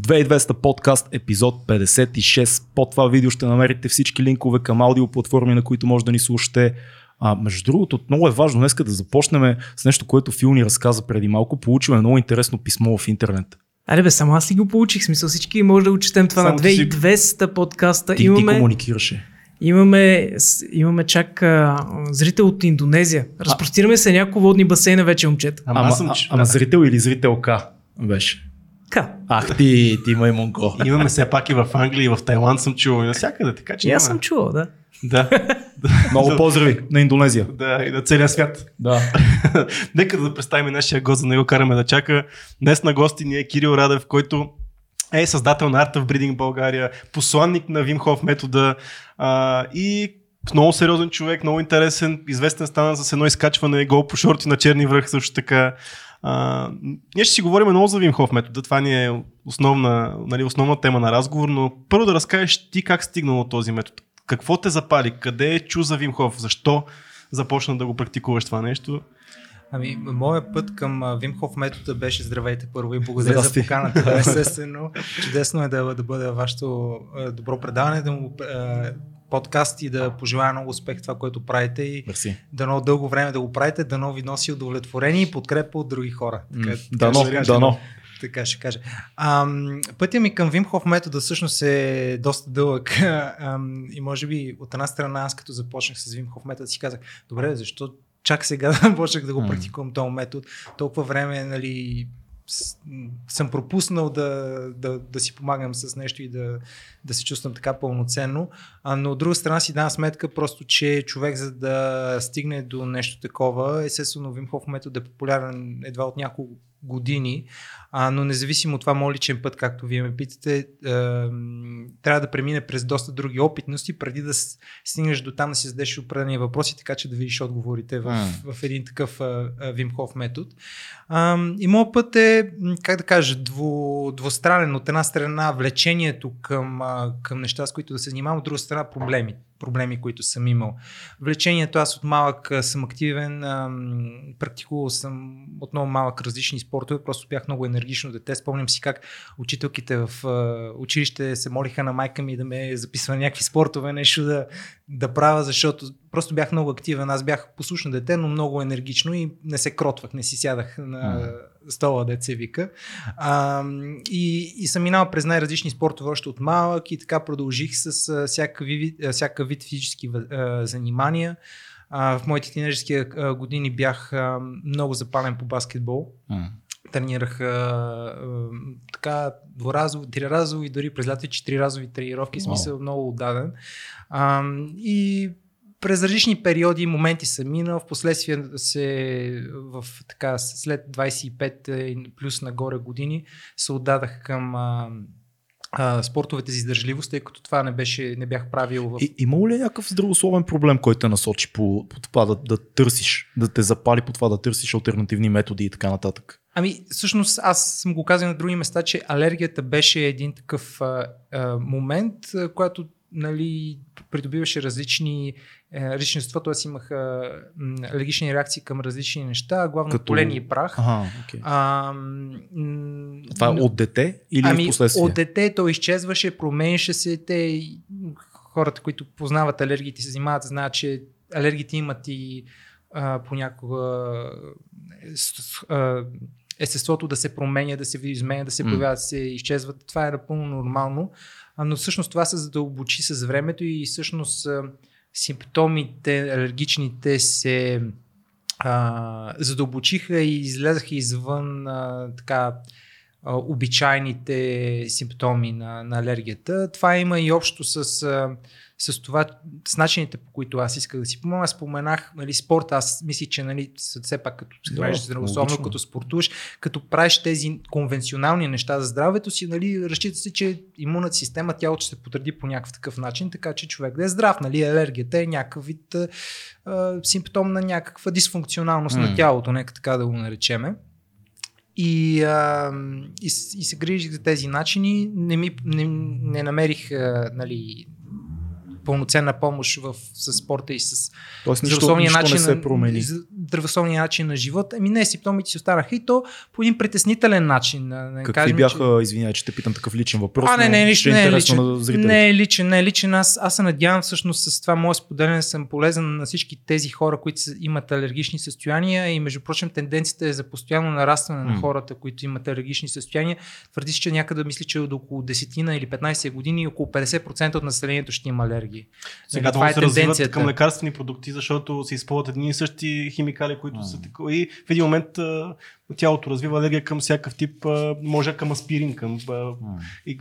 2200 подкаст, епизод 56. Под това видео ще намерите всички линкове към аудиоплатформи, на които може да ни слушате. А, между другото, много е важно днес да започнем с нещо, което Фил ни разказа преди малко. Получихме много интересно писмо в интернет. Аре бе, само аз ли го получих? Смисъл всички може да го четем това Само на ти си- 2200 подкаста. Ти, имаме, ти комуникираше. имаме, имаме чак а, зрител от Индонезия. Разпростираме се няколко водни басейна вече, момчета. Ама, Ама, съм, а, ама зрител или зрителка беше. Ка. Ах ти, ти маймунко. Имаме все пак и в Англия, и в Тайланд съм чувал и навсякъде, така че аз съм чувал, да. Да, Много поздрави на Индонезия. да, и на целия свят. Да. Нека да представим нашия гост, за да не го караме да чака. Днес на гости ни е Кирил Радев, който е създател на Art of Breeding България, посланник на Вим Хоф метода а, и много сериозен човек, много интересен, известен стана с едно изкачване гол по шорти на Черни връх също така. А, ние ще си говорим много за Вим Хоф метода, това ни е основна, нали, основна тема на разговор, но първо да разкажеш ти как стигнал от този метод. Какво те запали? Къде е чу за Вим Хоф? Защо започна да го практикуваш това нещо? Ами, моят път към а, Вим Хоф метода беше здравейте първо и благодаря Здрасти. за поканата. Естествено, чудесно е да, да бъде вашето добро предаване, да му подкаст и да пожелая много успех в това, което правите и Мерси. дано дълго време да го правите, дано ви носи удовлетворение и подкрепа от други хора. Така, така Дано, кажа. дано. Така ще кажа. Ам, пътя ми към Вимхов метода всъщност е доста дълъг. Ам, и може би от една страна аз като започнах с Вимхов метод си казах, добре, защо чак сега почнах да го М. практикувам този метод. Толкова време нали, съм пропуснал да, да, да си помагам с нещо и да, да се чувствам така пълноценно. А, но от друга страна си давам сметка просто, че човек за да стигне до нещо такова, естествено Вимхов метод е популярен едва от няколко години, а, но независимо от това, моят личен път, както вие ме питате, е, трябва да премине през доста други опитности, преди да стигнеш до там да си зададеш определени въпроси, така че да видиш отговорите в, в един такъв Вимхов метод. А, и моят път е, как да кажа, дво, двустранен. От една страна влечението към, а, към неща, с които да се занимавам, от друга страна проблеми проблеми, които съм имал. Влечението, аз от малък съм активен, практикувал съм от много малък различни спортове, просто бях много енергично дете. Спомням си как учителките в училище се молиха на майка ми да ме записва на някакви спортове, нещо да, да правя, защото просто бях много активен. Аз бях послушно дете, но много енергично и не се кротвах, не си сядах на стола, деца вика. А, и, и съм минал през най-различни спортове още от малък и така продължих с а, всякакъв вид, физически а, занимания. А, в моите тинейджерски а, години бях а, много запален по баскетбол. М. Тренирах а, а, така дворазово, триразово и дори през лято и четириразови тренировки, в смисъл много отдаден. А, и през различни периоди и моменти съм минал, в последствие се в така след 25 и плюс нагоре години се отдадах към а, а, спортовете за издържливост, тъй като това не, беше, не бях правил в И, имало ли е някакъв здравословен проблем, който те насочи по, по това да, да търсиш, да те запали по това да търсиш альтернативни методи и така нататък? Ами, всъщност, аз съм го казал на други места, че алергията беше един такъв а, а, момент, а, когато нали, придобиваше различни е, т.е. имах а, м, алергични реакции към различни неща, главно Като- полени и прах. Ага, окей. А, м, Това е от дете или ами, последствие? от дете то изчезваше, променяше се. Те, хората, които познават алергиите, се занимават, знаят, че алергиите имат и а, понякога е, а, естеството да се променя, да се изменя, да се М. появяват, да се изчезват. Това е напълно нормално. Но всъщност това се задълбочи с времето и всъщност симптомите алергичните се а, задълбочиха и излезаха извън а, така а, обичайните симптоми на, на алергията. Това има и общо с, а, с това, с начините по които аз исках да си помогна. Аз споменах нали, спорта, аз мисля, че нали, все пак като се Да, правиш здравословно, като спортуваш, като правиш тези конвенционални неща за здравето си, нали, разчита се, че имунната система, тялото ще се потреди по някакъв такъв начин, така че човек да е здрав. Нали, алергията е някакъв вид а, симптом на някаква дисфункционалност М. на тялото, нека така да го наречеме. И, а, и, и се грижих за тези начини. Не, ми, не, не намерих а, нали, пълноценна помощ в, с спорта и с Тоест здравословния начин, не се промени. здравословния начин на живот. Ами не, симптомите си останаха и то по един притеснителен начин. Да Какви кажем, бяха, извинявай, че те питам такъв личен въпрос, а, не, но не, лично, е не, е личен, не е личен, не е личен. Аз, аз се надявам всъщност с това мое споделяне съм полезен на всички тези хора, които имат алергични състояния и между прочим тенденцията е за постоянно нарастване на хората, които имат алергични състояния. Твърди се, че някъде мисли, че от около 10 или 15 години около 50% от населението ще има алергии. Сега Нали, това се развиват тенденцията. към лекарствени продукти, защото се използват едни и същи химикали, които са такива. И в един момент тялото развива алергия към всякакъв тип, може към аспирин, към... А, и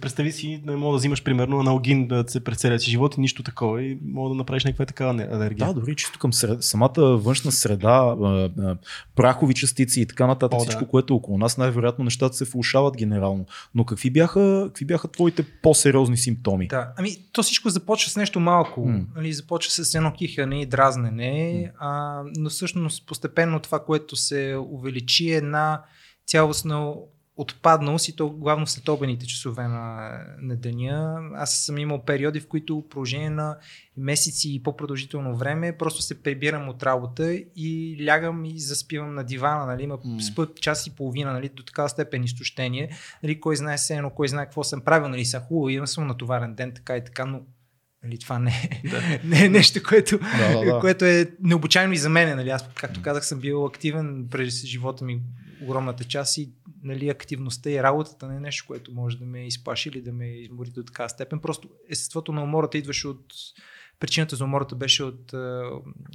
представи си, не мога да взимаш примерно аналгин да се през целия си живот и нищо такова и мога да направиш някаква такава алергия. Да, дори чисто към сред... самата външна среда, прахови частици и така нататък, О, да. всичко, което е около нас, най-вероятно нещата се влушават генерално. Но какви бяха, какви бяха твоите по-сериозни симптоми? Да, ами то всичко започва с нещо малко. Нали, започва с едно кихане и дразнене, а, но всъщност постепенно това, което се увеличи е една цялостна отпадналост и то главно в следобените часове на, на деня. Аз съм имал периоди, в които продължение на месеци и по-продължително време просто се прибирам от работа и лягам и заспивам на дивана. Нали? Има М. спът час и половина, нали? до такава степен изтощение. Нали? Кой знае се едно, кой знае какво съм правил. Нали? Са хубаво, имам съм натоварен ден, така и така, но Нали, това не е, не е нещо, което, Да, да, да. което е необичайно и за мен. Нали. Аз, както казах, съм бил активен през живота ми огромната част и нали, активността и работата не е нещо, което може да ме изплаши или да ме измори до такава степен. Просто естеството на умората идваше от причината за умората беше от,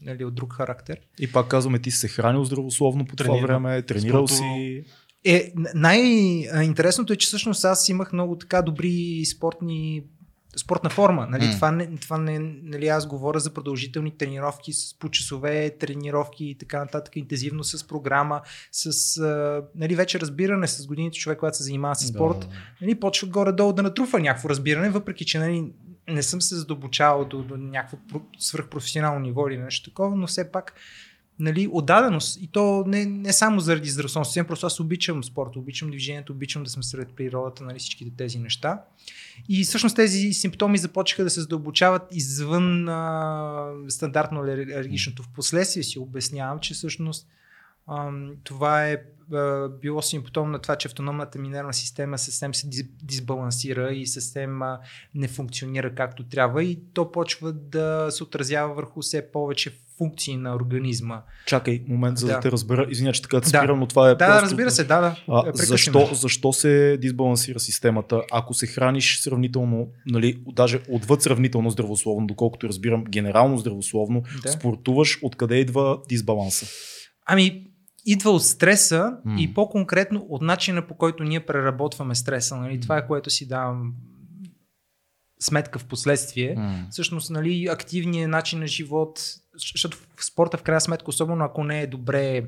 нали, от друг характер. И пак казваме, ти си се хранил здравословно по това Тренирал. време, тренирал си. Е, най-интересното е, че всъщност аз имах много така добри спортни спортна форма. Нали? М. Това, не, това не, нали, аз говоря за продължителни тренировки с по часове, тренировки и така нататък, интензивно с програма, с а, нали, вече разбиране с годините човек, когато се занимава с спорт, Да. нали, почва горе-долу да натрупва някакво разбиране, въпреки че нали, не съм се задълбочавал до, до някакво про- свръхпрофесионално ниво или нещо такова, но все пак нали, отдаденост. И то не, не само заради здравословност, просто аз обичам спорта, обичам движението, обичам да съм сред природата, нали, всичките тези неща. И всъщност тези симптоми започнаха да се задълбочават извън а, стандартно алер- алергичното. В последствие си обяснявам, че всъщност ам, това е а, било симптом на това, че автономната ми нервна система съвсем се дис- дисбалансира и съвсем а, не функционира както трябва и то почва да се отразява върху все повече функции на организма. Чакай момент, за да, Да. те разбера. Извиня, че така Да. спирам, но това е Да, просто... разбира се, да, да. А, защо, защо се дисбалансира системата? Ако се храниш сравнително, нали, даже отвъд сравнително здравословно, доколкото разбирам, генерално здравословно, Да. спортуваш, откъде идва дисбаланса? Ами, идва от стреса М. и по-конкретно от начина по който ние преработваме стреса. Нали? Това е което си давам сметка в последствие. М. Всъщност, нали, активният начин на живот, защото в спорта в крайна сметка, особено ако не е добре,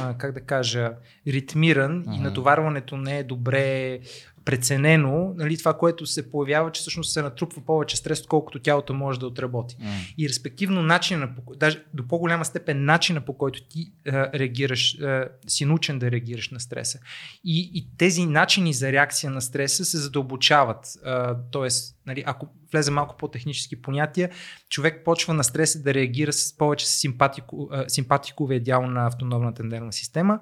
а, как да кажа, ритмиран и Мгм. натоварването не е добре преценено, нали, това, което се появява, че всъщност се натрупва повече стрес, отколкото тялото може да отработи. М. И респективно начина, даже до по-голяма степен начина по който ти а, реагираш, а, си научен да реагираш на стреса. И, и тези начини за реакция на стреса се задълбочават. А, тоест, нали, ако влезе малко по-технически понятия, човек почва на стреса да реагира с повече с симпатико, симпатиковия дял на автономната нервна система.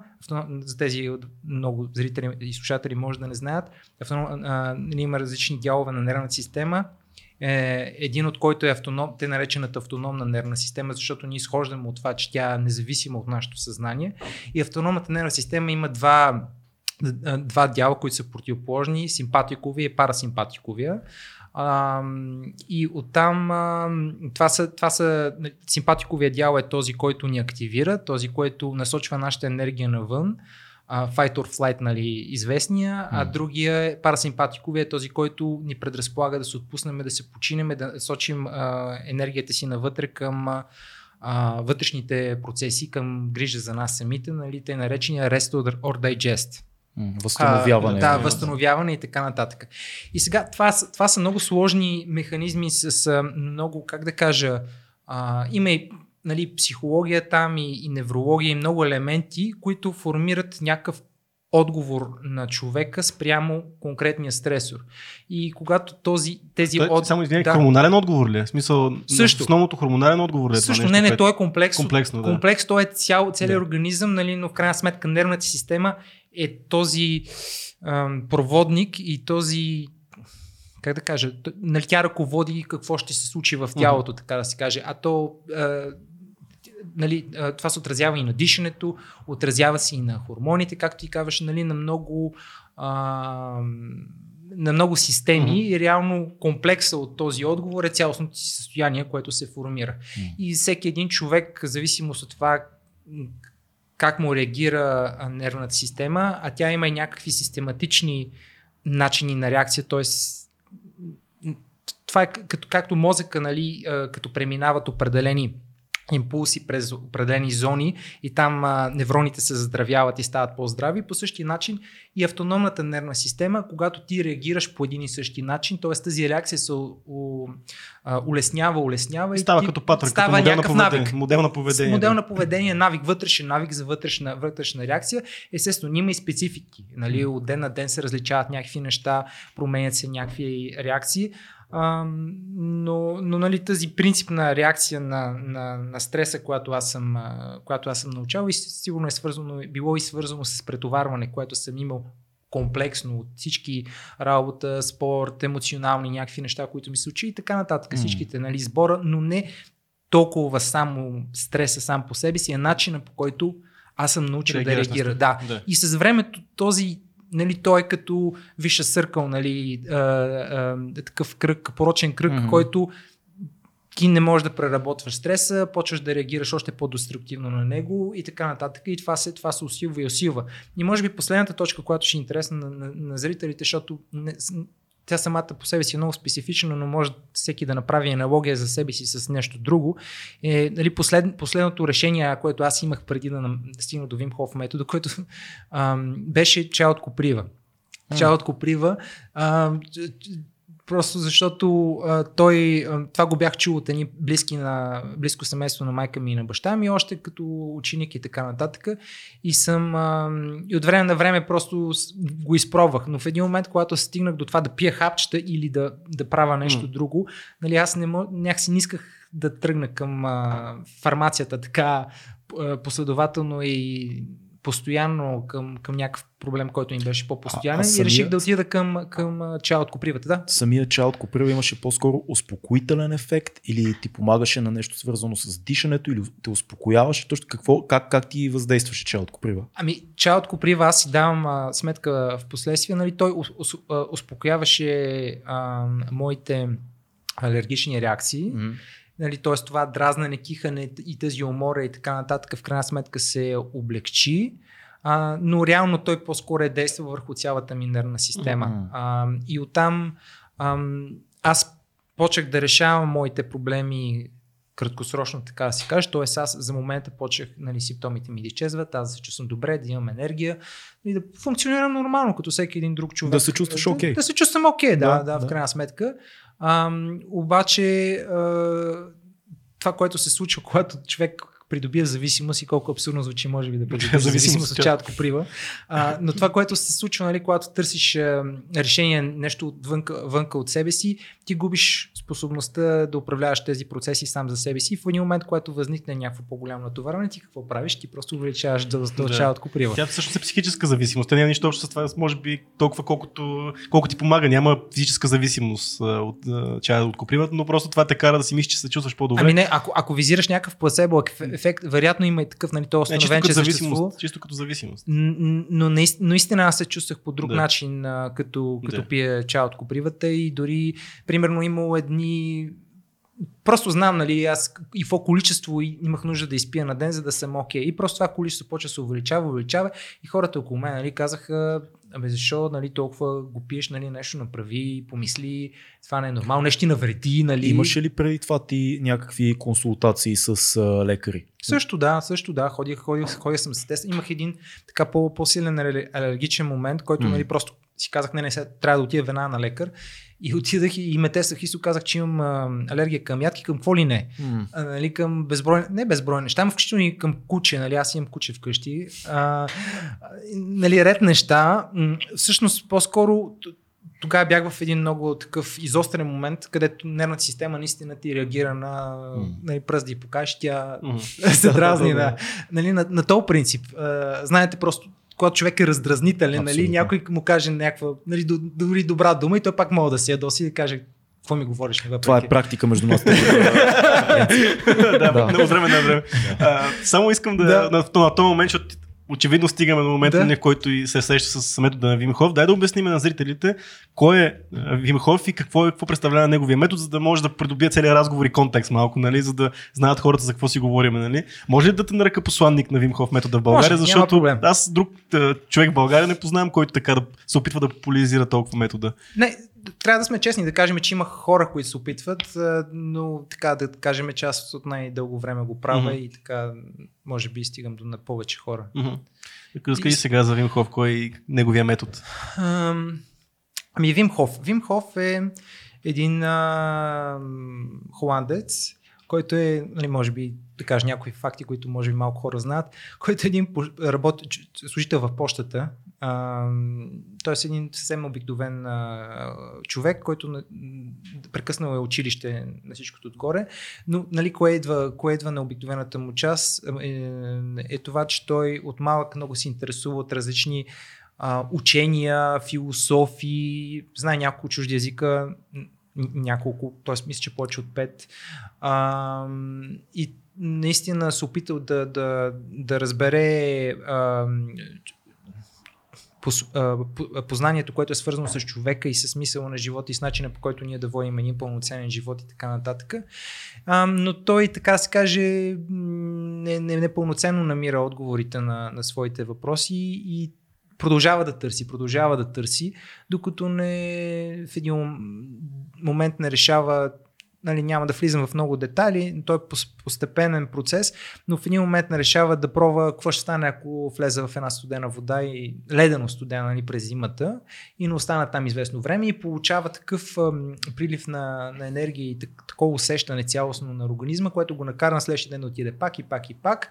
За тези много зрители и слушатели може да не знаят, автоном, а, има различни дялове на нервната система е един от който е автоном, те наречената автономна нервна система, защото ние изхождаме от това, че тя е независима от нашето съзнание. И автономната нервна система има два, два дяла, които са противоположни, симпатиковия и парасимпатиковия. А, и оттам а, това са, това са симпатиковия дял е този, който ни активира, този, който насочва нашата енергия навън, а, fight or flight, нали, известния, а другия е парасимпатиковия, е този, който ни предразполага да се отпуснем, да се починем, да сочим а, енергията си навътре към а, вътрешните процеси, към грижа за нас самите, нали, те наречения rest or digest. Възстановяване. А, да, възстановяване и така нататък. И сега това, това са много сложни механизми с много, как да кажа, а, има и нали, психология там и, и неврология и много елементи, които формират някакъв отговор на човека спрямо конкретния стресор. И когато този, тези Той, от... Само извиняй, да. хормонален отговор ли е? Смисъл, Също. основното хормонален отговор ли е това Също, нещо, не, не, което- то е комплекс. комплексно, да. комплекс, то е цял, целият Да. организъм, нали, но в крайна сметка нервната си система е този ам, проводник и този как да кажа, нали, тя ръководи какво ще се случи в тялото, така да се каже. А то а, нали, това се отразява и на дишането, отразява се и на хормоните, както ти казваш, нали, на много а, на много системи Мгм. и реално комплекса от този отговор е цялостното си състояние, което се формира. Мгм. И всеки един човек, в зависимост от това как му реагира нервната система, а тя има и някакви систематични начини на реакция, т.е. това е като, както мозъка, нали, като преминават определени импулси през определени зони и там а, невроните се заздравяват и стават по-здрави. По същия начин и автономната нервна система, когато ти реагираш по един и същи начин, т.е. тази реакция се у, у, а, улеснява, улеснява и Става ти, като патърн, става като модел на някакъв поведение. навик. Модел на поведение. Модел да. на поведение, навик, вътрешен навик за вътрешна, вътрешна реакция. Естествено, има и специфики. Нали? От ден на ден се различават някакви неща, променят се някакви реакции. А, но но нали, тази принципна реакция на, на, на стреса, която аз, съм, а, която аз съм научавал и сигурно е свързано, било и свързано с претоварване, което съм имал комплексно от всички работа, спорт, емоционални някакви неща, които ми се случи и така нататък. Мгм. Всичките нали, сбора, но не толкова само стреса сам по себе си, е начина по който аз съм научил Реагираш да реагира. Да. Да. И с времето този Нали, той е като виша съркъл, нали, а, а, такъв кръг, порочен кръг, mm-hmm. който ти не можеш да преработваш стреса, почваш да реагираш още по-деструктивно на него и така нататък. И това се, това се усилва и усилва. И може би последната точка, която ще е интересна на, на, на зрителите, защото не, тя самата по себе си е много специфична, но може всеки да направи аналогия за себе си с нещо друго. Е, нали, послед, последното решение, което аз имах преди да, стигна до Вимхов метода, което ам, беше чай от коприва. Чай от коприва. ам, Просто защото а, той, а, това го бях чул от едни близки на, близко семейство на майка ми и на баща ми, още като ученик и така нататък. И съм, а, и от време на време просто го изпробвах. Но в един момент, когато стигнах до това да пия хапчета или да, да правя нещо М. друго, нали, аз не някакси не исках да тръгна към а, фармацията така а, последователно и постоянно към, към някакъв проблем, който ми беше по-постоянен А- а и самия- реших да отида към, към а, чай от копривата. Да. Самия чай от коприва имаше по-скоро успокоителен ефект или ти помагаше на нещо свързано с дишането или те успокояваше? Точно какво, как, как ти въздействаше чай от коприва? Ами, чай от коприва, аз си давам а, сметка в последствие, нали, той ус, ус, успокояваше а, моите алергични реакции. М. Нали, т.е. това дразнене, кихане и тази умора и така нататък в крайна сметка се облегчи. А, но реално той по-скоро е действал върху цялата ми нервна система. Мгм. А, и оттам ам, аз почнах да решавам моите проблеми краткосрочно, така да си кажа. Тоест аз за момента почнах, нали, симптомите ми да изчезват, аз се чувствам добре, да имам енергия и да функционирам нормално, като всеки един друг човек. Да се чувстваш окей. Да, да се чувствам окей, Да, да, да, да. в крайна сметка. Обаче а, това, което се случва, когато човек придобие зависимост и колко абсурдно звучи, може би да придобие Зависимост от от коприва. А, но това, което се случва, нали, когато търсиш а, решение, нещо отвънка, вънка от себе си, ти губиш способността да управляваш тези процеси сам за себе си. В един момент, когато възникне някакво по-голямо натоварване, ти какво правиш? Ти просто увеличаваш от Да. чай от коприва. Тя всъщност е психическа зависимост. Тя няма нищо общо с това, може би толкова колкото, колко ти помага. Няма физическа зависимост от чая от копривата, но просто това те кара да си мислиш, че се чувстваш по-добре. Ами не, ако, ако визираш някакъв плацебо ефект, вероятно има и такъв, нали, то е не, чисто установен, като че съществува. Чисто като зависимост. Но, наис- наистина аз се чувствах по друг Да. начин, а, като, като Да. пия чай от копривата и дори, примерно, имало едни... Просто знам, нали, аз и какво количество имах нужда да изпия на ден, за да съм окей. И просто това количество почва да се увеличава, увеличава и хората около мен, нали, казаха, абе защо, нали, толкова го пиеш, нали, нещо направи, помисли, това не е нормално, нещо ти навреди, нали. Имаше ли преди това ти някакви консултации с а, лекари? Също да, също да, ходих, ходих, ходих съм се тест. Имах един така по- по-силен алер- алергичен момент, който нали, просто си казах, не, не, сега трябва да отида веднага на лекар. И отидах и, и ме тествах и си казах, че имам а, алергия към ядки, към какво ли не. А, нали, към безбройни, не безбройни неща, но включително и към куче, нали, аз имам куче вкъщи. А, нали, ред неща. Всъщност, по-скоро тогава бях в един много такъв изострен момент, където нервната система наистина ти реагира на М. нали, пръст да й покажеш, тя се дразни. Да. Нали, на, на този принцип. А, знаете, просто когато човек е раздразнителен, нали, някой му каже някаква, нали, до- дори добра дума и той пак мога да се ядоси и да каже какво ми говориш. нали, Това е въпреки- практика между нас. да, Да. много време на време. А, само искам да, Да. на, на, на този момент, защото очевидно стигаме до момента, Да. в който и се среща с метода на Вимхов. Дай да обясним на зрителите кой е Вимхов и какво, е, какво представлява неговия метод, за да може да придобие целият разговор и контекст малко, нали, за да знаят хората за какво си говорим. Нали. Може ли да те нарека посланник на Вимхов метода в България, Може, защото аз друг човек в България не познавам, който така да се опитва да популяризира толкова метода. Не, трябва да сме честни, да кажем, че има хора, които се опитват, но така да кажем, че аз от най-дълго време го правя Мгм. и така, може би стигам до на повече хора. Така, Разкажи И- сега за Вимхов, кой е неговия метод. Ам, Ами Вим Хоф. Вим Хоф е един а, холандец, който е, нали, може би, да кажа някои факти, които може би малко хора знаят, който е един работ... служител в почтата. Той е един съвсем обикновен а, човек, който прекъснал е училище на всичкото отгоре, но нали, кое, идва, кое идва на обикновената му част е, е това, че той от малък много се интересува от различни а, учения, философии, знае няколко чужди езика, няколко, т.е. мисля, че повече от пет. А, и наистина се опитал да, да, да разбере а, познанието, което е свързано с човека и с смисъла на живота и с начина по който ние да водим един пълноценен живот и така нататък. Но той, така се каже, не, не, непълноценно намира отговорите на, на своите въпроси и продължава да търси, продължава да търси, докато не в един мом- момент не решава нали, няма да влизам в много детайли, той е пос- постепенен процес, но в един момент не решава да пробва какво ще стане, ако влезе в една студена вода и ледено студена нали, през зимата и не остана там известно време и получава такъв ам, прилив на, на енергия и так, такова усещане цялостно на организма, което го накара на следващия ден да отиде пак и пак и пак.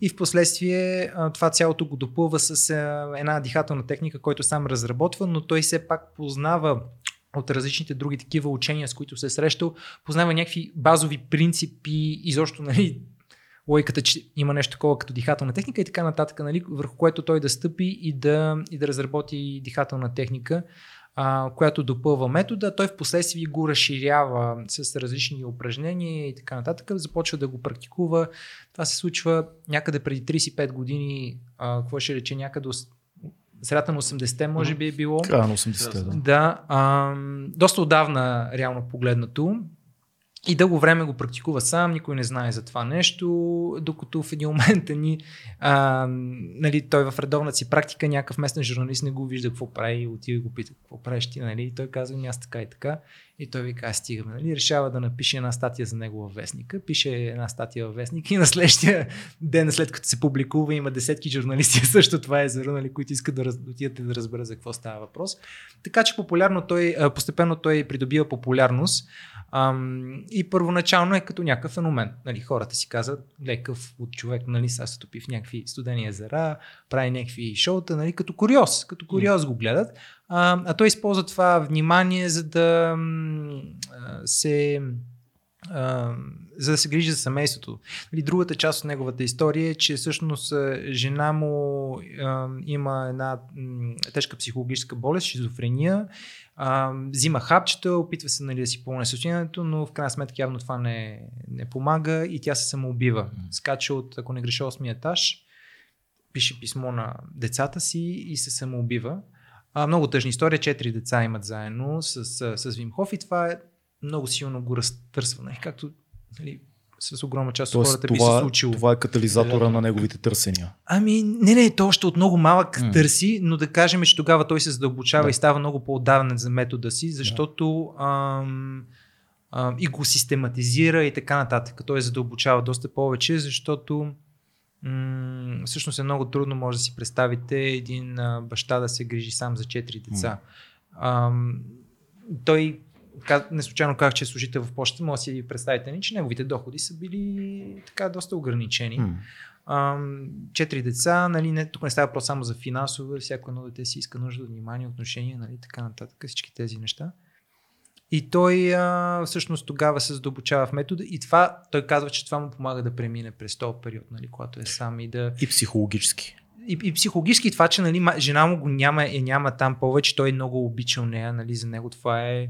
И в последствие това цялото го допълва с а, една дихателна техника, който сам разработва, но той все пак познава от различните други такива учения, с които се е срещал, познава някакви базови принципи, изобщо, нали, логиката, че има нещо такова като дихателна техника и така нататък, нали, върху което той да стъпи и да, и да разработи дихателна техника, а, която допълва метода. Той в последствие го разширява с различни упражнения и така нататък, започва да го практикува. Това се случва някъде преди 35 години, а, какво ще рече, някъде средата на 80-те може би е било. Края на 80-те, да. Да, а, доста отдавна реално погледнато. И дълго време го практикува сам, никой не знае за това нещо, докато в един момент ни, а, нали, той в редовната си практика някакъв местен журналист не го вижда какво прави и отива и го пита какво правиш ти, нали? И той казва, ми аз така и така. И той вика, аз стигаме, нали? Решава да напише една статия за него във вестника. Пише една статия във вестник и на следващия ден, след като се публикува, има десетки журналисти също това е за нали, които искат да, раз, да отидат и да разберат за какво става въпрос. Така че популярно той, постепенно той придобива популярност. Ам, и първоначално е като някакъв феномен. Нали, хората си казват, лекъв от човек, нали, сега се топи в някакви студени езера, прави някакви шоута, нали, като куриоз, като куриоз го гледат. А, а той използва това внимание, за да се за да се грижи за семейството. Нали, другата част от неговата история е, че всъщност жена му а, има една тежка психологическа болест, шизофрения, а, взима хапчета, опитва се нали, да си помогне състоянието, но в крайна сметка явно това не, не помага и тя се самоубива. Скача от, ако не греша, 8 етаж, пише писмо на децата си и се самоубива. А, много тъжна история, четири деца имат заедно с, с, с Вимхов и това е много силно го разтърсва. Нали? Както нали, с огромна част от хората би се това, случило. това е катализатора на неговите търсения. Ами, не, не, той още от много малък mm. търси, но да кажем, че тогава той се задълбочава Да. и става много по-отдавен за метода си, защото ам, ам, и го систематизира и така нататък. Той задълбочава доста повече, защото м- всъщност е много трудно, може да си представите един а, баща да се грижи сам за 4 деца. Ам, той не случайно казах, че е служител в почта, може да си представите, че неговите доходи са били така доста ограничени. Ам, четири деца, нали, не, тук не става просто само за финансово, всяко едно дете си иска нужда внимание, отношение, нали, така нататък, всички тези неща. И той а, всъщност тогава се задълбочава в метода и това, той казва, че това му помага да премине през този период, нали, когато е сам и да... И психологически. И, и психологически това, че нали, жена му го няма, е няма там повече, той е много обичал нея, нали, за него това е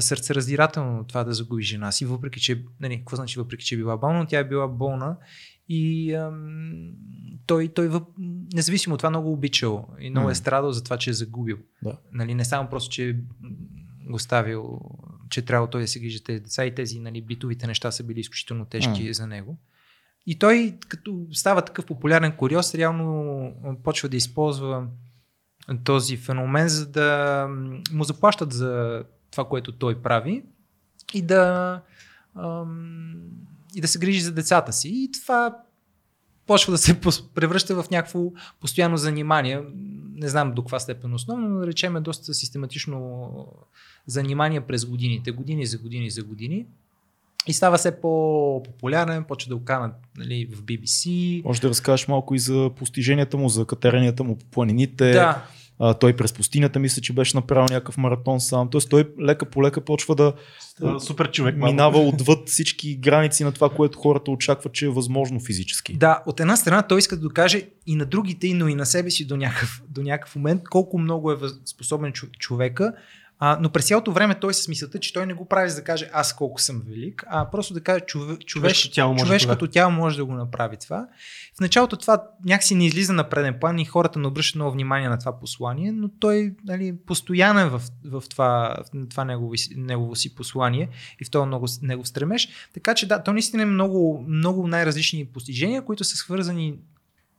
сърцераздирателно това да загуби жена си, въпреки че, нали, какво значи въпреки, че е била болна, тя е била болна и ам, той, той въп... независимо от това много обичал и много е М. страдал за това, че е загубил. Да. Нали, не само просто, че го ставил, че трябва той да се грижи тези деца и тези нали, битовите неща са били изключително тежки М. за него. И той, като става такъв популярен куриоз, реално почва да използва този феномен, за да му заплащат за това, което той прави и да, ам, и да се грижи за децата си. И това почва да се превръща в някакво постоянно занимание. Не знам до каква степен основно, но да речем е доста систематично занимание през годините. Години за години за години. И става все по-популярен, почва да оканат нали, в BBC. Може да разкажеш малко и за постиженията му, за катеренията му по планините. Да, А, той през пустинята мисля, че беше направил някакъв маратон сам. Тоест той лека по лека почва да Супер човек. минава отвъд всички граници на това, което хората очакват, че е възможно физически. Да, от една страна той иска да докаже и на другите, но и на себе си до някакъв, до някакъв момент колко много е способен човека. А, но през цялото време той с мисълта, че той не го прави за да каже аз колко съм велик, а просто да каже чове, човеш, тяло може човешкото тяло може да го направи това. В началото това някакси не излиза на преден план и хората не обръщат много внимание на това послание, но той нали, постоянен в, в това, в това негово, негово си послание и в този много, негов стремеж. Така че да, то наистина е много, много най-различни постижения, които са свързани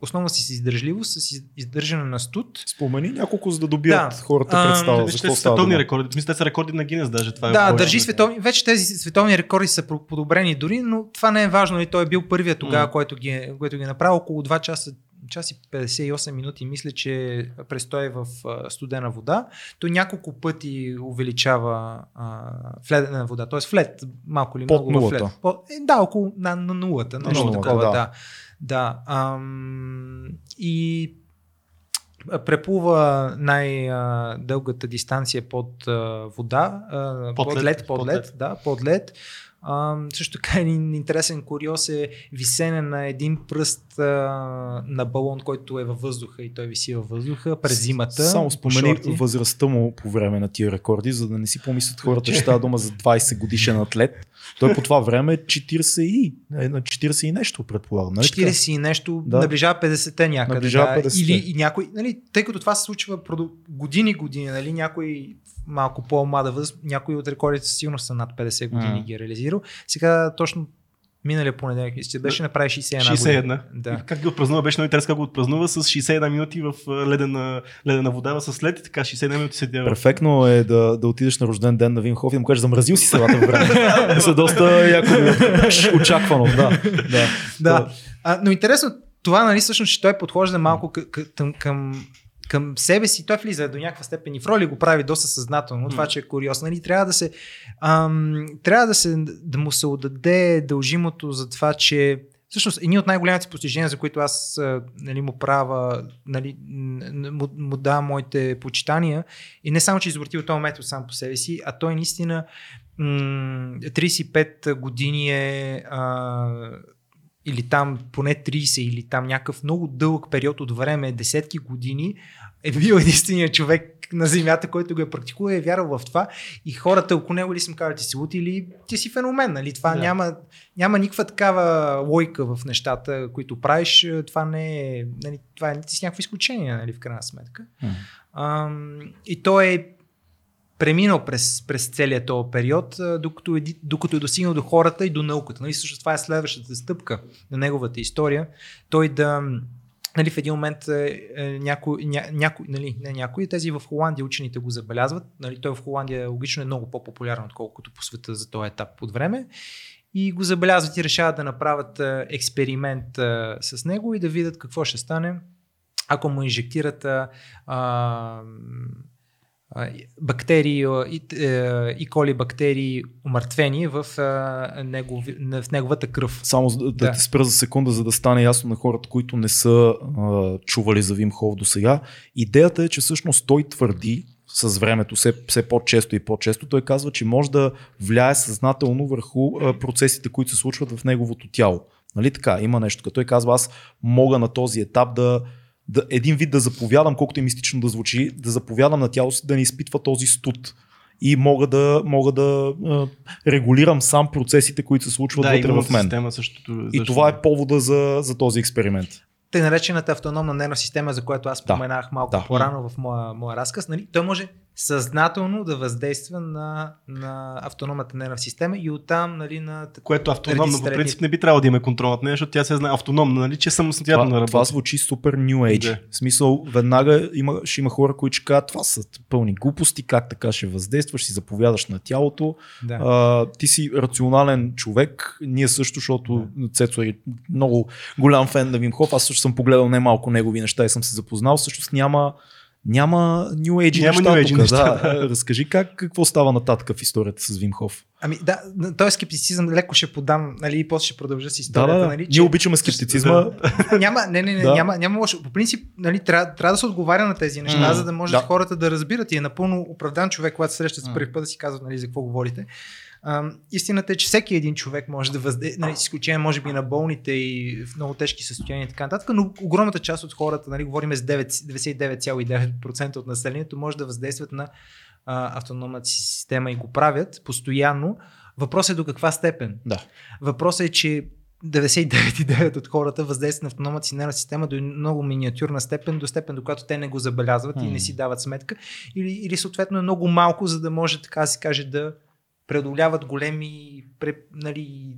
основно с издържливост, с из- издържане на студ. Спомени няколко, за да добият Да. хората представа. Виж, За те какво са става световни рекорди. Мисля, те са рекорди на Гинес даже. Това е Да, държи световни. Вече тези световни рекорди са подобрени дори, но това не е важно. И той е бил първият тогава, М. който ги, е- който ги е направил около 2 часа час и 58 минути, мисля, че престой в а, студена вода. Той няколко пъти увеличава а, в ледена вода, т.е. в лед, малко или Под много нулата. По, е, да, около на, на нулата, На нещо нулата, такова, да. да. Да. Ам, и преплува най-дългата дистанция под вода, Под под, лед, под лед. да, под лед. А, също така един интересен куриоз е висене на един пръст а, на балон, който е във въздуха и той виси във въздуха през зимата. Само по спомени шорти. възрастта му по време на тия рекорди, за да не си помислят хората, че става дума за 20 годишен атлет. Той по това време е 40 и, е, на 40 и нещо, предполагам. Нали така? 40 и нещо, Да. да. наближава 50-те някъде. Наближава да. 50-те. Или и някой, нали, тъй като това се случва продо- години години, нали, някой малко по-млада възраст, някои от рекордите сигурно са над 50 години М. ги е реализирал. Сега точно миналия понеделник, мисля, беше направи 61 61. година. Да. Как ги отпразнува? Беше много интересно как го отпразнува с 61 минути в ледена, ледена вода с лед и така 61 минути седя. Перфектно е да, да отидеш на рожден ден на Вим Хоф и да му кажеш, замразил си селата в време. За доста яко очаквано. Да, да. Да. А, но интересно това, нали, всъщност, че той подхожда малко към, към, към себе си, той влиза до някаква степен и в роли го прави доста съзнателно, това, че е куриозно. Нали, трябва да се, ам, трябва да се, да му се отдаде дължимото за това, че Всъщност, едни от най-големите постижения, за които аз нали, му правя, нали, му, му давам моите почитания, и не само, че изобретил този метод сам по себе си, а той наистина м- 35 години е а, или там поне 30 или там някакъв много дълъг период от време, десетки години, е бил единственият човек на земята, който го е практикувал и е вярвал в това. И хората около него ли съм казали, ти си лут или ти си феномен. Нали? Това Да. няма, няма никаква такава лойка в нещата, които правиш. Това не е, нали, това е ти си някакво изключение, нали, в крайна сметка. М. Ам, и той е преминал през, през целият този период, докато, е, докато е достигнал до хората и до науката. Нали, също това е следващата стъпка на неговата история. Той да нали, в един момент е, е, някой, ня, някой, нали, не някои, тези в Холандия учените го забелязват. Нали, той в Холандия логично е много по-популярен, отколкото по света за този етап от време. и го забелязват и решават да направят а, експеримент а, с него и да видят какво ще стане, ако му инжектират а, а, бактерии и, е, и коли бактерии умъртвени в, негов, в неговата кръв. Само да, да. Да. те спра за секунда, за да стане ясно на хората, които не са а, чували за Вим Хоф до сега. Идеята е, че всъщност той твърди с времето, все, все по-често и по-често, той казва, че може да влияе съзнателно върху а, процесите, които се случват в неговото тяло. Нали така? Има нещо. Като той казва, аз мога на този етап да, да един вид да заповядам, колкото и мистично да звучи, да заповядам на тялото си да не изпитва този студ. И мога да, мога да а, регулирам сам процесите, които се случват Да, вътре в мен. система същото. И това е повода за, за този експеримент. Тъй наречената автономна нервна система, за която аз Да. споменах малко Да. по-рано в моя, моя разказ, нали, той може съзнателно да въздейства на, на автономната нервна система и оттам нали, на Което автономно, по принцип не би трябвало да има контрол над нея, защото тя се знае автономно, нали, че самостоятелно Това, работи. това звучи супер New Age. Да. В смисъл, веднага има, ще има хора, които ще кажат, това са пълни глупости, как така ще въздействаш, си заповядаш на тялото. Да. А, ти си рационален човек, ние също, защото Цецо е много голям фен на Вим Хоф, аз също съм погледал немалко негови неща и съм се запознал, всъщност няма няма New Age Няма неща, New Age тук, неща, да. Разкажи как, какво става нататък в историята с Вим Хоф. Ами да, този скептицизъм леко ще подам, нали, и после ще продължа с Да, историята, да, нали, ние обичаме скептицизма. няма, не, не, не, Да. няма, няма лошо. По принцип, нали, трябва, трябва да се отговаря на тези неща, М, за да може да. хората да разбират и е напълно оправдан човек, когато се срещат с първи път да си казват нали, за какво говорите. А, истината е, че всеки един човек може да въздейства, нали, изключение може би на болните и в много тежки състояния и така нататък, но огромната част от хората, нали, говорим с 9, 99,9% от населението, може да въздействат на а, автономната си система и го правят постоянно. Въпросът е до каква степен. Да. Въпросът е, че 99,9 от хората въздействат на автономната си нервна система до много миниатюрна степен, до степен, до която те не го забелязват и М. не си дават сметка. Или, или съответно е много малко, за да може така да се каже да преодоляват големи нали,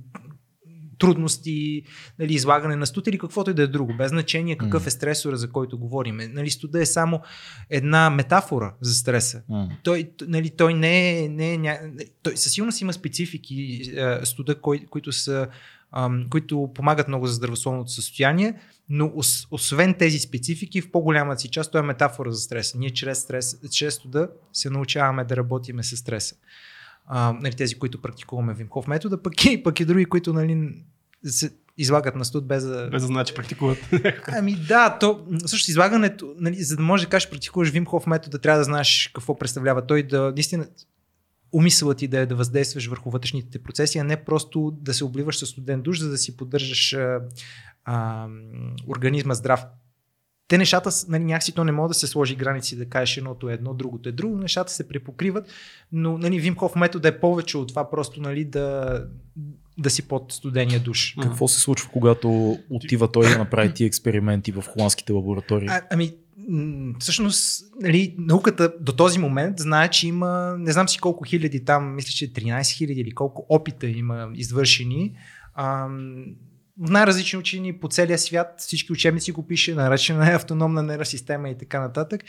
трудности, нали, излагане на студ или каквото и да е друго, без значение какъв е стресора, за който говорим. Нали, студа е само една метафора за стреса той, т- нали, той не е, не е ня... той със сигурност има специфики е, студа, кои, които са ам, които помагат много за здравословното състояние, но ос, освен тези специфики, в по-голямата си част той е метафора за стреса. Ние чрез, стрес, чрез студа се научаваме да работиме с стреса. А, нали, тези, които практикуваме Вимков метода, пък и, пък и други, които нали, се излагат на студ без да, Без да значи практикуват. Ами да, то също излагането, нали, за да може да кажеш практикуваш Вимхов метода, трябва да знаеш какво представлява той, да наистина умисълът ти да е да въздействаш върху вътрешните процеси, а не просто да се обливаш със студен душ, за да си поддържаш а, а, организма здрав. Те нещата, нали, някакси то не може да се сложи граници да кажеш едното е едно, другото е друго, нещата се препокриват, но нали, Вимхов метод е повече от това просто нали, да, да си под студения душ. Какво се случва, когато отива той да направи тия експерименти в холандските лаборатории? А, ами, всъщност, нали, науката до този момент знае, че има, не знам си колко хиляди там, мисля, че 13 хиляди или колко опита има извършени. Ам, най-различни учени по целия свят, всички учебници го пише, наречена е автономна нервна система и така нататък.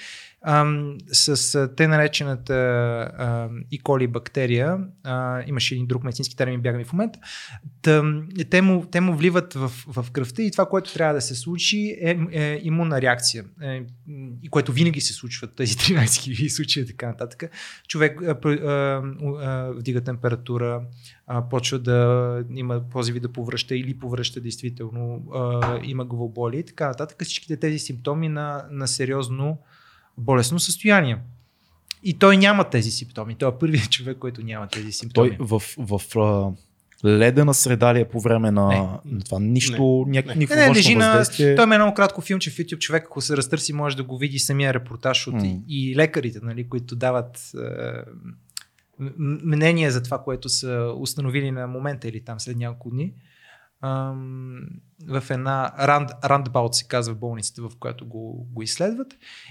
Ам, с те наречената а, E. coli бактерия, а, имаше един друг медицински термин, бяга ми в момента, те, му, те му вливат в, в кръвта и това, което трябва да се случи е, е имунна реакция, е, и което винаги се случва, тези 13 000 случаи и така нататък. Човек а, а, а, вдига температура, а, почва да има позиви да повръща или повръща действително, а, има главоболие и така нататък. Всичките тези симптоми на, на сериозно болестно състояние. И той няма тези симптоми. Той е първият човек, който няма тези симптоми. Той в, в а, ледена среда ли е по време на, Не. на това? Нищо, Не. няк, Не. никакво Не, не, лежи на... въздействие. Той има едно кратко филмче в YouTube. Човек, ако се разтърси, може да го види самия репортаж от М. и, и лекарите, нали, които дават е, мнение за това, което са установили на момента или там след няколко дни. В една ранд, рандбаут се казва болницата, в която го, го изследват.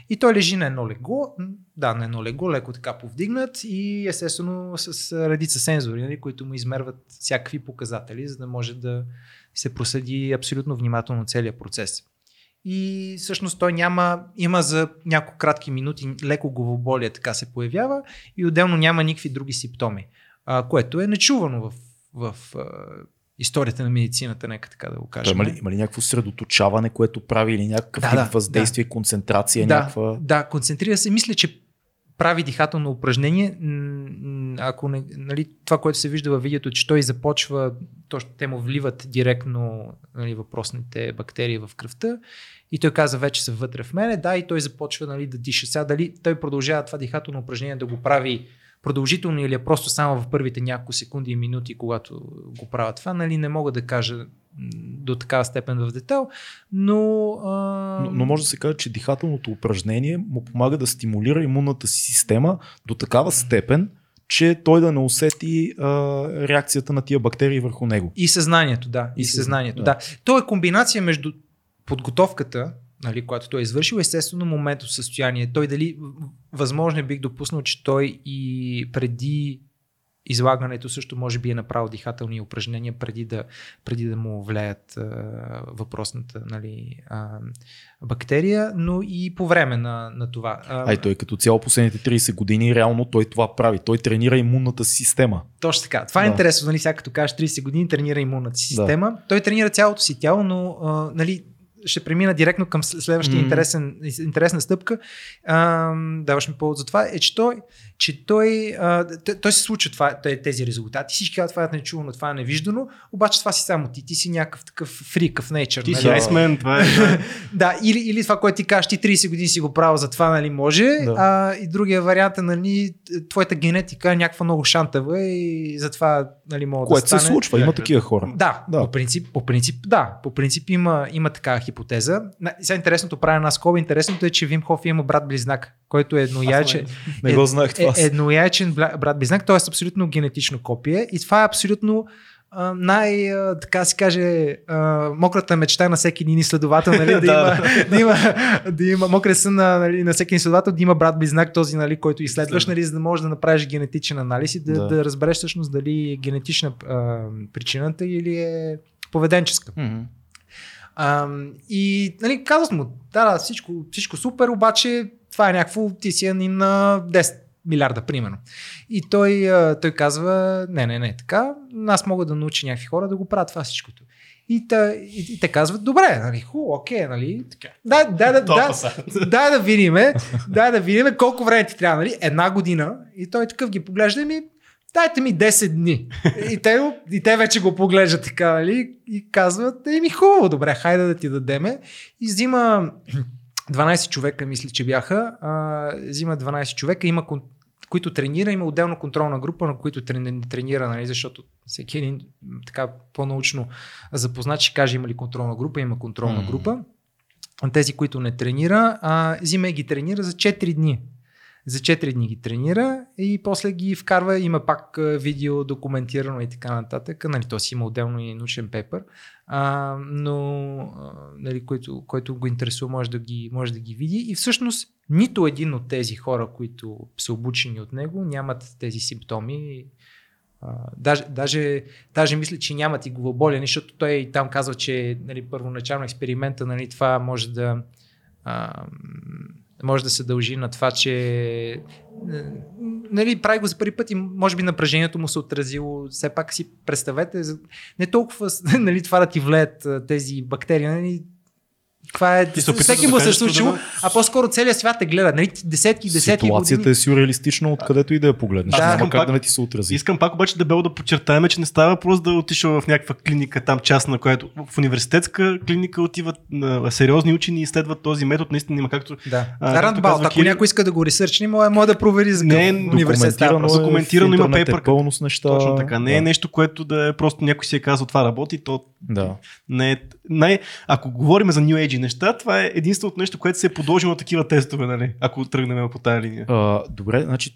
И той лежи на едно легло, да, на едно легло, леко така повдигнат и естествено с редица сензори, нали, които му измерват всякакви показатели, за да може да се проследи абсолютно внимателно целият процес. И всъщност той няма, има за няколко кратки минути леко главоболие така се появява и отделно няма никакви други симптоми, а, което е нечувано в, в а, историята на медицината, нека така да го кажем. има, ли, има ли някакво средоточаване, което прави или някакъв Да, да, да, въздействие, концентрация, да, някаква... да, концентрира се. Мисля, че прави дихателно упражнение. Ако не, нали, това, което се вижда във видеото, че той започва, то, те му вливат директно нали, въпросните бактерии в кръвта и той каза, вече са вътре в мене, да, и той започва нали, да диша. Сега дали той продължава това дихателно упражнение да го прави продължително или е просто само в първите няколко секунди и минути, когато го правят това, нали, не мога да кажа до такава степен в детал, но... А... Но, но може да се каже, че дихателното упражнение му помага да стимулира имунната си система до такава степен, че той да не усети а, реакцията на тия бактерии върху него. И съзнанието, да. И, И съзнанието, съзна- да. То е комбинация между подготовката, нали, която той е извършил, естествено моментното състояние. Той дали, възможно е бих допуснал, че той и преди излагането също може би е направил дихателни упражнения преди да, преди да му влеят а, въпросната нали, а, бактерия, но и по време на, на това. А, Ай, той като цяло последните 30 години реално той това прави. Той тренира имунната си система. Точно така. Това е Да. интересно, нали, сега като кажеш 30 години тренира имунната си Да. система. Той тренира цялото си тяло, но а, нали, ще премина директно към след- следващия Мгм. интересен, интересна стъпка. А, даваш ми повод за това. Е, че той, че той, а, той се случва това, тези резултати. Всички казват, това е нечувано, това е невиждано, обаче това си само ти. Ти си някакъв такъв фрик в nature. Ти нали? си Айсмен, това е. да. Да, или, или това, което ти кажеш, ти 30 години си го правил, затова нали може, Да. а, и другия вариант е, нали, твоята генетика е някаква много шантава и затова нали, мога Което да се стане. случва, има такива хора. Да, Да. По, принцип, по принцип, да, по принцип има, има такава хипотеза. На- Сега интересното правя една скоба. Интересното е, че Вим Хоф има брат близнак, който е едноячен, Не го знаех това. Е, едноячен брат близнак, т.е. абсолютно генетично копие. И това е абсолютно най, така се каже, мократа мечта на всеки един изследовател, нали, да, има, да, има, да има, мокрия сън на, нали, на всеки изследовател, да има брат близнак, този, нали, който изследваш, нали, за да можеш да направиш генетичен анализ и да, Да. да. разбереш всъщност дали е генетична а, причината или е поведенческа. Мгм. А, и нали, казват му, да, да, всичко, всичко супер, обаче това е някакво, ти си един на 10 милиарда, примерно. И той, той казва, не, не, не, така, аз мога да науча някакви хора да го правят това всичкото. И, та, и, и те казват, добре, нали, ху, окей, нали, така. Да, да, да, да, да, да видиме, да, да видиме колко време ти трябва, нали, една година. И той такъв ги поглежда и ми, дайте ми 10 дни. И те, и те вече го поглеждат така, нали, и казват, еми хубаво, добре, хайде да ти дадеме. И взима 12 човека, мисля, че бяха, а, взима 12 човека, има които тренира, има отделно контролна група, на които трени- тренира, нали, защото всеки един така по-научно запознат ще каже има ли контролна група, има контролна М. група. Тези, които не тренира, а, взима и ги тренира за 4 дни. За 4 дни ги тренира и после ги вкарва, има пак видео документирано и така нататък. Нали, то си има отделно и научен пепър, а, но а, нали, който, който го интересува може да, ги, може да ги види. И всъщност нито един от тези хора, които са обучени от него, нямат тези симптоми. Даже, даже, даже мисля, че нямат и главоболие, защото той и там казва, че нали, първоначално експеримента нали, това може да а, може да се дължи на това, че е, нали, прави го за първи път и може би напрежението му се отразило. Все пак си представете, не толкова нали, това да ти влеят а, тези бактерии, нали, това е, се всеки да му се е случило, да- а по-скоро целият свят те гледа. Нали, десетки, десетки Ситуацията години. е сюрреалистична, откъдето и да я погледнеш. Да. Няма Искам как пак- да не ти се отрази. Искам пак обаче дебело да подчертаем, че не става въпрос да отишъл в някаква клиника там частна, която в университетска клиника отиват на сериозни учени и изследват този метод. Наистина има както Да. А, казва ако някой иска да го ресърчне, може, може да провери за Не, какъв университет става Документирано, въпрос. е, Документирано има Е пълно с неща. точно така. Не е да. нещо, което да е просто някой си е казал това работи, то Да. не е... Не, ако говорим за New Age неща, това е единственото нещо, което се е подложило на такива тестове, нали? ако тръгнем по тази линия. А, добре, значи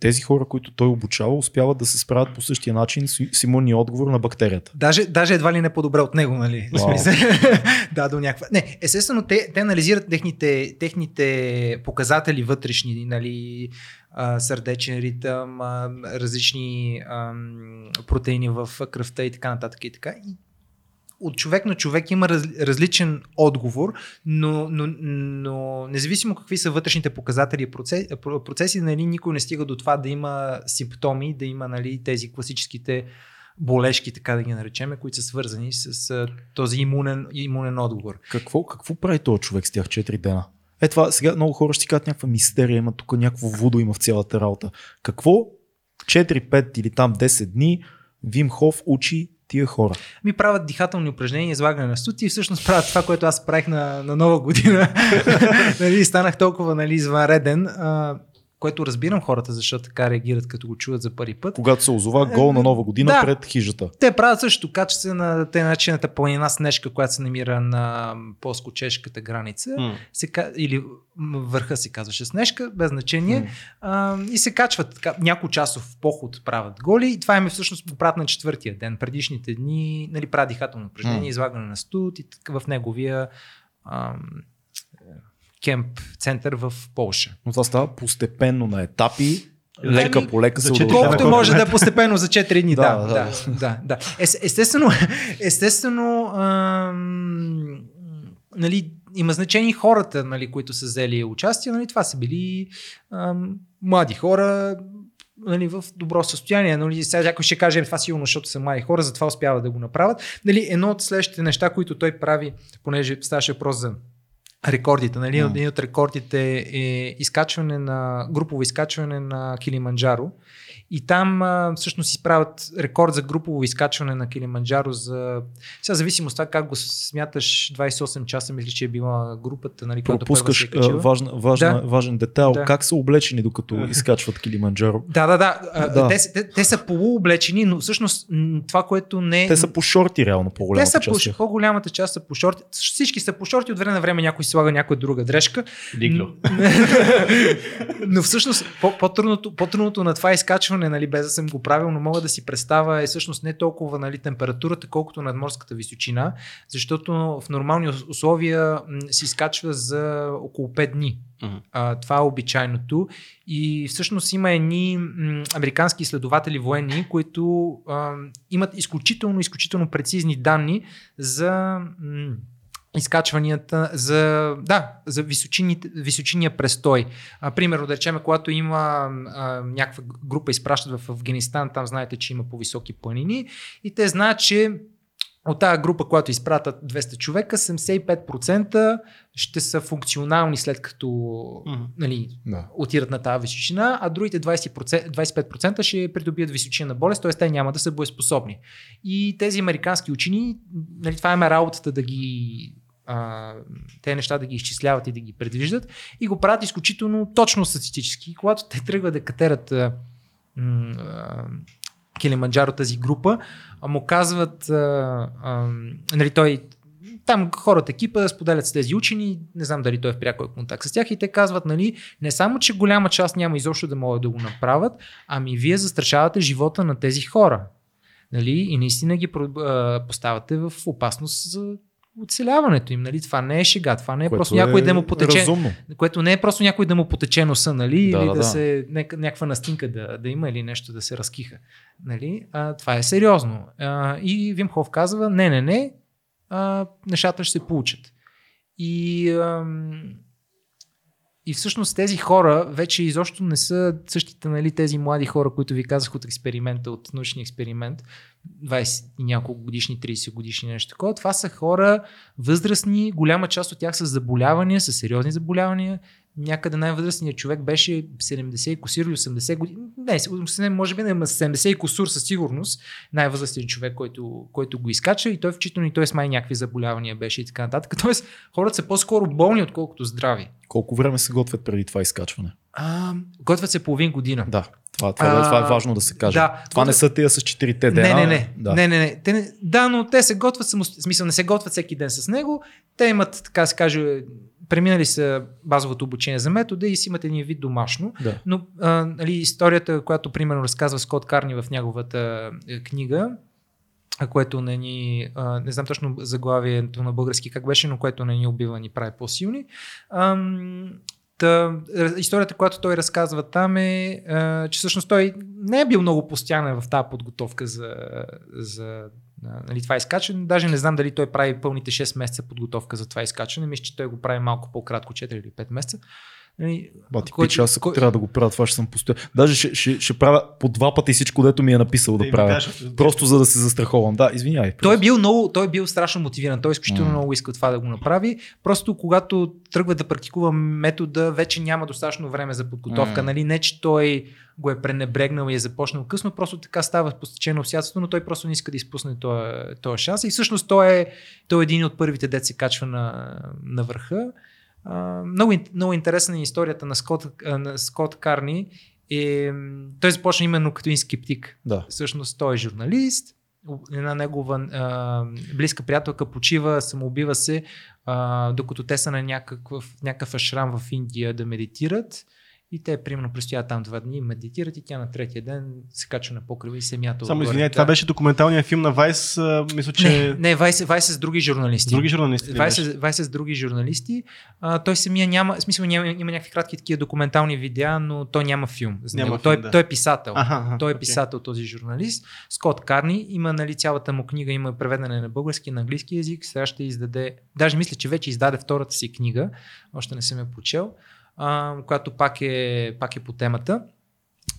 тези хора, които той обучава, успяват да се справят по същия начин с, с имунния отговор на бактерията. Даже, даже едва ли не по-добре от него, нали? Да, до някаква. Не, естествено, те, те анализират техните, техните показатели вътрешни, нали, сърдечен ритъм, различни протеини в кръвта и така нататък и така. И от човек на човек има раз, различен отговор, но, но, но независимо какви са вътрешните показатели и процеси, процеси нали, никой не стига до това да има симптоми, да има нали, тези класическите болешки, така да ги наречем, които са свързани с а, този имунен, имунен отговор. Какво, какво прави този човек с тях 4 дена? Е това, сега много хора ще си кажат някаква мистерия, има тук някакво вудо има в цялата работа. Какво 4-5 или там 10 дни Вим Хоф учи тия хора? Ми правят дихателни упражнения, излагане на стути и всъщност правят това, което аз правих на, на нова година. нали, станах толкова нали, извънреден. А, което разбирам хората, защото така реагират, като го чуват за първи път. Когато се озова гол на нова година Да. пред хижата. Те правят също качество на те наречената планина Снежка, която се намира на полско-чешката граница. М. Се, или върха се казваше Снежка, без значение. М. А, и се качват така, няколко часов поход правят голи и това им е всъщност го правят на четвъртия ден. Предишните дни нали, правят дихателно упражнение, М. излагане на студ и в неговия ам, кемп център в Полша. Но това става постепенно на етапи, лека Ами, по лека се удължава. Колкото колко може да е постепенно за 4 дни. да, Да, да, да. да. Ес, естествено, естествено ам, нали, има значение хората, нали, които са взели участие. Нали, това са били ам, млади хора, нали, в добро състояние. Нали, сега някой ще каже, «Е, това сигурно, защото са млади хора, затова успяват да го направят. Нали, едно от следващите неща, които той прави, понеже ставаше въпрос за рекордите. Нали? Един от рекордите е изкачване на, групово изкачване на Килиманджаро. И там а, всъщност изправят рекорд за групово изкачване на Килиманджаро за... Сега зависимо от това как го смяташ, 28 часа мисля, че е била групата, нали, която първа се Пропускаш е качила. важна, важна, Да. важен детайл. Да. Как са облечени докато изкачват Килиманджаро? Да, да, да. а, Да. Те, са- те, те са полуоблечени, но всъщност това, което не е... Те са по шорти реално по Те са част. по, по-голямата част са по шорти. Всички са по шорти, от време на време някой слага някоя друга дрежка. Дигло. Но всъщност по- по-трудното, по-трудното на това изкачване, нали, без да съм го правил, но мога да си представя е всъщност не толкова нали, температурата, колкото надморската височина, защото в нормални ус- условия се изкачва за около 5 дни. Мгм. А, това е обичайното. И всъщност има едни м, американски изследователи военни, които а, имат изключително, изключително прецизни данни за м, изкачванията, за, да, за височиния престой. А, примерно, да речем, когато има а, някаква група изпращат в Афганистан, там знаете, че има по-високи планини и те знаят, че от тази група, която изпратят 200 човека, 75% ще са функционални след като Мгм. нали, Да. отират на тази височина, а другите 20%, 25% ще придобият височина болест, т.е. те няма да са боеспособни. И тези американски учени, нали, това има работата да ги те неща да ги изчисляват и да ги предвиждат и го правят изключително точно статистически. Когато те тръгват да катерат а, а, Килиманджаро тази група, а му казват, а, а, нали, той там хората екипа споделят с тези учени, не знам дали той е в пряко контакт с тях и те казват, нали, не само, че голяма част няма изобщо да могат да го направят, ами вие застрашавате живота на тези хора. Нали? И наистина ги поставяте в опасност за оцеляването им. Нали? Това не е шега, това не е Което просто някой да му потече. Разумно. Което не е просто някой да му потече носа, нали? Да, или да, да, се няк- някаква настинка да, да има или нещо да се разкиха. Нали? А, това е сериозно. А, и Вимхов казва, не, не, не, а, нещата ще се получат. И, ам, и всъщност тези хора вече изобщо не са същите нали, тези млади хора, които ви казах от експеримента, от научния експеримент, 20 и няколко годишни, 30 годишни нещо такова. Това са хора възрастни, голяма част от тях са заболявания, са сериозни заболявания. Някъде най-възрастният човек беше 70 и косир или 80 години. Не, 80, може би не, ама 70 и косур със сигурност. Най-възрастният човек, който, който го изкача и той включително и той с май някакви заболявания беше и така нататък. Тоест, хората са по-скоро болни, отколкото здрави. Колко време се готвят преди това изкачване? А, готвят се половин година. Да, това, това, а, това е важно да се каже. да. това не са тия с четирите дена. Не, не, не. Да. не, не, не. Те, не- да, но те се готвят, смисъл не се готвят всеки ден с него. Те имат, така се каже, преминали са базовото обучение за метода и си имат един вид домашно. Да. Но а, нали, историята, която примерно разказва Скот Карни в неговата е, книга, което не ни, а, не знам точно заглавието на български как беше, но което не ни убива, ни прави по-силни. Ам, Та, историята, която той разказва там е, а, че всъщност той не е бил много постоянен в тази подготовка за, за нали, това изкачване. Даже не знам дали той прави пълните 6 месеца подготовка за това изкачване. Мисля, че той го прави малко по-кратко, 4 или 5 месеца. Нали, Ба, ти който- пич, аз ако кой- трябва да го правя, това ще съм постоянно. Даже ще, ще, ще правя по два пъти всичко, дето ми е написал да ми правя. кажеш, Просто за да се застраховам. Да, извинявай. Той е бил много, той е бил страшно мотивиран. Той изключително М. много иска това да го направи. Просто когато тръгва да практикува метода, вече няма достатъчно време за подготовка. М. Нали? Не, че той го е пренебрегнал и е започнал късно, просто така става по стечение но той просто не иска да изпусне този, шанс. И всъщност той е, той е един от първите дет се качва на, на върха. А, много, много интересна е историята на Скот, на Скот Карни. Е, м, той започна именно като един скептик. Да. Всъщност той е журналист, една негова а, близка приятелка почива, самоубива се, а, докато те са на някакъв, някакъв ашрам в Индия да медитират. И те, примерно, престояват там два дни, медитират и тя на третия ден се качва на покрива и се мята. Само извиняй, това беше документалният филм на Вайс. Мисля, че Не, не Вайс, Вайс е с други журналисти. други журналисти. ли Вайс е, Вайс е с други журналисти. А, той самия няма, в смисъл няма, има някакви кратки такива документални видеа, но той няма филм. За Няма него. филм, той, да. той е писател. Аха, аха, Той е окей. писател, този журналист. Скот Карни. Има нали, цялата му книга, има преведене на български и на английски язик. Сега ще издаде, даже мисля, че вече издаде втората си книга. Още не съм я прочел, а, която пак е, пак е по темата.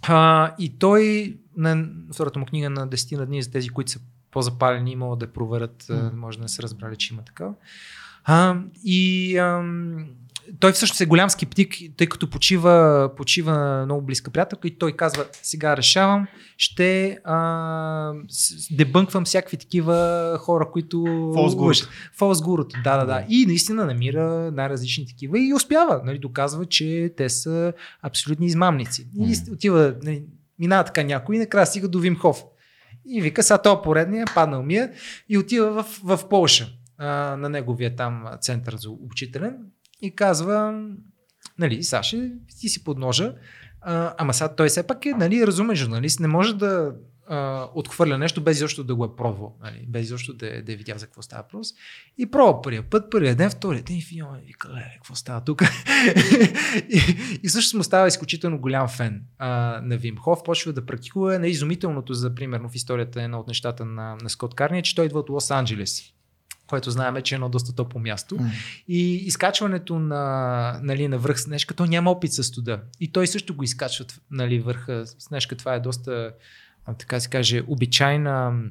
А, и той, на втората му книга на 10 на дни, за тези, които са по-запалени, могат да проверят, mm. може да не са разбрали, че има такава. А, и ам, той всъщност е голям скептик, тъй като почива, почива много близка приятелка и той казва, сега решавам, ще а, дебънквам всякакви такива хора, които... False гурото, да, да, да. И наистина намира най-различни такива и успява, нали, доказва, че те са абсолютни измамници. И отива, нали, минава така някой и накрая стига до Вимхов. И вика, сега то поредния, паднал ми е и отива в, в Полша, а, на неговия там център за обучителен и казва, нали, Саше, ти си подножа, а, ама сега той все пак е нали, разумен журналист, не може да а, отхвърля нещо без изобщо да го е пробвал, нали, без изобщо да, е- да е видял за какво става въпрос. И пробва първия път, първия ден, втория ден и филма вика, ле, какво става тук? и, и също му става изключително голям фен а, на Вим Хоф, почва да практикува на изумителното, за примерно в историята едно от нещата на, на Скот Карни, е, че той идва от Лос Анджелес което знаем, че е едно доста топло място. М. И изкачването на, нали, на връх Снежка, той няма опит с студа. И той също го изкачва нали, върха Снежка. Това е доста, така се каже, обичайна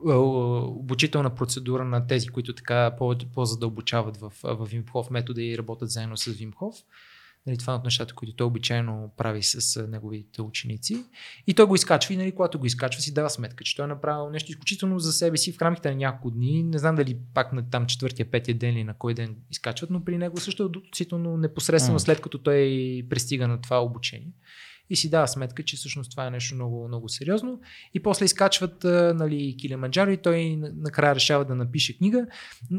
обучителна процедура на тези, които така по- по-задълбочават в, в Вимхов метода и работят заедно с Вимхов. Нали, това е от нещата, които той обичайно прави с неговите ученици. И той го изкачва и нали, когато го изкачва си дава сметка, че той е направил нещо изключително за себе си в рамките на няколко дни. Не знам дали пак на там четвъртия, петия ден или на кой ден изкачват, но при него също е относително непосредствено след като той пристига на това обучение. И си дава сметка, че всъщност това е нещо много, много сериозно. И после изкачват нали, Килиманджаро и той на- накрая решава да напише книга.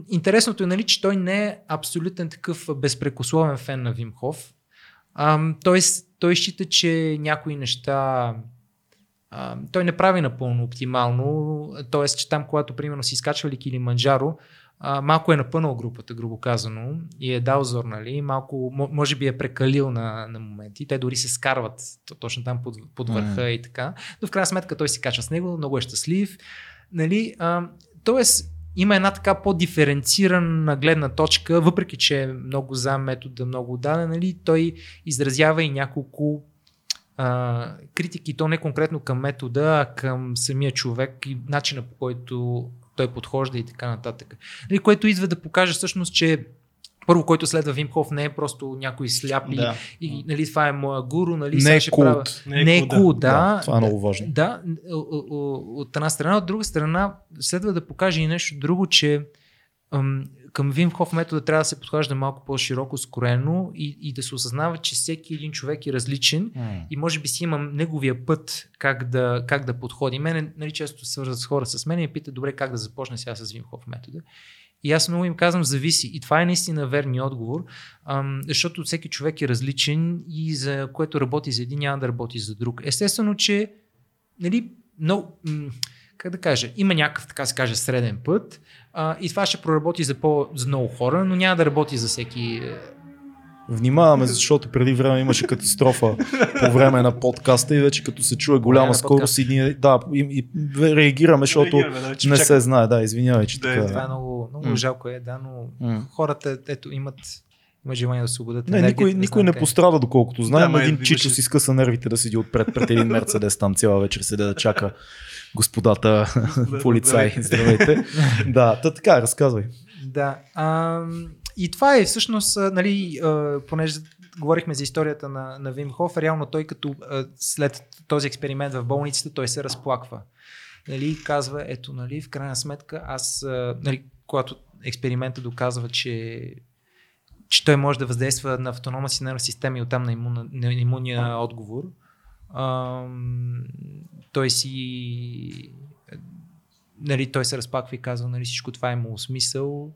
Интересното е, нали, че той не е абсолютен такъв безпрекословен фен на Вимхов. Ам, той, счита, че някои неща а, той не прави напълно оптимално, т.е. че там, когато примерно си изкачвали Килиманджаро, а, малко е напънал групата, грубо казано, и е дал зор, нали, малко, мо- може би е прекалил на, на моменти, те дори се скарват то- точно там под, под върха и така, но в крайна сметка той си качва с него, много е щастлив, нали, а, тоест има една така по-диференцирана гледна точка, въпреки че е много за метода, много даден, нали, той изразява и няколко а, критики, то не конкретно към метода, а към самия човек и начина по който той подхожда и така нататък. Нали, което идва да покаже всъщност, че първо, който следва Вимхов не е просто някой сляп и, Да. и нали, това е моя гуру, нали, Не е ще правя- култ. Не е култ, да. Това е много важно. Да, от една страна, от друга страна следва да покаже и нещо друго, че към Вим Хоф метода трябва да се подхожда малко по-широко, скорено и, и да се осъзнава, че всеки един човек е различен М. и може би си имам неговия път как да, как да подходи. Мене нали, често се свързват с хора с мен и ме питат, добре, как да започна сега с Вим Хоф метода. И аз много им казвам, зависи. И това е наистина верният отговор, защото всеки човек е различен и за което работи за един, няма да работи за друг. Естествено, че нали, много, как да кажа, има някакъв, така се каже, среден път и това ще проработи за, по, за много хора, но няма да работи за всеки. Е, Внимаваме, защото преди време имаше катастрофа по време на подкаста и вече като се чуе голяма скорост и ние да, и, и реагираме, защото Реагираме, да, че не чакаме. се знае. Да, извинявай, че Да, така е, Това е е. много, много жалко е, да, но М. хората ето имат има желание да освободят Не, енергията, никой, да никой не къде. пострада, доколкото знаем. Да, един имаше- чичо си скъса нервите да седи отпред пред един Мерцедес там цяла вечер седе да чака господата полицаи. Здравейте. да, та така, разказвай. Да. А, и това е всъщност, а, нали, а, понеже говорихме за историята на, на Вим Хоф, реално той като а, след този експеримент в болницата, той се разплаква. Нали, казва, ето, нали, в крайна сметка, аз, а, нали, когато експеримента доказва, че че той може да въздейства на автономна си нервна система и оттам на, имуна, на имунния отговор. Ам, той си нали, той се разпаква и казва, нали, всичко това е имало смисъл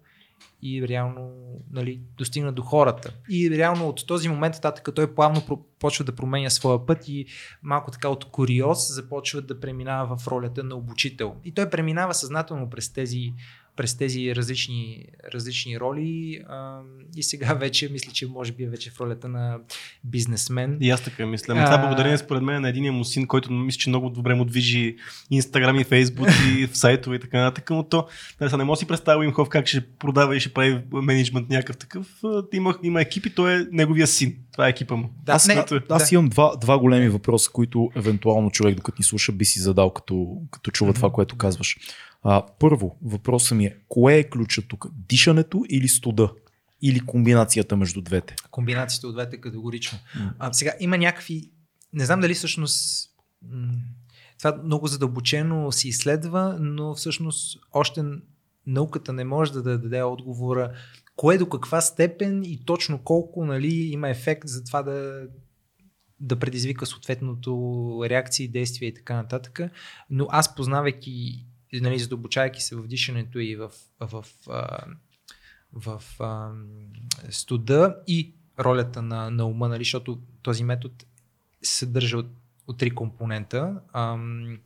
и реално нали, достигна до хората. И реално от този момент нататък той плавно почва да променя своя път и малко така от куриоз започва да преминава в ролята на обучител. И той преминава съзнателно през тези през тези различни, различни роли а, и сега вече мисля, че може би е вече в ролята на бизнесмен. И аз така мисля. Това А- е благодарение според мен на единия му син, който мисля, че много добре му движи Инстаграм и Фейсбук и в сайтове и така нататък. Но то, нали, сега не мога си представя Имхов как ще продава и ще прави менеджмент някакъв такъв. Има, има екип и той е неговия син. Това е екипа му. Да, аз не, не, аз да. имам два, два големи въпроса, които евентуално човек, докато ни слуша, би си задал, като, като чува това, което казваш. А, първо, въпросът ми е, кое е ключът тук? Дишането или студа? Или комбинацията между двете? Комбинацията от двете категорично. А, сега има някакви. Не знам дали всъщност. Това много задълбочено се изследва, но всъщност още науката не може да даде отговора кое до каква степен и точно колко нали, има ефект за това да, да предизвика съответното реакции, действия и така нататък. Но аз познавайки, нали, задълбочайки се в дишането и в, в, а, в а, студа и ролята на, на ума, нали, защото този метод съдържа от, от три компонента. Ам,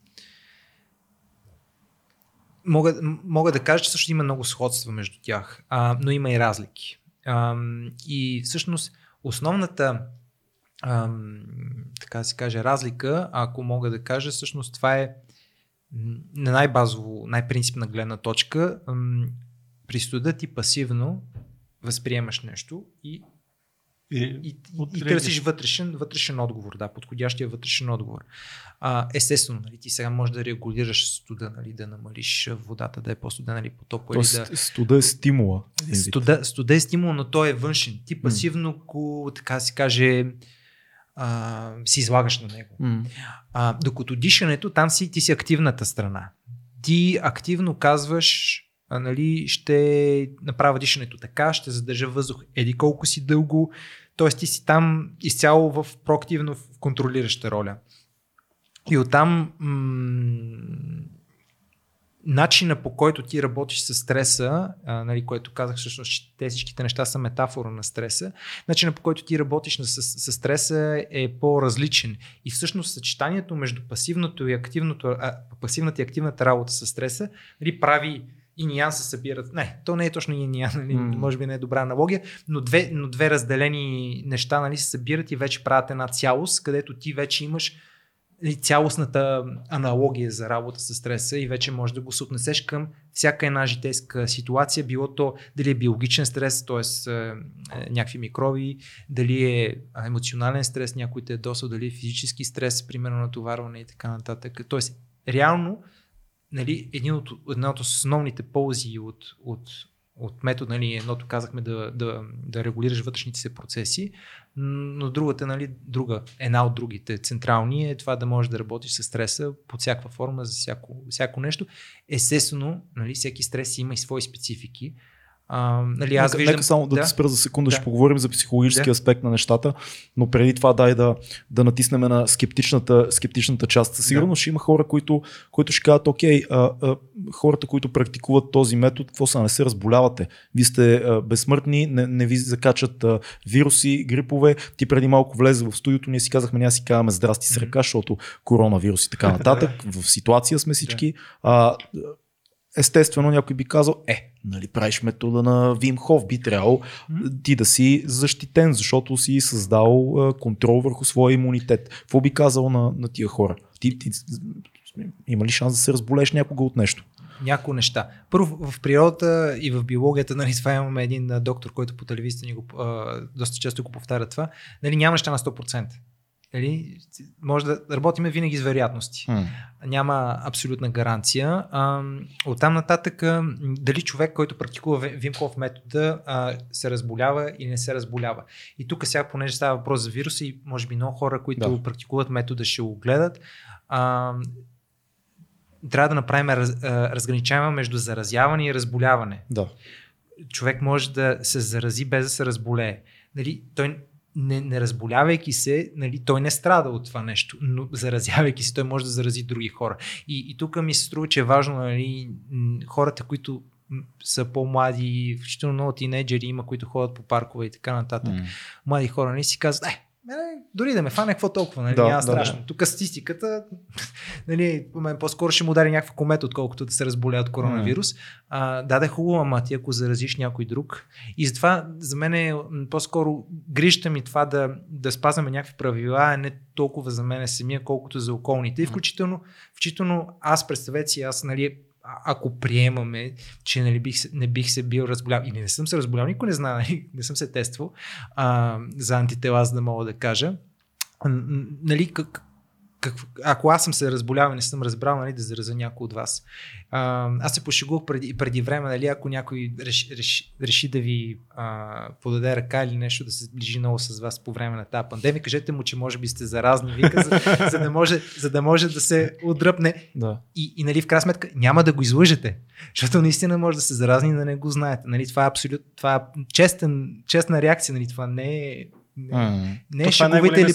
мога, мога да кажа, че също има много сходства между тях, а, но има и разлики. Ам, и всъщност основната ам, така да се каже, разлика, ако мога да кажа, всъщност това е на най-базово, най-принципна гледна точка. При студа ти пасивно възприемаш нещо и И, и, и, търсиш вътрешен, вътрешен отговор, да, подходящия вътрешен отговор. А, естествено, нали, ти сега можеш да регулираш студа, нали, да намалиш водата, да е по-студена или по-топла. Или Тоест, да... студа е стимула. Студа, студа е стимул, но той е външен. Ти пасивно, ко, така се каже, а, си излагаш на него. М. А, докато дишането, там си, ти си активната страна. Ти активно казваш, а, нали, ще направя дишането така, ще задържа въздух еди колко си дълго. Тоест ти си там изцяло в проактивно в контролираща роля. И оттам м- начина по който ти работиш с стреса, а, нали, което казах всъщност, че те всичките неща са метафора на стреса, начина по който ти работиш с, с, стреса е по-различен. И всъщност съчетанието между пасивното и активното, а, пасивната и активната работа с стреса нали, прави и ниан се събират. Не, то не е точно и ниан, нали, М. може би не е добра аналогия, но две, но две разделени неща нали, се събират и вече правят една цялост, където ти вече имаш цялостната аналогия за работа с стреса и вече можеш да го съотнесеш към всяка една житейска ситуация, било то дали е биологичен стрес, т.е. някакви микроби, дали е емоционален стрес, някой те е досъл, дали е физически стрес, примерно натоварване и така нататък. Тоест, реално, нали, един от, една от основните ползи от, от, от метод, нали, едното казахме да, да, да регулираш вътрешните си процеси, но другата, нали, друга, една от другите централни е това да можеш да работиш с стреса под всяка форма, за всяко, всяко нещо. Естествено, нали, всеки стрес има и свои специфики. А, нали, аз нека, виждам, нека само да, да те спра за секунда, Да. ще поговорим за психологически Да. аспект на нещата, но преди това дай да, да натиснем на скептичната, скептичната част. Със сигурност ще има хора, които, които ще кажат, окей, а, а, хората, които практикуват този метод, какво са, не се разболявате. Вие сте а, безсмъртни, не, не ви закачат а, вируси, грипове. Ти преди малко влезе в студиото, ние си казахме, ние си казваме здрасти с ръка, защото коронавирус и така нататък. в ситуация сме всички. А, естествено някой би казал, е, нали правиш метода на Вим Хоф, би трябвало ти да си защитен, защото си създал контрол върху своя имунитет. Какво би казал на, на тия хора? Ти, ти, има ли шанс да се разболееш някога от нещо? няколко неща. Първо, в природата и в биологията, нали, това имаме един доктор, който по телевизията ни го, а, доста често го повтаря това, нали, няма неща на 100%. Нали, може да работиме винаги с вероятности. М. Няма абсолютна гаранция. А, оттам нататък, а, дали човек, който практикува Ви- Вимков метода, а, се разболява или не се разболява. И тук сега, понеже става въпрос за вируса и може би много хора, които Да. практикуват метода, ще го гледат, а, трябва да направим раз, разграничаване между заразяване и разболяване. Да. Човек може да се зарази без да се разболее. Нали, той не, не разболявайки се, нали, той не страда от това нещо, но заразявайки се, той може да зарази други хора. И, и тук ми се струва, че е важно нали, хората, които са по-млади, включително много тинейджери има, които ходят по паркове и така нататък. М. Млади хора не си казват, е, мене, дори да ме фане, какво толкова, нали, Да, няма да, страшно. Тук статистиката, нали, мен по-скоро ще му удари някаква комета, отколкото да се разболее от коронавирус. А, да, да е хубаво, ама ти ако заразиш някой друг. И затова за мен е по-скоро грижата ми това да, да спазваме някакви правила, а не толкова за мен самия, колкото за околните. И включително, включително аз представете си, аз нали, ако приемаме, че нали, бих, не бих се бил разболял или не съм се разболял, никой не знае, не съм се тествал а, за антитела, за да мога да кажа. Нали, как, как, ако аз съм се разболял и не съм разбрал, нали, да заразя някой от вас. А, аз се пошегувах преди, преди време, нали, ако някой реши, реши, реши да ви а, подаде ръка или нещо, да се ближи много с вас по време на тази пандемия, кажете му, че може би сте заразни, вика, за, за, да, може, за да може да се отдръпне Да. и, и нали, в крайна сметка няма да го излъжете, защото наистина може да се заразни и да не го знаете. Нали, това е абсолютно, това е честен, честна реакция, нали, това не е, не, не То е е шеговите или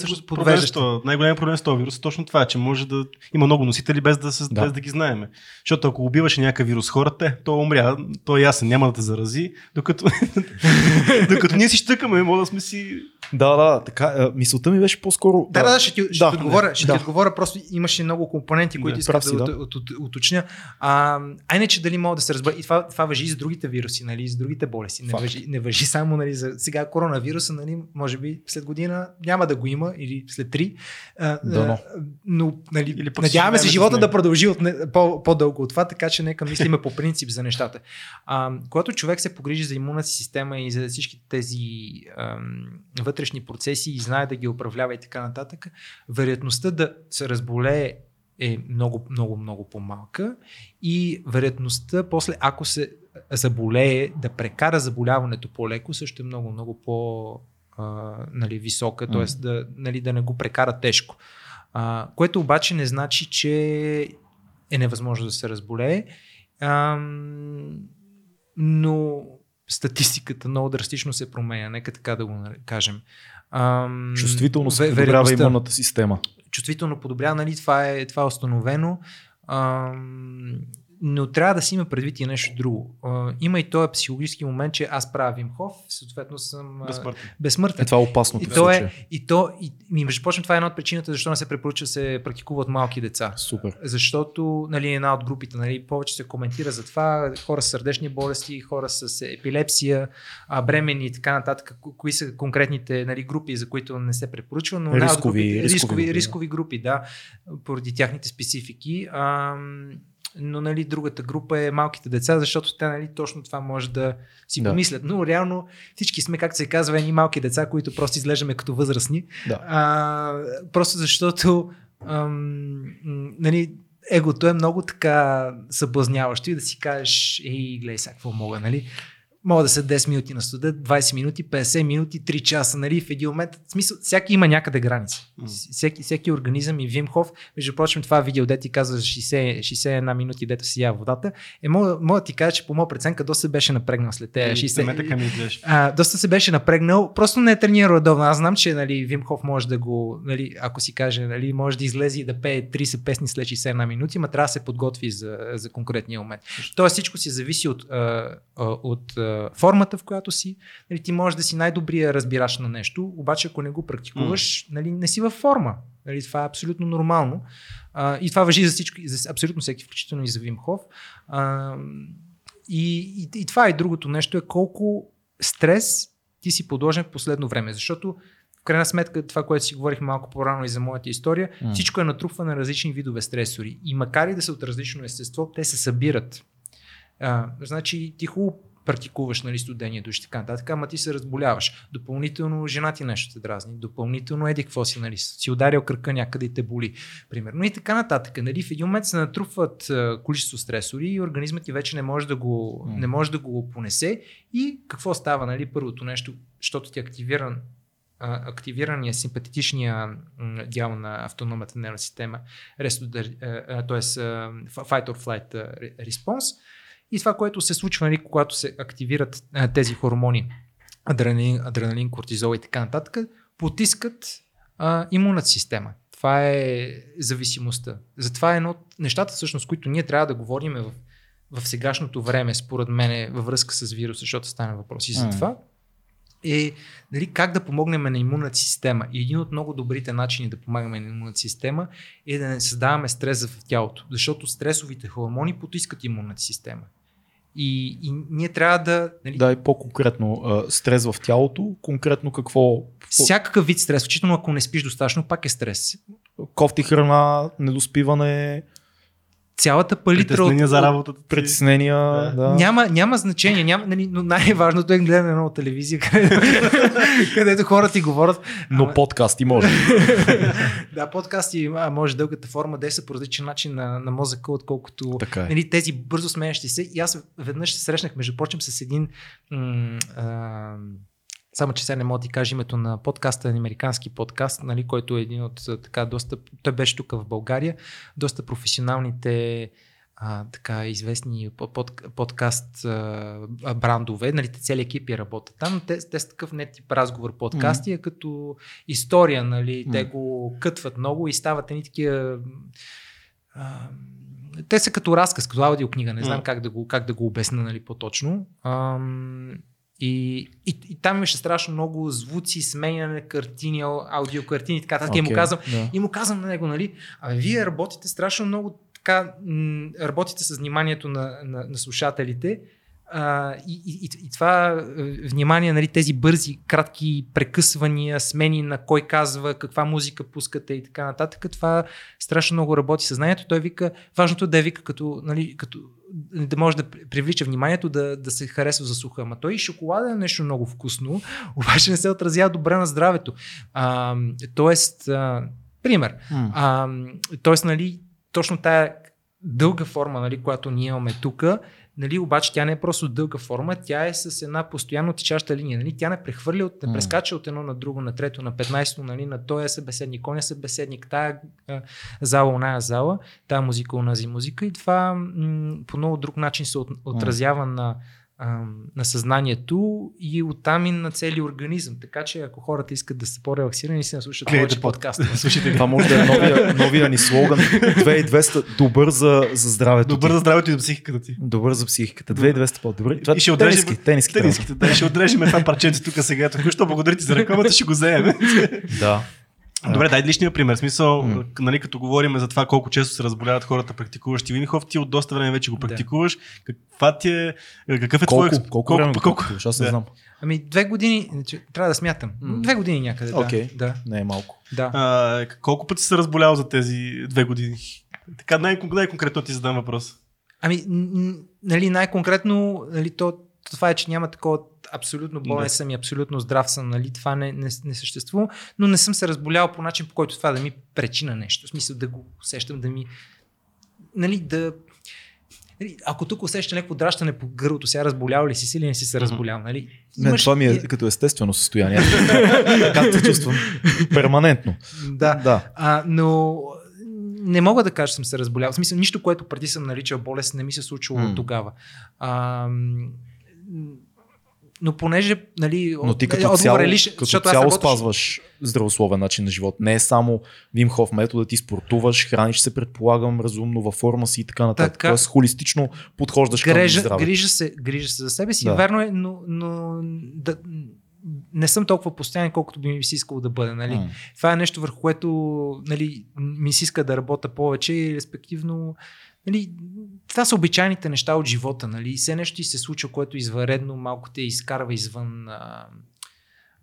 това. Най-големият проблем с този вирус е точно това, че може да има много носители без да, се, Да. без да ги знаеме. Защото ако убиваше някакъв вирус хората, то умря, то е ясен, няма да те зарази, докато, докато ние си щъкаме, може да сме си... Да, да, така. Мисълта ми беше по-скоро. Да, да, да, ще ти, ще Да, ти отговоря, ще да. ти отговоря, просто имаше много компоненти, които Да, искам да, си, да. да. От, от, уточня. А, а иначе дали мога да се разбера, и това, това въжи и за другите вируси, нали, и за другите болести. Не въжи, не въжи само нали, за сега коронавируса, нали, може би след година няма да го има или след три. Дано. но нали, Или надяваме се живеем живота да продължи от, по, по-дълго от това, така че нека мислиме по принцип за нещата. А, когато човек се погрижи за имунната си система и за всички тези ам, вътрешни процеси и знае да ги управлява и така нататък, вероятността да се разболее е много, много, много по-малка и вероятността после, ако се заболее, да прекара заболяването по-леко, също е много, много по- а, нали, висока, т.е. да, нали, да не го прекара тежко. А, което обаче не значи, че е невъзможно да се разболее. Ам, но статистиката много драстично се променя, нека така да го нар- кажем. Ам, Чувствително се подобрява имунната система. чувствително подобрява, нали, това е, това е установено. Ам, но трябва да си има предвид и нещо друго. Има и този психологически момент, че аз правя Вимхов, съответно съм Безсмъртен. безсмъртен. Е, това е опасното и, то е, и то, и, и между прочим, това е една от причината, защо не се препоръчва да се практикува от малки деца. Супер. Защото нали, една от групите, нали, повече се коментира за това, хора с сърдечни болести, хора с епилепсия, бремени и така нататък, ко- кои са конкретните нали, групи, за които не се препоръчва, но Рискови- групите, рискови рискови, групи, рискови, да. групи, да, поради тяхните специфики. Ам, но нали, другата група е малките деца, защото те нали, точно това може да си Да. помислят. Но реално всички сме, както се казва, едни малки деца, които просто изглеждаме като възрастни. Да. А, просто защото ам, нали, егото е много така съблазняващо и да си кажеш, ей, гледай сега какво мога, нали? Мога да са 10 минути на студа, 20 минути, 50 минути, 3 часа, нали? В един момент, в смисъл, всяки има някъде граница. Всеки, всеки организъм и Вимхов, между прочим, това видео, де ти казва за 60, 61 минути, дето си я водата, е, мога, мога да ти кажа, че по моя преценка доста се беше напрегнал след тези 60. Не ме така ми изглеждаш. А, доста се беше напрегнал, просто не е тренирал редовно. Аз знам, че нали, Вим Хоф може да го, нали, ако си каже, нали, може да излезе и да пее 30 песни след 61 минути, ма трябва да се подготви за, за конкретния момент. Тоест всичко си зависи от, от а, формата, в която си. Нали, ти можеш да си най-добрия разбираш на нещо, обаче ако не го практикуваш, нали, не си във форма. Нали, това е абсолютно нормално. А, и това въжи за всичко, за абсолютно всеки, включително и за Вим Хоф. А, и, и, и това е другото нещо е колко стрес ти си подложен в последно време. Защото в крайна сметка това, което си говорих малко по-рано и за моята история, М. всичко е натрупване на различни видове стресори. И макар и да са от различно естество, те се събират. А, значи ти хубаво практикуваш нали, студения душ и така нататък, ама ти се разболяваш. Допълнително жена ти нещо те дразни, допълнително еди какво си, нали, си ударил кръка някъде и те боли, примерно и така нататък. Нали, в един момент се натрупват а, количество стресори и организмът ти вече не може да го, М. не може да го понесе и какво става, нали, първото нещо, защото ти е активиран активирания симпатичния м, дял на автономната нервна система, т.е. fight or flight response. И това, което се случва, нали, когато се активират а, тези хормони, адреналин, адреналин, кортизол и така нататък, потискат а, имунната система. Това е зависимостта. Затова е едно от нещата, всъщност, които ние трябва да говорим в, в сегашното време, според мен, във връзка с вируса, защото стане въпроси за М. това, е нали, как да помогнем на имунната система. И един от много добрите начини да помагаме на имунната система е да не създаваме стрес в тялото, защото стресовите хормони потискат имунната система. И, и ние трябва да. Нали, Дай по-конкретно а, стрес в тялото, конкретно какво? Всякакъв вид стрес, включително ако не спиш достатъчно, пак е стрес. Кофти храна, недоспиване, Цялата палитра. Притеснения за работата. ти. притеснения. Да. Да. Няма, няма значение, няма, нали, но най-важното е гледане на телевизия, където, където хората ти говорят. Но Ама- подкасти може. да, подкасти а, може дългата форма действа по различен начин на, на мозъка, отколкото така е. нали, тези бързо сменящи се. И аз веднъж се срещнах, между прочим, с един. М- а, само, че сега не мога да ти кажа името на подкаста, един американски подкаст, нали, който е един от така доста. Той беше тук в България. Доста професионалните а, така известни под, под, подкаст а, брандове, нали, те цели екипи работят там, те, те са такъв не тип разговор подкасти, а като история, нали, те Мгм. го кътват много и стават едни такива а, те са като разказ, като аудиокнига, не знам М. как да го, как да го обясня нали, по-точно. Ам, и, и, и, там имаше страшно много звуци, сменяне, картини, ау- аудиокартини и така нататък. И му казвам, да. и му казвам на него, нали, а вие работите страшно много така, м- работите с вниманието на, на, на слушателите а, и, и, и, това е, внимание, нали, тези бързи, кратки прекъсвания, смени на кой казва, каква музика пускате и така нататък, това страшно много работи съзнанието. Той вика, важното е да вика като, нали, като да може да привлича вниманието, да, да се харесва за слуха. Ама той и шоколада е нещо много вкусно, обаче не се отразява добре на здравето. А, тоест, а, пример, а, тоест, нали, точно тая дълга форма, нали, която ние имаме тук, нали, обаче тя не е просто дълга форма, тя е с една постоянно течаща линия. Нали, тя не прехвърля, от, не прескача от едно на друго, на трето, на 15, нали, на този събеседник, оня събеседник, тая а, зала, оная зала, тая музика, онази музика. И това м- по много друг начин се от, отразява на, на съзнанието и оттам и на целия организъм. Така че ако хората искат да са по-релаксирани, си слушат Гледайте повече подкаста. Слушайте, Това може да е новия, новия ни слоган. 2200 добър за, за здравето. добър ти. за здравето и за психиката ти. Добър за психиката. 2200 по-добър. Това И ще отрежем- тениски, тениски. Тениските, да, ще отрежем това парченце тук сега. Току-що благодаря ти за рекламата, ще го вземем. Да. Добре, дай личния пример. Смисъл, М. нали, като говорим за това колко често се разболяват хората, практикуващи Винхов, ти от доста време вече го Да. практикуваш. Каква ти е, какъв е Колко, твой... колко, време го колко, практикуваш? Аз не Да. знам. Ами две години, значи, трябва да смятам. Две години някъде, да. Окей. Да, Не е малко. да. А, колко пъти си се разболял за тези две години? Така най- най-конкретно ти задам въпрос. Ами, н- н- нали, най-конкретно, нали, то, това е, че няма такова абсолютно болен Да. съм и абсолютно здрав съм, нали, това не, не, не съществува, но не съм се разболял по начин, по който това да ми пречи на нещо. В смисъл да го усещам, да ми, нали, да нали, ако тук усеща някакво дращане по гърлото, сега разболял ли си си или не си се разболял, нали? Не, Имаш- това ми е като естествено състояние. как се чувствам перманентно. Да, Да. А, но не мога да кажа, че съм се разболял. В смисъл, нищо, което преди съм наричал болест, не ми се е случило mm. тогава. А, но понеже, нали, Но ти като отговор цяло, е лиш, като защото цяло работя- спазваш здравословен начин на живот. Не е само Вимхов метода, ти спортуваш, храниш се, предполагам, разумно във форма си и така нататък. Така. Тоест холистично подхождаш към грежа, здравето. грижа, се, грижа се за себе си. Да. Верно е, но, но да, не съм толкова постоянен, колкото би ми се искало да бъда. Нали? М. Това е нещо върху което нали, ми се иска да работя повече и респективно нали, това са обичайните неща от живота. Нали? Все нещо ти се случва, което извънредно малко те изкарва извън а,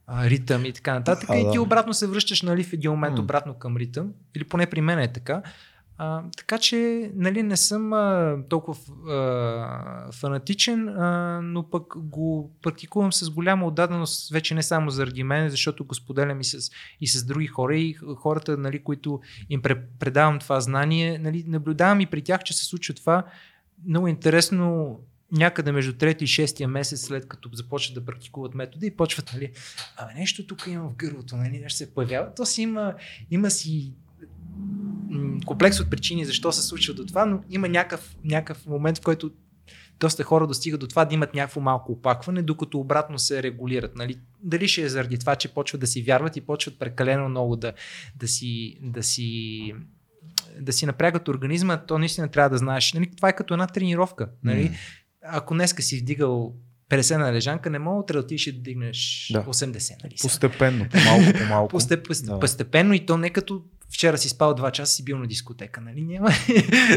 а, ритъм и така нататък. А, и ти да. обратно се връщаш нали, в един момент обратно към ритъм. Или поне при мен е така. А, така че, нали, не съм а, толкова а, фанатичен, а, но пък го практикувам с голяма отдаденост, вече не само заради мен, защото го споделям и с, и с други хора и хората, нали, които им предавам това знание, нали, наблюдавам и при тях, че се случва това. Много интересно някъде между трети и шестия месец, след като започват да практикуват метода и почват, нали, абе нещо тук има в гърлото, нали, нещо се появява. То си има, има си комплекс от причини защо се случва до това, но има някакъв, някакъв момент, в който доста хора достигат до това да имат някакво малко опакване, докато обратно се регулират. Нали? Дали ще е заради това, че почват да си вярват и почват прекалено много да, да, си, да, си, да си напрягат организма, то наистина трябва да знаеш. Нали? Това е като една тренировка. Нали? Mm. Ако днеска си вдигал 50 на лежанка, не мога утре да отидеш и да дигнеш да. 80. Нали? Постепенно, по-малко, по-малко. Постеп, да. Постепенно и то не като вчера си спал 2 часа си бил на дискотека, нали? Няма.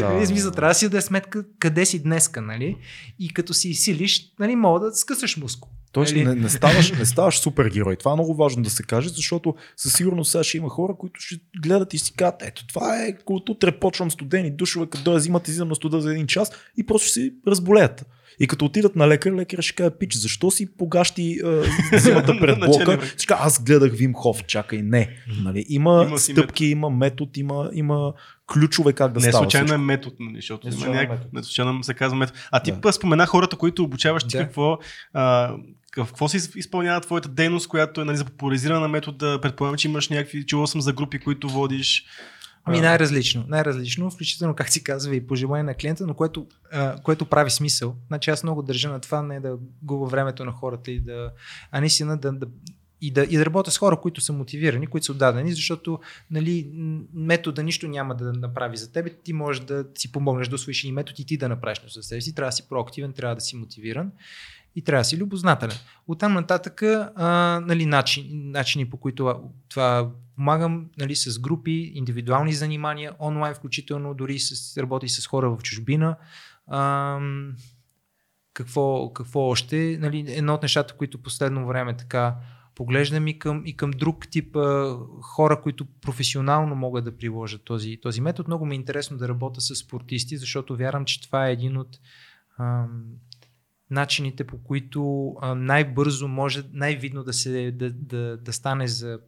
Да. Смисъл, трябва да си да е сметка къде си днеска, нали? И като си силиш, нали, мога да скъсаш мускул. Тоест нали? не, не, ставаш, не ставаш супергерой. Това е много важно да се каже, защото със сигурност сега ще има хора, които ще гледат и си казват, ето това е, когато утре почвам студени душове, като да взимат излизам на студа за един час и просто ще си разболеят. И като отидат на лекар, лекар ще каже, пич, защо си погащи е, зимата пред блока? Ще каже, аз гледах Вим Хоф, чакай, не. Нали? Има, има стъпки, има метод, има, има ключове как да не става. Не случайно е метод, нали, защото не, случайно, някак... не случайно се казва метод. А ти да. спомена хората, които обучаваш ти да. какво, а, какво се изпълнява твоята дейност, която е нали, за популяризирана метода? Предполагам, че имаш някакви, чувал съм за групи, които водиш. Ами най-различно, най-различно, включително как си казва и пожелание на клиента, но което, а, което прави смисъл. Значи аз много държа на това, не да губя времето на хората и да, а наистина да, да и да, и да работя с хора, които са мотивирани, които са отдадени, защото нали, метода нищо няма да направи за теб. Ти можеш да си помогнеш да освоиш и метод и ти да направиш нещо за себе си. Трябва да си проактивен, трябва да си мотивиран и трябва да си любознателен. От там нататък а, нали, начин, начини по които това помагам нали, с групи, индивидуални занимания, онлайн включително, дори с, работи с хора в чужбина. А, какво, какво още? Нали, едно от нещата, които последно време така поглеждам и към, и към друг тип а, хора, които професионално могат да приложат този, този метод. Много ми е интересно да работя с спортисти, защото вярвам, че това е един от начините, по които най-бързо може, най-видно да, се, да, да, да стане за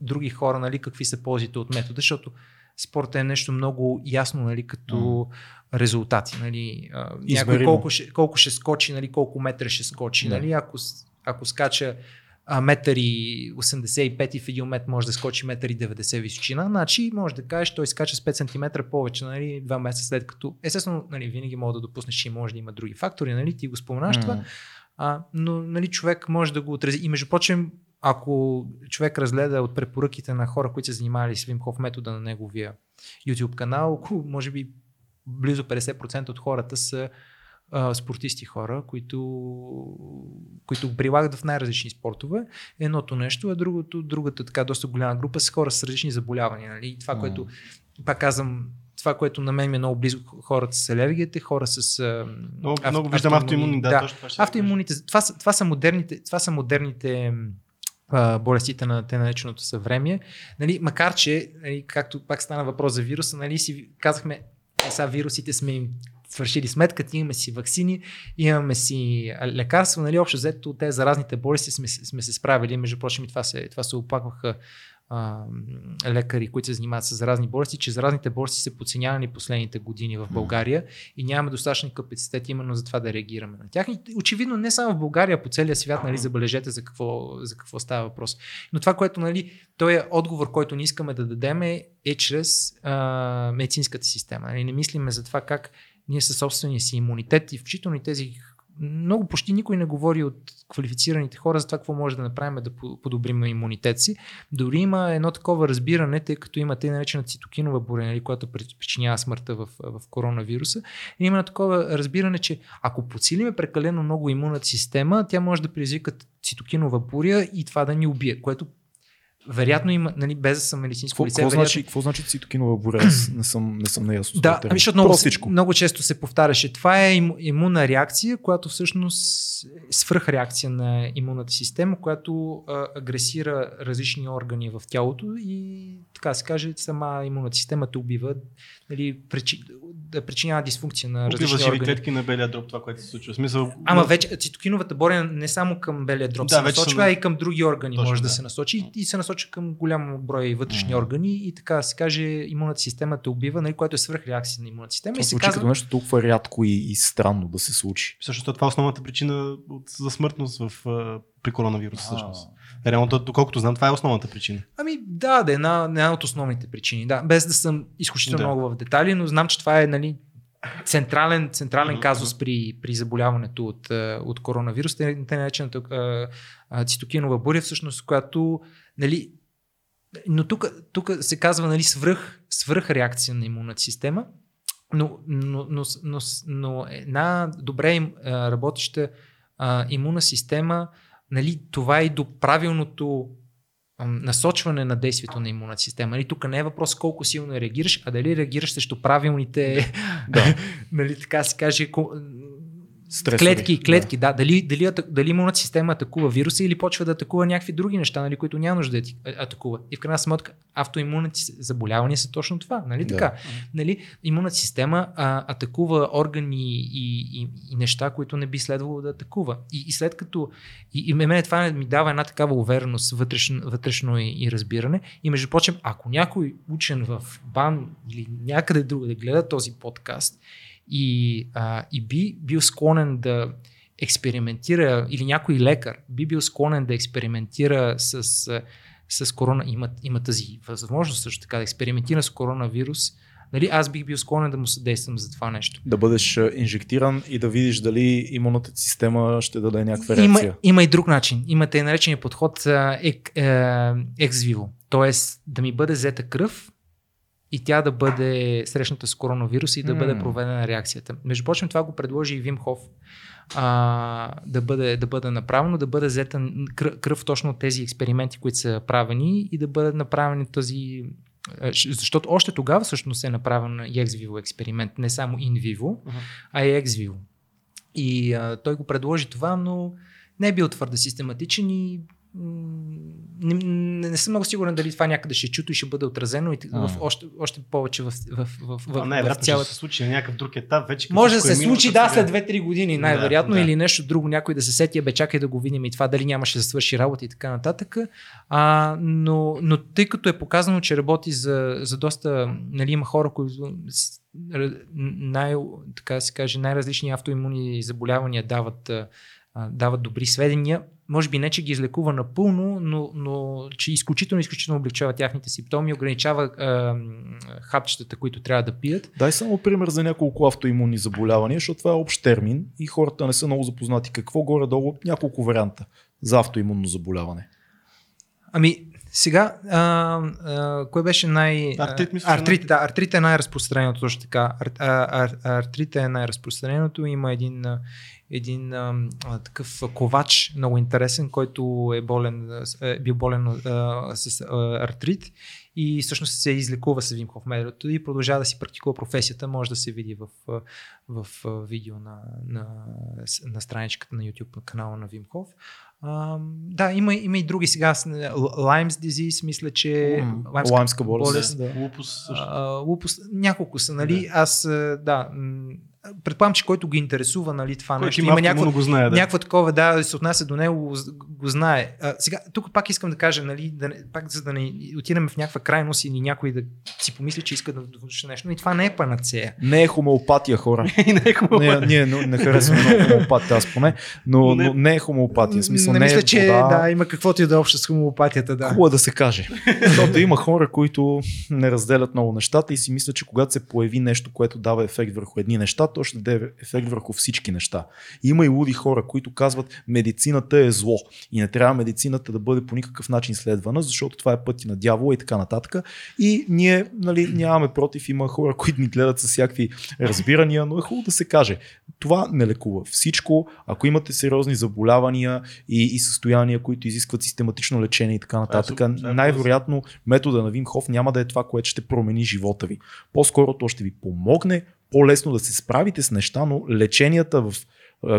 други хора, нали, какви са ползите от метода, защото спорта е нещо много ясно, нали, като mm. резултати. Нали, някой колко ще, колко ще скочи, нали, колко метра ще скочи. Нали, ако, ако скача а, метър и 85 и в един метр може да скочи метър и 90 височина, значи може да кажеш, той скача с 5 см повече, нали, два месеца след като. Естествено, нали, винаги мога да допуснеш, че може да има други фактори, нали, ти го споменаш mm. това, а, но нали, човек може да го отрази. И между прочим, ако човек разгледа от препоръките на хора, които се занимавали с Вимхов метода на неговия YouTube канал, може би близо 50% от хората са а, спортисти хора, които, които прилагат в най-различни спортове. Едното нещо, а другото, другата така доста голяма група са хора с различни заболявания. Нали? Това, mm. което, пак казвам, това, което на мен ми е много близко, хората с алергията, хора с... Много, ав, много виждам автоимунни, да, да точно това автоимуните, това, са, това, са модерните, това са модерните а, болестите на те нареченото съвремие. Нали, макар, че, нали, както пак стана въпрос за вируса, нали, си казахме, е, сега вирусите сме им свършили сметката, имаме си вакцини, имаме си лекарства, нали, общо взето те заразните болести сме, сме се справили, между прочим и това се, това се опакваха а, лекари, които се занимават с заразни болести, че заразните болести са подценявани последните години в България и нямаме достатъчно капацитет именно за това да реагираме на тях. И, очевидно не само в България, а по целия свят, нали, забележете за какво, за какво става въпрос. Но това, което, нали, той е отговор, който не искаме да дадем е, е чрез а, медицинската система. Нали, не мислиме за това как ние със собствения си имунитет и включително и тези много почти никой не говори от квалифицираните хора за това какво може да направим да подобрим имунитет си. Дори има едно такова разбиране, тъй като има тъй наречена цитокинова буря, нали, която причинява смъртта в, в коронавируса. И има такова разбиране, че ако подсилиме прекалено много имунната система, тя може да предизвика цитокинова буря и това да ни убие, което вероятно има, нали, без да съм медицинско Какво, лице. какво, вероятно... значи, какво значи цитокинова буря? Аз не съм, не съм неясно. с Да, ами, защото много, Простичко. много често се повтаряше. Това е иму- имунна реакция, която всъщност е свръхреакция на имунната система, която а, агресира различни органи в тялото и така се каже, сама имунната система те убива, нали, причи, да причинява дисфункция на Убива различни органи. клетки на белия дроб, това, което се случва. Смисъл, Ама вече цитокиновата боря не само към белия дроб Да, се насочва, са- а и към други органи Точно, може да. да. се насочи и се насочва към голям брой вътрешни Мгм. органи и така да се каже имунната система те убива, нали, което е свръхреакция на имунната система. Това и се звучи казва, като нещо толкова рядко и, и странно да се случи. Всъщност това е основната причина от, за смъртност в, при коронавируса. Всъщност. Реално, то- доколкото знам, това е основната причина. Ами да, да е една, една от основните причини. Да, без да съм изключително Да. много в детали, но знам, че това е нали, централен, централен казус при, при заболяването от, от коронавирус, те, наречената цитокинова буря, всъщност, която нали, но тук, се казва нали, свръх, свръх реакция на имунната система, но, но, но, но, но една добре работеща а, имунна система, нали, това е и до правилното насочване на действието на имунната система. Нали, тук не е въпрос колко силно реагираш, а дали реагираш срещу правилните, Да. нали, така се каже, Стресови, клетки, клетки, да. Дали, дали, ата- дали имунната система атакува вируса или почва да атакува някакви други неща, нали, които няма нужда да ти атакува. И в крайна сметка автоимунните заболявания са точно това. Нали, Да. така? Нали, имунната система а, атакува органи и, и, и неща, които не би следвало да атакува. И, и след като. И, и мене това ми дава една такава увереност, вътрешно, вътрешно и, и разбиране. И между прочим, ако някой учен в БАН или някъде друго да гледа този подкаст и, а, и би бил склонен да експериментира, или някой лекар би бил склонен да експериментира с, с корона, има, има тази възможност също така да експериментира с коронавирус, нали, аз бих бил склонен да му съдействам за това нещо. Да бъдеш инжектиран и да видиш дали имунната система ще даде някаква Има, реакция. има и друг начин. Има тъй наречения подход екс-виво. Тоест да ми бъде взета кръв и тя да бъде срещната с коронавирус и да М. бъде проведена реакцията. Между прочим, това го предложи и Вим Хоф. А, да, бъде, да бъде направено, да бъде взета кръв, точно от тези експерименти, които са правени и да бъде направени този щ- защото още тогава всъщност е направен и екс-виво експеримент, не само ин-виво, Мгм. а и екс-виво. И а, той го предложи това, но не е бил твърде систематичен и м, не, не, не съм много сигурен дали това някъде ще чуто и ще бъде отразено и в, А. още, още повече в, в, в, в, Това в най-вероятно цялата ще се случи на някакъв друг етап. Вече може да се е минало, случи, да, след 2-3 години, най-вероятно, Да, да. или нещо друго, някой да се сети, «Е, бе, чакай да го видим и това, дали нямаше да свърши работа и така нататък. А, но, но тъй като е показано, че работи за, за доста, нали, има хора, които най, така се каже, най-различни автоимунни заболявания дават, а, дават добри сведения. Може би не, че ги излекува напълно, но, но че изключително, изключително облегчава тяхните симптоми, ограничава а, хапчетата, които трябва да пият. Дай само пример за няколко автоимунни заболявания, защото това е общ термин и хората не са много запознати. Какво горе-долу няколко варианта за автоимунно заболяване. Ами, сега, а, а, кой беше най... Артрит, мисля, артрит, да, артрит е най-разпространеното, точно така. Ар, а, ар, артрит е най-разпространеното. Има един, един а, а, такъв ковач, много интересен, който е болен, е бил болен а, с а, артрит и всъщност се излекува с Вим Хоф методото и продължава да си практикува професията. Може да се види в, в а, видео на, на, на страничката на YouTube на канала на Вим Хоф. А, да, има, има и други сега. с- Lyme's disease, мисля, че... Лаймска болест. болест, Да. Лупус също. а, лупус, няколко са, нали? Аз, а, да, предполагам, че който ги интересува, нали, това Който нещо, има, някакво, го знае. Да. някакво такова, да, се отнася до него, го, го знае. А, сега, тук пак искам да кажа, нали, да, пак за да не отидем в някаква крайност или някой да си помисли, че иска да довърши нещо, и това не е панацея. Не е хомеопатия, хора. И не е хубаво. Не, ние не, харесваме хомеопатия, аз поне, но, не- но не е хомеопатия. Смисъл, не, не, мисля, е че вода. да, има каквото и да е общо с хомеопатията, да. Хубаво е да се каже. Защото има хора, които не разделят много нещата и си мислят, че когато се появи нещо, което дава ефект върху едни неща, то ще даде ефект върху всички неща. Има и луди хора, които казват медицината е зло и не трябва медицината да бъде по никакъв начин следвана, защото това е пъти на дявола и така нататък. И ние нали, нямаме против, има хора, които ни гледат с всякакви разбирания, но е хубаво да се каже. Това не лекува всичко. Ако имате сериозни заболявания и, и състояния, които изискват систематично лечение и така нататък, най-вероятно метода на Вимхов няма да е това, което ще промени живота ви. По-скоро то ще ви помогне по-лесно да се справите с неща, но леченията в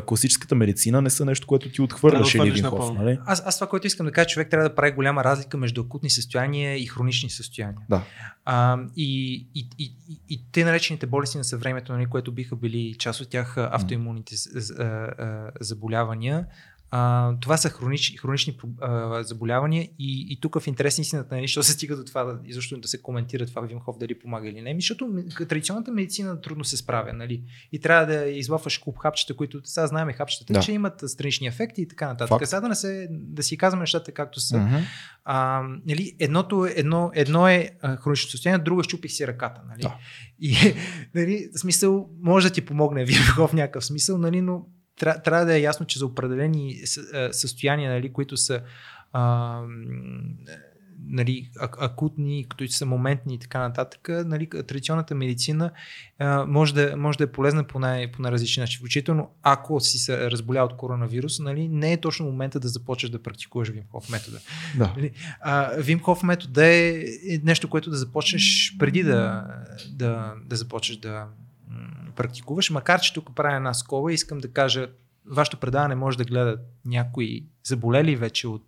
класическата медицина не са нещо, което ти отхвърляш или. Нали? Аз, аз това, което искам да кажа, човек трябва да прави голяма разлика между акутни състояния и хронични състояния. Да. А, и, и, и, и, и те наречените болести на съвремето, нали, което биха били част от тях автоимунните заболявания, а, това са хронич, хронични а, заболявания и, и тук в интерес на истината, нали, що се стига до това, да, изобщо да се коментира това Вимхов дали помага или не, защото традиционната медицина трудно се справя, нали, и трябва да излъфваш куп хапчета, които сега знаем хапчетата, Да. че имат странични ефекти и така нататък. Факт. Сега да, не се, да си казваме нещата както са. А, нали, едното, едно, едно е хронично състояние, друго е щупих си ръката. Нали? Да. И нали, смисъл, може да ти помогне Вимхов в някакъв смисъл, нали, но тря, трябва да е ясно, че за определени а, състояния, нали, които са а, нали, ак- акутни, които са моментни и така нататък, нали, традиционната медицина а, може, да, може да е полезна по, най- по най-различни начини. Включително, ако си се разболял от коронавирус, нали, не е точно момента да започнеш да практикуваш Вимхов метода. Да. Нали, А, Вимхов метод е, е нещо, което да започнеш преди да, да, да започнеш да практикуваш. Макар, че тук правя една скоба, искам да кажа, вашето предаване може да гледат някои заболели вече от,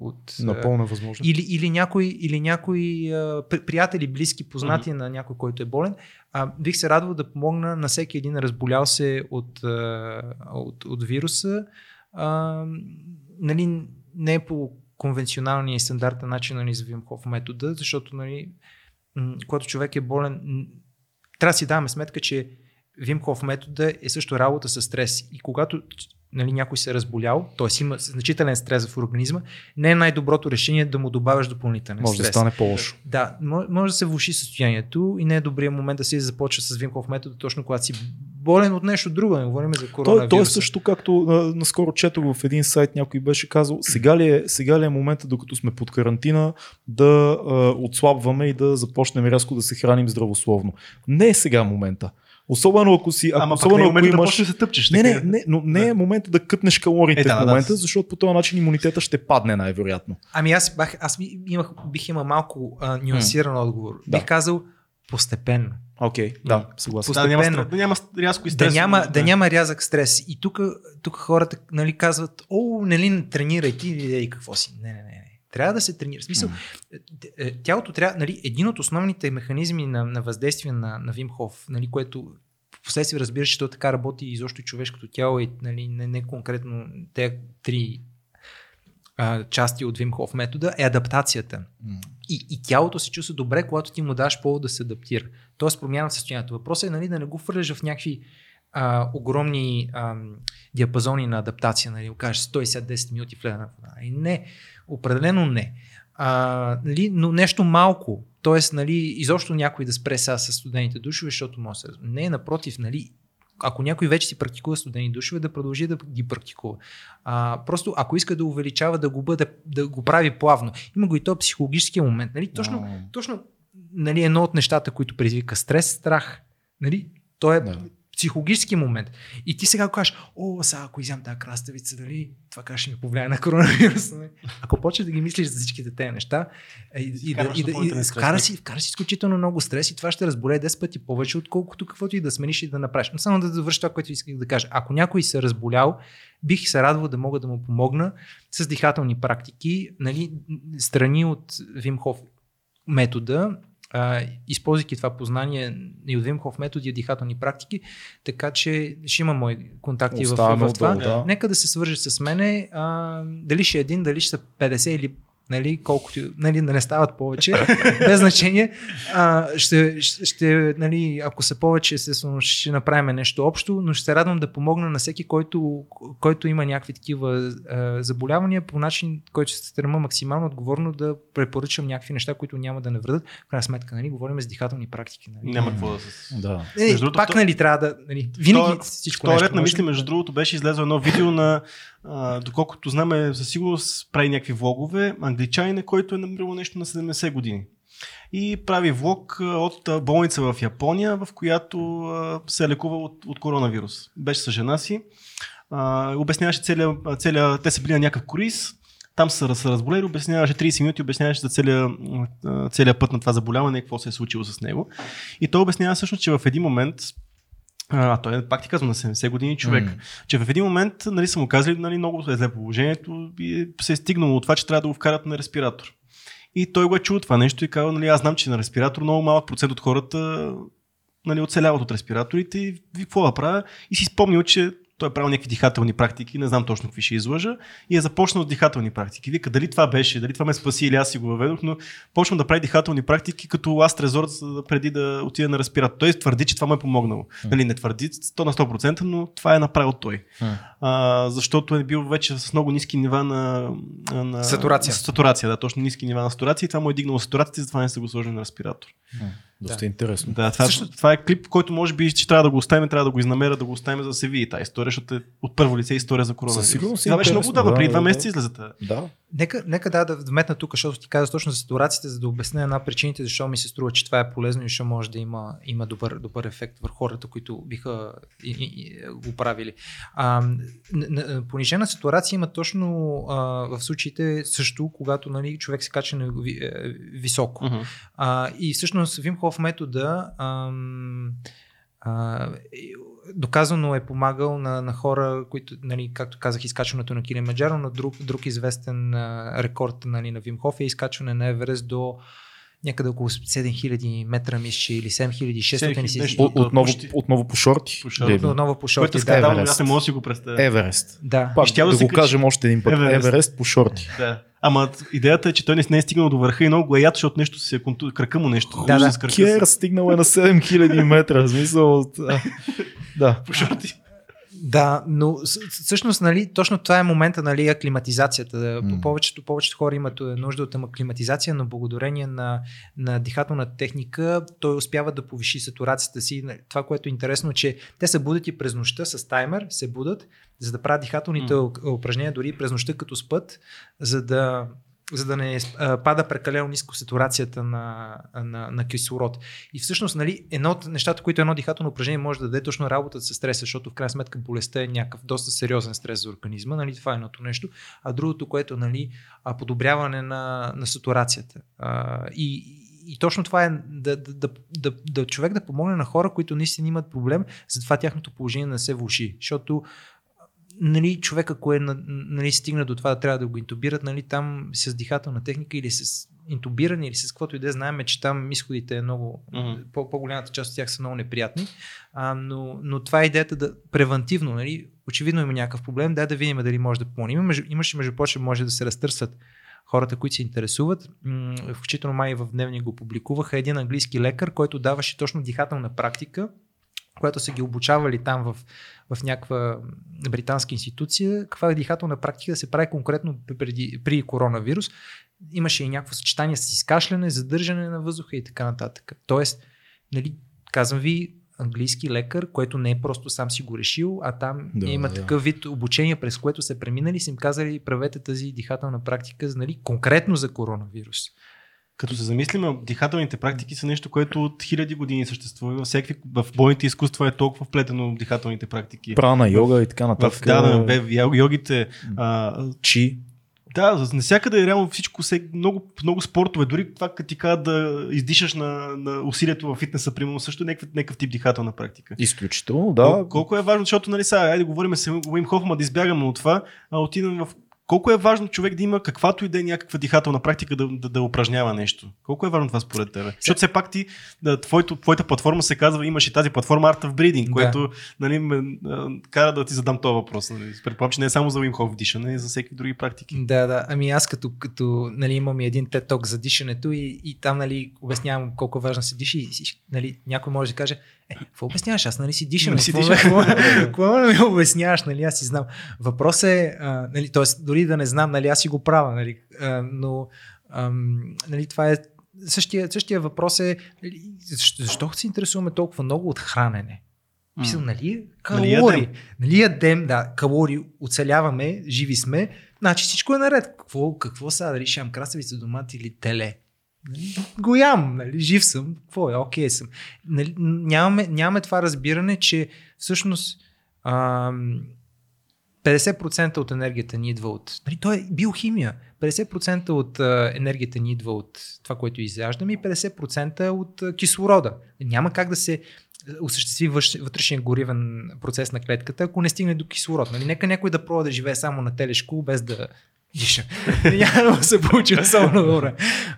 от Напълно възможно. или, или някои, или някои а, приятели, близки, познати на някой, който е болен. А, бих се радвал да помогна на всеки един разболял се от, а, от, от вируса. А, нали, не е по конвенционалния и стандартен начин нали, за Вимхов метода, защото нали, когато човек е болен, трябва да си даваме сметка, че Вимхов метода е също работа с стрес. И когато нали, някой се е разболял, т.е. има значителен стрес в организма, не е най-доброто решение да му добавяш допълнителен Може стрес. да стане по-лошо. Да, мо- може да се влуши състоянието и не е добрият момент да се започва с Вимхов метода, точно когато си болен от нещо друго, не говорим за коронавируса. то е също както а, наскоро четох в един сайт, някой беше казал, сега ли е, сега ли е момента, докато сме под карантина, да а, отслабваме и да започнем рязко да се храним здравословно. Не е сега момента. Особено ако си, ако, Ама особено не е ако да имаш... да се тъпчеш. не, не, не, но не е момента да кътнеш калориите Е, да, в да, момента, да. защото по този начин имунитета ще падне най-вероятно. Ами аз, бах, аз ми- имах, бих имал малко а, нюансиран отговор. Да. Бих казал постепенно. Окей, okay, да, съгласен. Да, да, няма, да няма рязко и Да стрес. няма, да няма рязък стрес. И тук, тук хората нали, казват, о, нали тренирай ти и какво си. Не, не, не. Трябва да се тренира. В смисъл, е, тялото трябва, нали, един от основните механизми на, на въздействие на, на Вимхов, нали, което последствие разбираш, че то така работи изобщо човешкото тяло и нали, не, не конкретно те три а, части от Вимхов метода, е адаптацията. М. И, и тялото се чувства добре, когато ти му даш повод да се адаптира. Тоест промяна в състоянието. Въпросът е нали, да не го фърляш в някакви а, огромни а, диапазони на адаптация. Нали, кажеш 110 минути в ледена вода. И не, определено не. А, нали, но нещо малко. Тоест, нали, изобщо някой да спре сега с студените душове, защото може да се... Не, напротив, нали, ако някой вече си практикува студени душове, да продължи да ги практикува. А, просто ако иска да увеличава, да го, бъде, да го прави плавно. Има го и то психологическия момент. Нали? Точно, А, точно нали, едно от нещата, които предизвика стрес, страх. Нали? То е Да. Психологически момент. И ти сега кажеш, о, сега ако изям тази краставица, дали това как ще ми повлияе на коронавирус. нали? Ако почнеш да ги мислиш за всичките тези неща и, и, да, и, да, и вкара си, вкара си изключително много стрес и това ще разболее 10 пъти повече, отколкото каквото и да смениш и да направиш. Но само да завърши това, което исках да кажа. Ако някой се е разболял, бих се радвал да мога да му помогна с дихателни практики, нали, страни от Вимхов метода, а, използвайки това познание и от Вимхов методи и дихателни практики, така че ще има мои контакти в, Оставаме в това. отдолу, да. Нека да се свържи с мене, а, дали ще е един, дали ще са 50 или нали, колкото, нали, да не стават повече, без значение. А, ще, ще, нали, ако са повече, естествено, ще направим нещо общо, но ще се радвам да помогна на всеки, който, който има някакви такива а, заболявания, по начин, който ще се стрема максимално отговорно да препоръчам някакви неща, които няма да навредят. В крайна сметка, нали, говорим с дихателни практики. Нали. Няма какво да се... Да. Е, Между другото, пак, нали, трябва да. Нали, винаги Втор- всичко Вторият нещо на мисли, между другото, беше излезло едно видео на, а, доколкото знаме, със сигурност прави някакви влогове, англичанин, който е намерил нещо на 70 години. И прави влог от болница в Япония, в която се е лекувал от, от коронавирус. Беше с жена си. Обясняваше целия, целия, те са били на някакъв круиз, там са се разболели, обясняваше 30 минути, обясняваше за целия, целия път на това заболяване, какво се е случило с него. И той обяснява всъщност, че в един момент, а, той е пак ти казвам на 70 години човек, М. че в един момент нали, са му казали нали, много е зле положението и се е стигнало от това, че трябва да го вкарат на респиратор. И той го е чул това нещо и казва, нали, аз знам, че на респиратор много малък процент от хората нали, оцеляват от респираторите и какво да правя? И си спомнил, че той е правил някакви дихателни практики, не знам точно какви ще излъжа, и е започнал с дихателни практики. Вика, дали това беше, дали това ме спаси или аз си го въведох, но почвам да прави дихателни практики като ласт резорт за- преди да отида на респиратор. Той твърди, че това му е помогнало. Нали, не твърди 100 на 100%, но това е направил той. А, защото е бил вече с много ниски нива на, на Сатурация. Сатурация, да, точно ниски нива на сатурация и това му е дигнало сатурацията и затова не са го сложили на респиратор. Доста Да. интересно. Да, това, Също- това е клип, който може би ще трябва да го оставим, трябва да го изнамеря, да го оставим за да се види тази история, защото е от първо лице история за коронавирус. Със сигурност Това беше много да, преди два месеца да. излезе тази. Да. Нека, нека да, да вметна тук, защото ти каза точно за сатурацията, за да обясня една причините, защо ми се струва, че това е полезно и защо може да има, има добър, добър ефект върху хората, които биха и, и, и, го правили. А, понижена сатурация има точно а, в случаите също, когато нали, човек се кача на е, високо. Мгм. А, и всъщност Вим Хоф метода ам, доказано е помагал на, на хора, които, нали, както казах, изкачването на Килимаджаро, но друг, друг известен а, рекорд нали, на Вим Хоф е изкачване на Еверест до някъде около 7000 метра, мисля, че, или 7600. и си- Нещо. О- Отново, отново по шорти. По шорти. Е? Отново по Което шорти. е Да, Еверест. аз не мога да си го представя. Еверест. да. Пак да, да се го качи. кажем още един път. Еверест. Еверест, по шорти. Да. Ама идеята е, че той не, не е стигнал до върха и много го е яд, защото нещо си е конту... кръка му нещо. Да, да. Кер стигнал е на 7000 метра. В смисъл. Да. По шорти. Да, но всъщност, нали, точно това е момента, нали, аклиматизацията. М. Повечето, повечето хора имат е, нужда от аклиматизация, но благодарение на, на дихателна техника той успява да повиши сатурацията си. Това, което е интересно, че те се будят и през нощта с таймер, се будат, за да правят дихателните mm. упражнения дори през нощта като спът, за да за да не а, пада прекалено ниско сатурацията на, на, на кислород. И всъщност, нали, едно от нещата, които едно дихателно упражнение може да даде точно работата с стреса, защото в крайна сметка болестта е някакъв доста сериозен стрес за организма, нали, това е едното нещо. А другото, което нали, подобряване на, на сатурацията. А, и, и точно това е да, да, да, да, да човек да помогне на хора, които наистина имат проблем, затова тяхното положение не се влуши. Защото нали, човек, ако е на- нали, стигна до това да трябва да го интубират, нали, там с дихателна техника или с интубиране или с каквото и да е, знаем, че там изходите е много, по- по-голямата част от тях са много неприятни, а, но, но това е идеята да превентивно, нали, очевидно има някакъв проблем, дай да видим дали може да помогнем. Има, имаше, между прочим, може да се разтърсят хората, които се интересуват, включително май в дневник го публикуваха, един английски лекар, който даваше точно дихателна практика, която са ги обучавали там в, в някаква британска институция, каква е дихателна практика да се прави конкретно преди, при коронавирус. Имаше и някакво съчетание с изкашляне, задържане на въздуха и така нататък. Тоест, нали, казвам ви, английски лекар, което не е просто сам си го решил, а там да, има да. такъв вид обучение, през което са преминали, са им казали, правете тази дихателна практика, нали, конкретно за коронавирус. Като се замислим, дихателните практики са нещо, което от хиляди години съществува. Всякакви, в бойните изкуства е толкова вплетено в дихателните практики. Прана, йога и така В, нататък. да, да, в йог- йогите. А, Чи. да, навсякъде е реално всичко, се, много, много спортове, дори това като ти кажа да издишаш на, на усилието в фитнеса, примерно, също е някакъв, някакъв тип дихателна практика. Изключително, да. Кол- колко е важно, защото, нали, сега, айде говорим с Уим Хоф, да избягаме от това, а отидем в колко е важно човек да има каквато и да е някаква дихателна практика да, да, да упражнява нещо? Колко е важно това според тебе? Защото все пак ти, да, твоето, твоята платформа се казва, имаш и тази платформа Art of Breathing, Да. което нали, ме, кара да ти задам този въпрос. Нали. Предполагам, че не е само за Wim Hof дишане, и за всеки други практики. Да, да. Ами аз като, като нали, имам и един TED Talk за дишането и, и там нали, обяснявам колко важно се диши и нали, някой може да каже, е, какво обясняваш? Аз нали си дишам. Нали си Какво- дишам? Какво ми обясняваш? Нали, аз си знам. Въпрос е, а, нали, т.е. дори да не знам, нали, аз си го правя, нали, а, но ам, нали, това е същия, същия въпрос е нали, защо, защо се интересуваме толкова много от хранене? Мисля, нали, Нали калории. ядем? Нали ядем, да, калории, оцеляваме, живи сме, значи всичко е наред. Какво, какво сега, дали ям красавица, домат или теле? Нали, го ям, нали, жив съм, какво е, окей съм. Нали, нямаме, нямаме това разбиране, че всъщност ам, 50% от енергията ни идва от... Нали, то е биохимия. 50% от а, енергията ни идва от това, което изяждаме и 50% от а, кислорода. Няма как да се осъществи вътрешен горивен процес на клетката, ако не стигне до кислород. Нали? Нека някой да пробва да живее само на телешко, без да диша. Няма да се получи особено добре.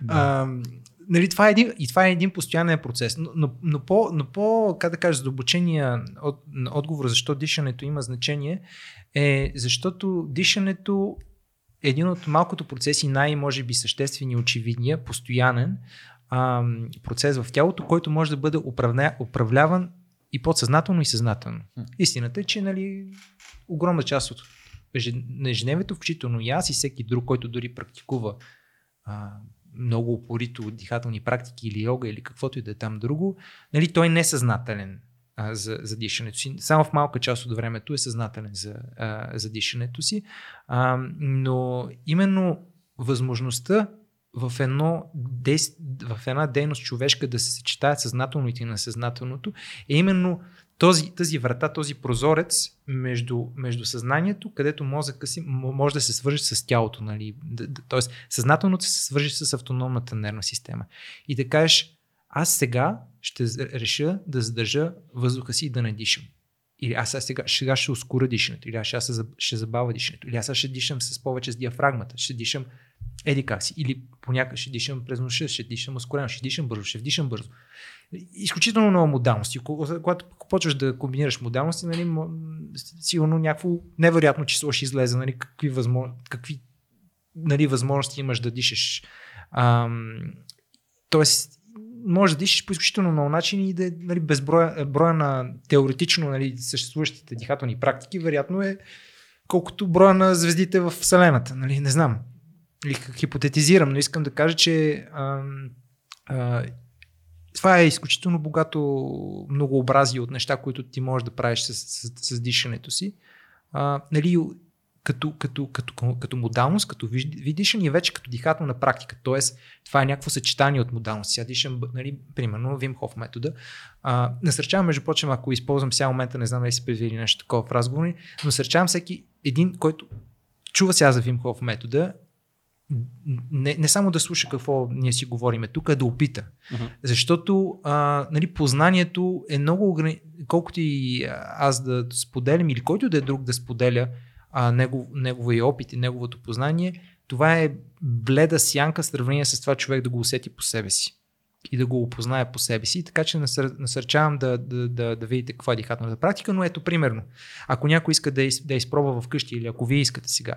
Ам, Нали, това е един, и това е един постоянен процес. Но, но, но, по, но по, как да кажа, задълбочения от, отговор защо дишането има значение, е защото дишането е един от малкото процеси, най-може би съществени, очевидния, постоянен ам, процес в тялото, който може да бъде управля, управляван и подсъзнателно и съзнателно. Истината е, че нали, огромна част от на ежедневието, включително и аз и всеки друг, който дори практикува а, много упорито дихателни практики или йога или каквото и да е там друго, нали, той не е съзнателен а, за, за дишането си. Само в малка част от времето е съзнателен за, а, за дишането си. А, но именно възможността в, едно в една дейност човешка да се съчетаят съзнателното и несъзнателното е именно този, тази врата, този прозорец между, между съзнанието, където мозъка си може да се свържи с тялото. Нали? Тоест, съзнателното се свържи с автономната нервна система. И да кажеш, аз сега ще реша да задържа въздуха си и да не дишам. Или аз сега, сега ще ускоря дишането, или аз сега ще, за- ще забавя дишането, или аз сега ще дишам с повече с диафрагмата, ще дишам еди как си, или понякога ще дишам през ноша, ще дишам ускорено, ще дишам бързо, ще вдишам бързо. Изключително много модалности. Кога- Когато почваш да комбинираш модалности, нали, сигурно някакво невероятно число ще излезе, нали, какви, възможно, какви нали, възможности имаш да дишаш. Ам, тоест, може да дишаш по изключително много начини и да е нали, безброя броя на теоретично нали, съществуващите дихателни практики, вероятно е колкото броя на звездите в Вселената. Нали, не знам. Или хипотетизирам, но искам да кажа, че ам, а, това е изключително богато многообразие от неща, които ти можеш да правиш с, с, с дишането си. А, нали, като, като, като, като модалност, като виж- вид дишане и вече като дихателна практика. Тоест, това е някакво съчетание от модалности. Сега дишам, нали, примерно, Вим Хоф метода. А, насърчавам, между прочим, ако използвам сега момента, не знам дали си предвидили нещо такова в разговори, но насърчавам всеки един, който чува сега за Вим Хоф метода, не, не само да слуша какво ние си говориме тук, а да опита. Мгм. Защото а, нали, познанието е много ограни... колкото и аз да споделям или който да е друг да споделя а, негов, неговия опит и неговото познание, това е бледа сянка в сравнение с това човек да го усети по себе си и да го опознае по себе си. Така че насър, насърчавам да, да, да, да видите каква е дихателната практика, но ето примерно, ако някой иска да, из, да изпробва вкъщи или ако вие искате сега,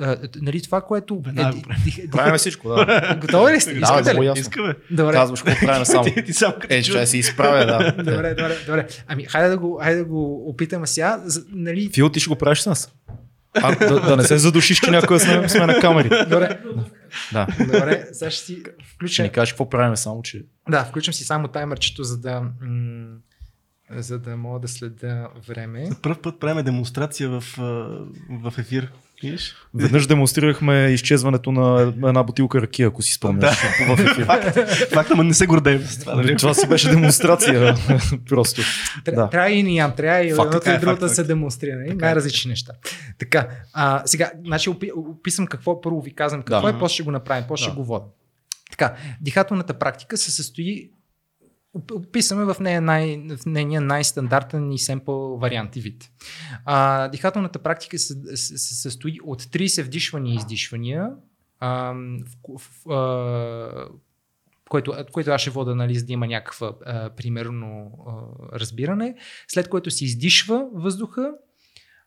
а, нали, това, което... Веднага го ди- дих- Правим всичко, да. Готови ли сте? Да, Искате ли? Искаме. Добре. Казваш какво правим само. Ти, ти сам Е, че се изправя, да. Добре, добре, добре. Ами, хайде да го, хайде да го опитаме сега. Нали, Фил, ти ще го правиш с нас. А, да, да не се задушиш, че някой сме, сме на камери. добре, Да. добре, сега ще си Ще включа. ни кажеш какво правим, само че... Да, включвам си само таймърчето, за да, м- за да мога да следа време. За първ път правим демонстрация в, в ефир. Веднъж демонстрирахме изчезването на една бутилка ракия, ако си спомняш. В ефир. Факт, ама не се гордеем с това. Нали? Това си беше демонстрация. Просто. Тря, Да. Трябва и не ям, трябва и едното и е, другото да се демонстрира. нали? Най-различни неща. Така, а, сега, значи опи, описам какво първо ви казвам, какво Да. е, после ще го направим, после Да. ще го водим. Така, дихателната практика се състои Оп- Описваме в, нея най, в нейния най-стандартен и семпъл вариант и вид. А, дихателната практика се, се, състои от 30 вдишвания и издишвания, а, в, в, а, което, което аз ще вода, нали, за да има някаква а, примерно а, разбиране, след което се издишва въздуха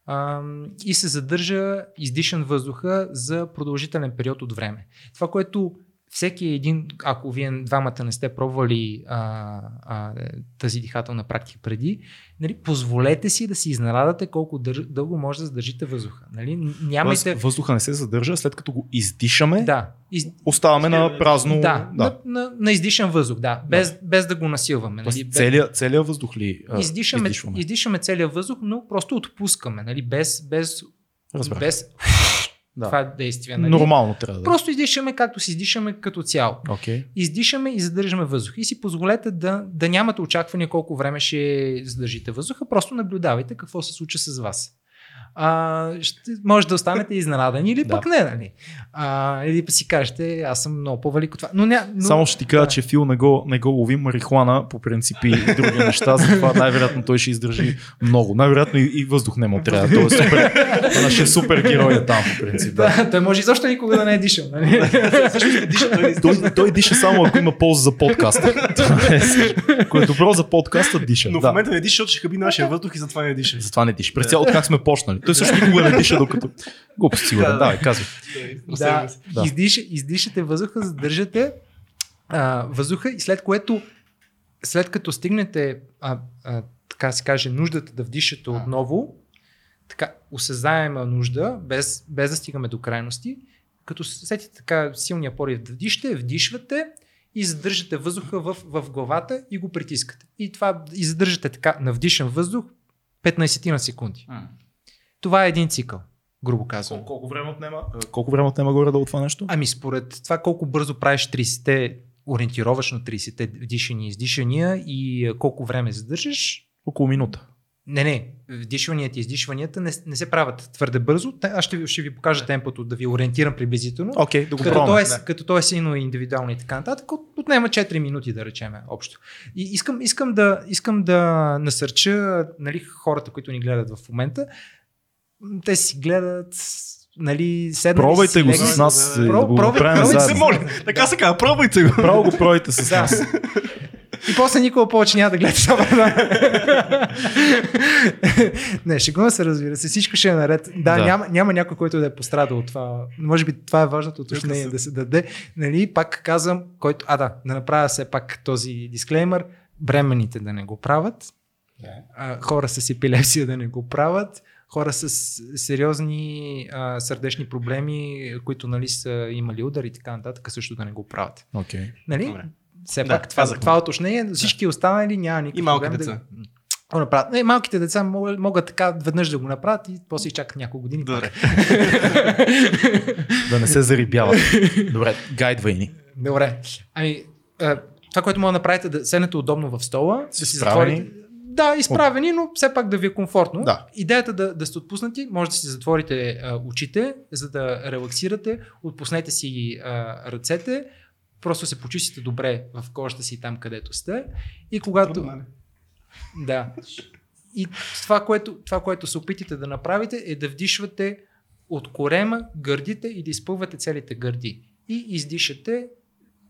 а, и се задържа издишан въздуха за продължителен период от време. Това, което всеки един, ако вие двамата не сте пробвали а, а, тази дихателна практика преди, нали, позволете си да си изненадате колко дър, дълго може да задържите въздуха. Нали? Нямайте... Въздуха не се задържа, след като го издишаме, Да, из, оставаме на празно. да, да. На, на, на издишан въздух, да, без, без да го насилваме. Нали? Без- целият, целият въздух ли а, издишаме, издишваме? издишаме целия въздух, но просто отпускаме, нали? без, без, Разбрах. без Да. това действие. Нали? Нормално трябва да. Просто издишаме както си издишаме като цяло. Окей. Издишаме и задържаме въздух. И си позволете да, да нямате очаквания колко време ще задържите въздуха, просто наблюдавайте какво се случва с вас. А, ще, може да останете изненадани или Да. пък не, нали? А, или пък си кажете, аз съм много по-велик от това. Но, ня, но, Само ще ти кажа, да. че Фил не го, не го лови марихуана по принцип и други неща, затова най-вероятно той ще издържи много. Най-вероятно и, и въздух не му трябва. Той е супер, ще е супер герой е там по принцип. Да. Да, той може изобщо никога да не е дишал. Нали? Той, той диша само ако има полза за подкаста. Това е добро за подкаста, диша. Но в момента не диша, защото ще хаби нашия въздух и затова не диша. Затова не диша. През цялото как сме почнали. Той също никога не диша, докато... Глупост да. Давай, казвай. да, Да. Издиш, издишате въздуха, задържате а, въздуха и след което, след като стигнете, а, а, така се каже, нуждата да вдишате отново, така, осезаема нужда, без, без да стигаме до крайности, като сетите така силния порив да вдишате, вдишвате и задържате въздуха в, в главата и го притискате. И това и задържате така на вдишен въздух 15 на секунди. Това е един цикъл, грубо казвам. Колко време отнема? Колко време отнема горе долу това нещо? Ами според това колко бързо правиш 30-те, ориентировъчно 30-те вдишания и издишания и а, колко време задържаш, Около минута. не, не, вдишванията и издишванията не, не се правят твърде бързо. Аз ще ви, ще ви покажа темпото, да ви ориентирам приблизително. Окей, да го като, пробваме. то е, като то е силно индивидуално и така нататък, от- отнема 4 минути да речем общо. И искам, искам, да, искам да насърча нали, хората, които ни гледат в момента, те си гледат нали, седнали Пробвайте си, го легнали с нас, да, да, Про- го пробвай- направим пробвай Се моля, така се казва, пробвайте го. Право го пробвайте с Да. нас. И после никога повече няма да гледате това. не, шегувам се, разбира се. Всичко ще е наред. Да, Да. Няма, няма някой, който да е пострадал от това. Може би това е важното уточнение да се даде. Нали, пак казвам, който... А да, да направя все пак този дисклеймър. Бременните да не го правят. А, хора с епилепсия да не го правят. Хора с сериозни а, сърдечни проблеми, които нали, са имали удар и така нататък, също да не го правят. Окей. Нали? Добре. Все Да, пак, това, казахме. това уточнение, всички останали няма никакъв И малки проблем деца. Да, го направят. Не, малките деца могат, могат така веднъж да го направят и после изчакат няколко години. Добре. Да не се зарибяват. Добре, гайдвай ни. Добре. Ами, това, което може да направите, е да седнете удобно в стола, да си затворите. Да, изправени, но все пак да ви е комфортно. Да. Идеята да, да сте отпуснати, може да си затворите а, очите, за да релаксирате, отпуснете си а, ръцете, просто се почистите добре в кожата си там, където сте. И когато... Нали? Да. И това което, това, което се опитате да направите, е да вдишвате от корема гърдите и да изпълвате целите гърди. И издишате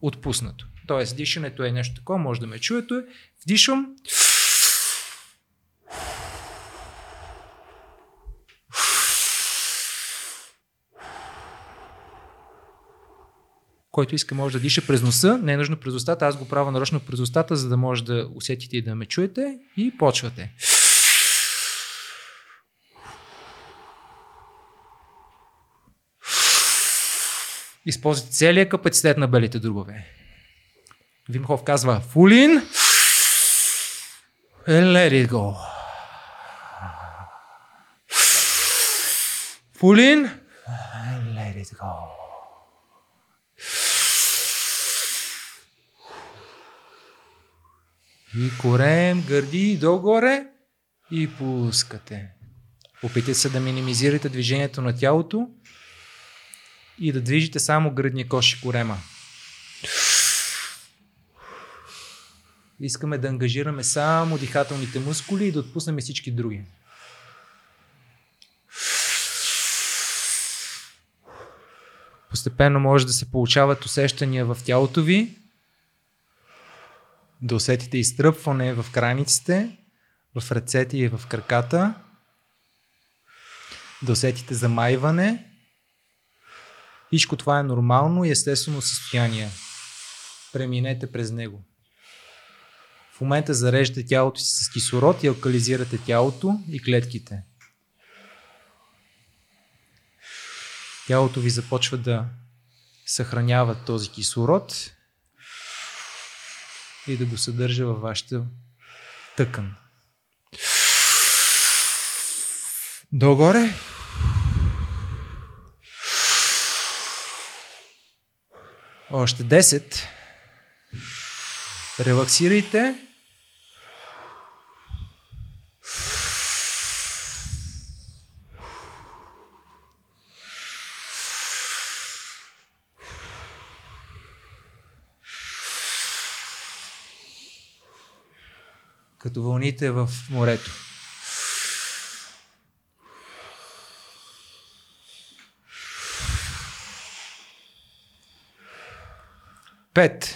отпуснато. Тоест, дишането е нещо такова, може да ме чуете. Вдишвам. Който иска може да диша през носа, не е нужно през устата, аз го правя нарочно през устата, за да може да усетите и да ме чуете и почвате. Използвайте целият капацитет на белите дробове. Вимхов казва in and let it go. Full let it go. И корем, гърди догоре и пускате. Опитайте се да минимизирате движението на тялото и да движите само гръдния кош и корема. Искаме да ангажираме само дихателните мускули и да отпуснем всички други. Постепенно може да се получават усещания в тялото ви, да усетите изтръпване в краниците, в ръцете и в краката, да усетите замайване. Всичко това е нормално и естествено състояние. Преминете през него. В момента зареждате тялото си с кислород и алкализирате тялото и клетките. Тялото ви започва да съхранява този кислород и да го съдържа във вашата тъкан. Догоре. Още 10. Релаксирайте. Като вълните в морето. Пет.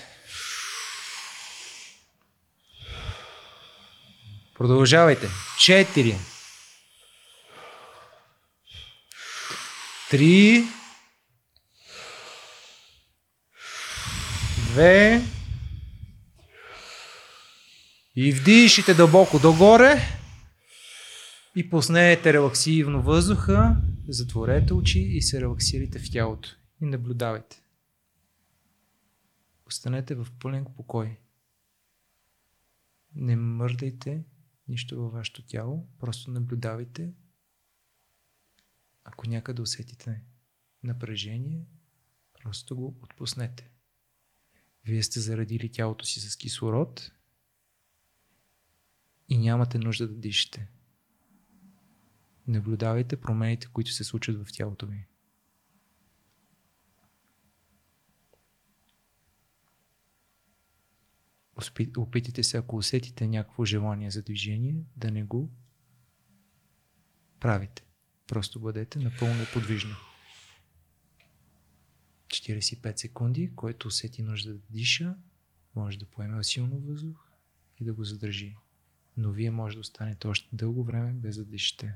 Продължавайте. Четири. Три. Две. И вдишите дълбоко догоре и пуснете релаксивно въздуха, затворете очи и се релаксирайте в тялото. И наблюдавайте. Останете в пълен покой. Не мърдайте нищо във вашето тяло, просто наблюдавайте. Ако някъде усетите напрежение, просто го отпуснете. Вие сте зарадили тялото си с кислород, и нямате нужда да дишате. Наблюдавайте промените, които се случват в тялото ви. Опитайте се, ако усетите някакво желание за движение, да не го правите. Просто бъдете напълно подвижни. 45 секунди, който усети нужда да диша, може да поеме силно въздух и да го задържи но вие може да останете още дълго време без да дишате.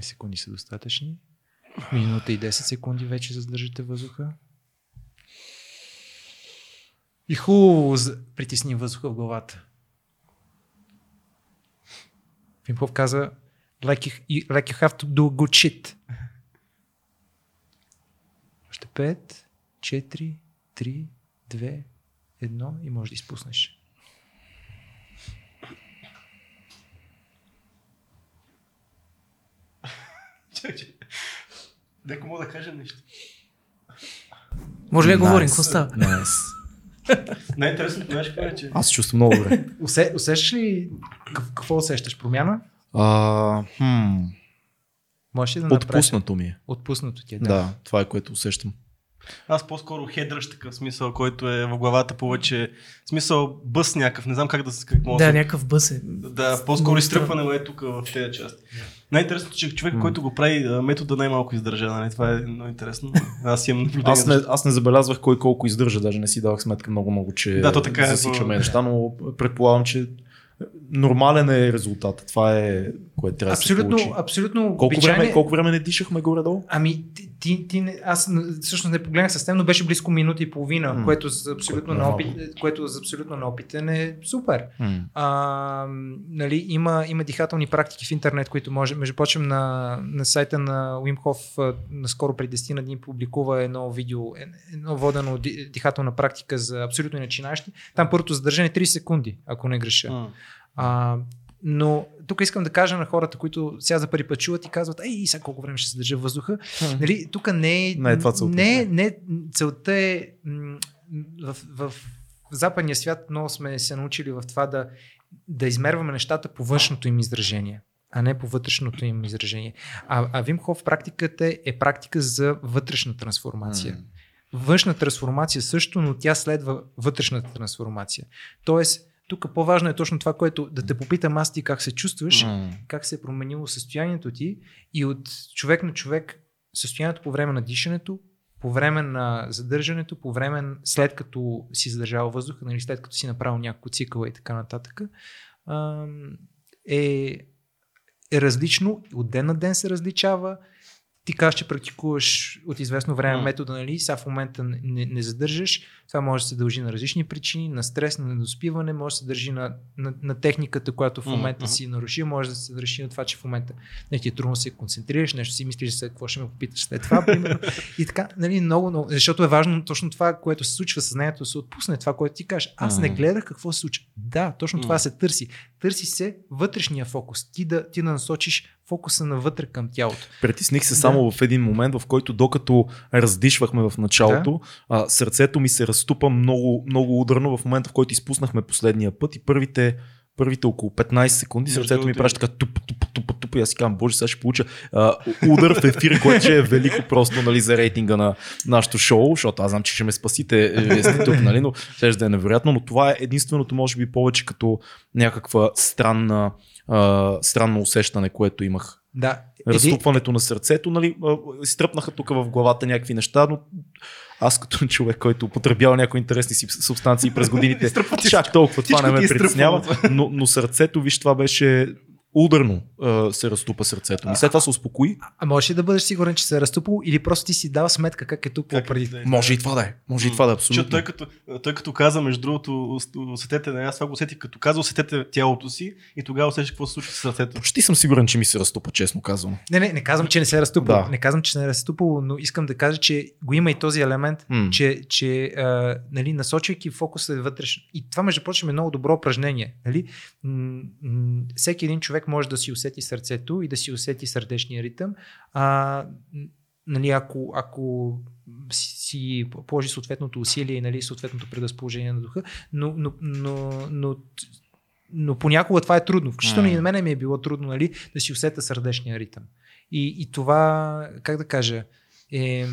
секунди са достатъчни. Минута и 10 секунди вече задържате въздуха. И хубаво притисни въздуха в главата. Вимхов каза like you, like you have to do good shit. Още 5, 4, 3, 2, 1 и може да изпуснеш. Деко мога да кажа нещо. Може ли да говорим? Какво става? Nice. Най-интересното нещо е, че... Аз се чувствам много добре. Усе, усещаш ли какво усещаш? Промяна? А, хм, Можеш ли да направиш? отпуснато ми е. Отпуснато ти е, Да. да. това е което усещам. Аз по-скоро хедръщ такъв смисъл, който е в главата повече. Смисъл бъс някакъв, не знам как да се как мога Да, да, някакъв бъс е. да по-скоро изтръпване е тук в тези части. Най-интересното, че човек, който го прави, метода най-малко издържа, нали? Това е много интересно. Аз имам наблюдение. Аз не, аз не забелязвах кой колко издържа, даже не си давах сметка много-много, че Да, то така е, засичаме но- неща, но предполагам, че нормален е резултат. Това е което трябва да се Абсолютно, получи. абсолютно Колко обичайно- време, колко време не дишахме горе-долу? Ами, ти, ти, аз всъщност не погледнах с теб, но беше близко минута и половина, М. което за абсолютно Което е неопит, което за абсолютно неопитен е супер. А, нали, има, има дихателни практики в интернет, които може, между прочим на, на сайта на Уимхов наскоро преди 10 на дни публикува едно видео, е- едно водено ди- дихателна практика за абсолютно начинащи. Там първото задържане е 30 секунди, ако не греша. М. А, но тук искам да кажа на хората, които сега за първи път чуват и казват, ей, сега колко време ще се държа въздуха. Нали, тук не е, Не е това целта. Не, не, целта е м, в, в, в западния свят много сме се научили в това да, да измерваме нещата по външното им изражение. а не по вътрешното им изражение. А, а Вим Хоф практиката е практика за вътрешна трансформация. М. Външна трансформация също, но тя следва вътрешната трансформация. Тоест, тук по-важно е точно това, което да те попитам аз ти как се чувстваш, М. как се е променило състоянието ти и от човек на човек състоянието по време на дишането, по време на задържането, по време след като си задържал въздуха, нали, след като си направил няколко цикъла и така нататък, е, е различно, от ден на ден се различава. Ти казваш, че практикуваш от известно време М. метода, нали? Сега в момента не, не задържаш. Това може да се дължи на различни причини, на стрес, на недоспиване, може да се държи на, на, на техниката, която в момента мгм. си нарушил, може да се държи на това, че в момента не ти е трудно да се концентрираш, нещо си мислиш след какво ще ме попиташ след това, примерно. И така, нали, много, много, защото е важно точно това, което се случва съзнанието, да се отпусне това, което ти кажеш. Аз не Мгм. гледах какво се случва. Да, точно това Мгм. се търси. Търси се вътрешния фокус. Ти да, ти да насочиш фокуса навътре към тялото. Притесних се Да. само в един момент, в който докато раздишвахме в началото, а, сърцето ми се разтупа много, много ударно в момента, в който изпуснахме последния път и първите първите около 15 секунди сърцето ми прави така туп, туп, туп, туп, и аз си казвам, боже, сега ще получа а, удар в ефир, който ще е велико просто нали, за рейтинга на нашото шоу, защото аз знам, че ще ме спасите, е, вие сте тук, нали, но ще да е невероятно, но това е единственото, може би, повече като някаква странна, а, странно усещане, което имах Да. Разтупването на сърцето, нали, а, изтръпнаха тук в главата някакви неща, но аз като човек, който употребява някои интересни си субстанции през годините, чак толкова това не ме притеснява, но, но сърцето, виж, това беше ударно а, се разтупа сърцето ми. След това се успокои. а можеш ли да бъдеш сигурен, че се е разтупало или просто ти си дал сметка как е тупало Как- преди? да, Може и това да е. Може и това да е абсолютно. той като, той като каза, между другото, ус- усетете, не, аз това го усетих, като каза, усетете тялото си и тогава усетиш какво се случва с сърцето. Почти съм сигурен, че ми се разтупа, честно казвам. Не, не, не казвам, че не се е разтупало. Да. Не казвам, че не е разтупало, но искам да кажа, че го има и този елемент, М. че, че а, нали, насочвайки фокуса вътрешно. И това, между прочим, е много добро упражнение. Нали? М- м- всеки един човек може да си усети сърцето и да си усети сърдечния ритъм. А, нали, ако, ако си положи съответното усилие и нали, съответното предразположение на духа, но, но, но, но, но понякога това е трудно. Включително и на мене ми е било трудно нали, да си усета сърдечния ритъм. И, и това, как да кажа, е,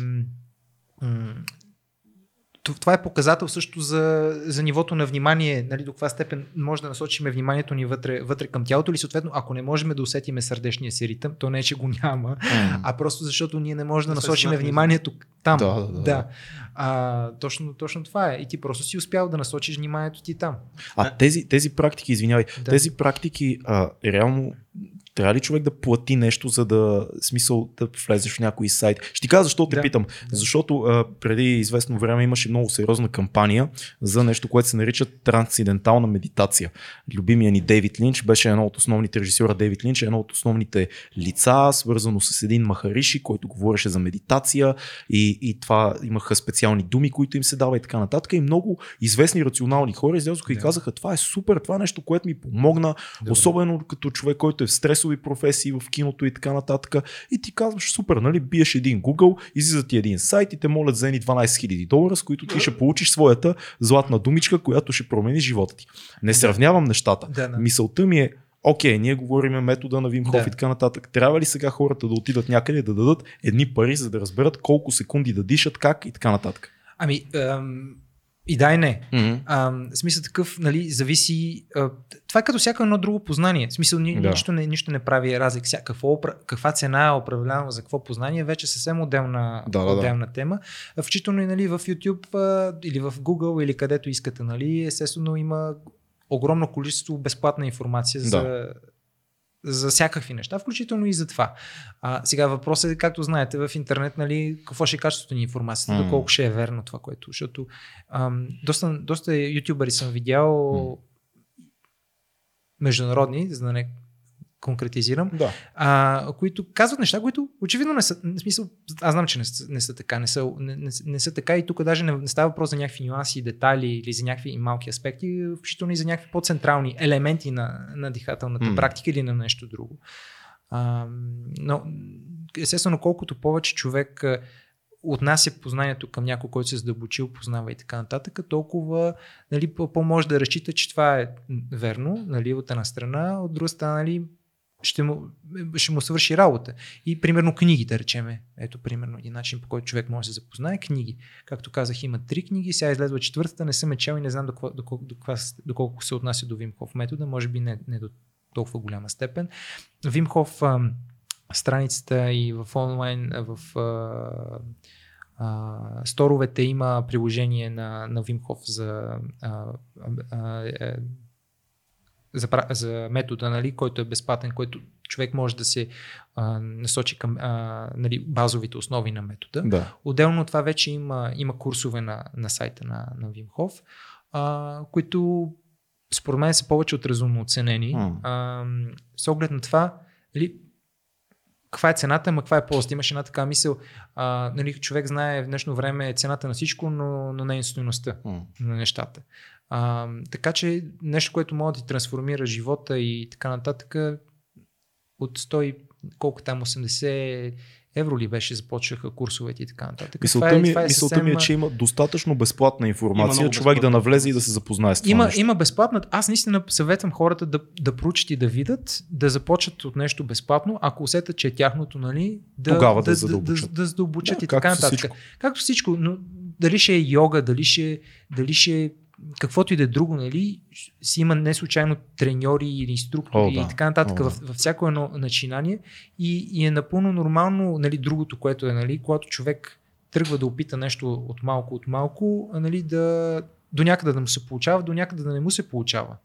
това е показател също за, за нивото на внимание, нали, до каква степен може да насочиме вниманието ни вътре, вътре към тялото или съответно, ако не можем да усетиме сърдечния си ритъм, то не е, че го няма, М. а просто защото ние не можем да Да знахме. вниманието там. Да, да, да, да. А, точно, точно това е. И ти просто си успял да насочиш вниманието ти там. А тези, тези практики, извинявай, Да. тези практики а, реално трябва ли човек да плати нещо, за да смисъл да влезеш в някой сайт? Ще ти кажа защо те Да. питам. Защото а, преди известно време имаше много сериозна кампания за нещо, което се нарича трансцендентална медитация. Любимия ни Дейвид Линч беше едно от основните режисьора Дейвид Линч, е едно от основните лица, свързано с един махариши, който говореше за медитация и, и това имаха специални думи, които им се дава и така нататък. И много известни рационални хора излязоха и Да. казаха, това е супер, това е нещо, което ми помогна, Добре. Особено като човек, който е в стресови професии, в киното и така нататък. И ти казваш, супер, нали, биеш един Google, излиза ти един сайт и те молят за едни 12 000 долара, с които ти ще получиш своята златна думичка, която ще промени живота ти. Не сравнявам нещата. Да, да. Мисълта ми е, окей, ние говорим метода на Вим Хоф Да. и така нататък. Трябва ли сега хората да отидат някъде да дадат едни пари, за да разберат колко секунди да дишат, как и така нататък? Ами, ам, и да и не. Mm-hmm. А, смисъл такъв, нали, зависи. А, това е като всяко едно друго познание. В смисъл, ни, Да. нищо, не, нищо не прави разлика. Ся- Какво, каква цена е управлявана за какво познание, вече е съвсем отделна, Да, да, да. отделна тема. А, Включително и нали, в YouTube а, или в Google или където искате. Нали, естествено има огромно количество безплатна информация Да. за, за всякакви неща, включително и за това. А, сега въпросът е, както знаете, в интернет, нали, какво ще е качеството ни информацията, М. доколко ще е верно това, което. Защото ам, доста, доста ютубъри съм видял международни, за да не конкретизирам, Да. а, които казват неща, които очевидно не са, в смисъл, аз знам, че не са, не са така, не са, не, не, не са така и тук даже не, не става въпрос за някакви нюанси, детайли или за някакви малки аспекти, включително и за някакви по-централни елементи на, на дихателната М. практика или на нещо друго. А, но, естествено, колкото повече човек отнася познанието към някой, който се е задълбочил, познава и така нататък, толкова нали, по- по-може да разчита, че това е верно, нали, от една страна, от друга страна, нали, ще му, ще му свърши работа. И примерно книги, да речеме. Ето, примерно, един начин по който човек може да се запознае. Книги. Както казах, има три книги, сега излезва четвъртата, не съм е чел и не знам доколко, се отнася до Вимхов метода, може би не, не до толкова голяма степен. Вимхов страницата и в онлайн, в а, а, сторовете има приложение на, на Вимхов за, а, а, е, за, за метода, нали, който е безплатен, който човек може да се а, насочи към а, нали, базовите основи на метода. Да. Отделно от това вече има, има курсове на, на сайта на, на Вимхов, а, които според мен са повече от разумно оценени. Mm. А, с оглед на това, нали, каква е цената, ама каква е ползата. Имаш една така мисъл, а, нали, човек знае в днешно време цената на всичко, но, но не е стоеността Mm. на нещата. А, така че нещо, което може да ти трансформира живота и така нататък, от 100 и колко там 80 евро ли беше започнаха курсовете и така нататък. Мисълта, това е, ми, това е мисълта съвсем, ми е, че има достатъчно безплатна информация, човек да безплатна навлезе и да се запознае с това има, нещо. има безплатно. Аз наистина съветвам хората да, да проучат и да видят, да започнат от нещо безплатно, ако усетят, че е тяхното, нали, да, Тогава да да, задълбочат. да, да задълбочат Да, и така нататък. всичко. Както всичко, но дали ще е йога, дали ще, дали ще е каквото и да е друго, нали, си има не случайно треньори или инструктори О, да. и така нататък О, да. във, във всяко едно начинание и, и е напълно нормално, нали, другото, което е, нали, когато човек тръгва да опита нещо от малко от малко, нали, да, до някъде да му се получава, до някъде да не му се получава.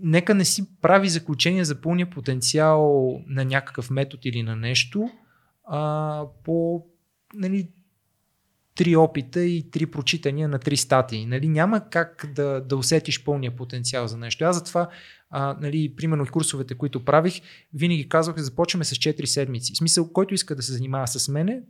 Нека не си прави заключение за пълния потенциал на някакъв метод или на нещо а, по нали, три опита и три прочитания на три статии. Нали, няма как да, да усетиш пълния потенциал за нещо. Аз затова, а, нали, примерно курсовете, които правих, винаги казвах, започваме с 4 седмици. В смисъл, който иска да се занимава с мене,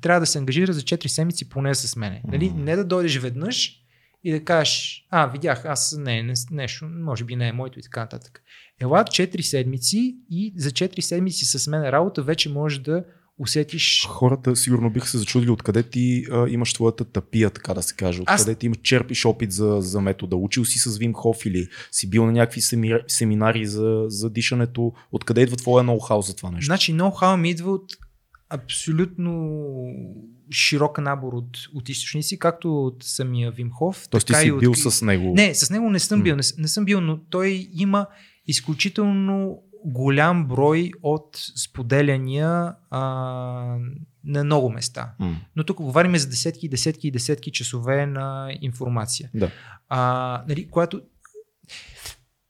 трябва да се ангажира за 4 седмици поне с мене. Нали? Не да дойдеш веднъж и да кажеш, а, видях, аз не, не, нещо, може би не е моето и така нататък. Ела 4 седмици и за 4 седмици с мен работа вече можеш да усетиш Хората сигурно биха се зачудили откъде ти а, имаш твоята тапия, така да се каже. Аз- Откъде ти имаш, черпиш опит за, за метода. Учил си с Вим Хоф или си бил на някакви семи, семинари за, за дишането. Откъде идва твоя ноу-хау за това нещо? Значи ноу-хау ми идва от абсолютно широк набор от, от източници, както от самия Вимхов. Тоест ти си и от... бил с него. Не, с него не съм бил, не, не съм бил, но той има изключително голям брой от споделяния а, на много места. М. Но тук говорим за десетки, десетки и десетки часове на информация. Да. А, нали, която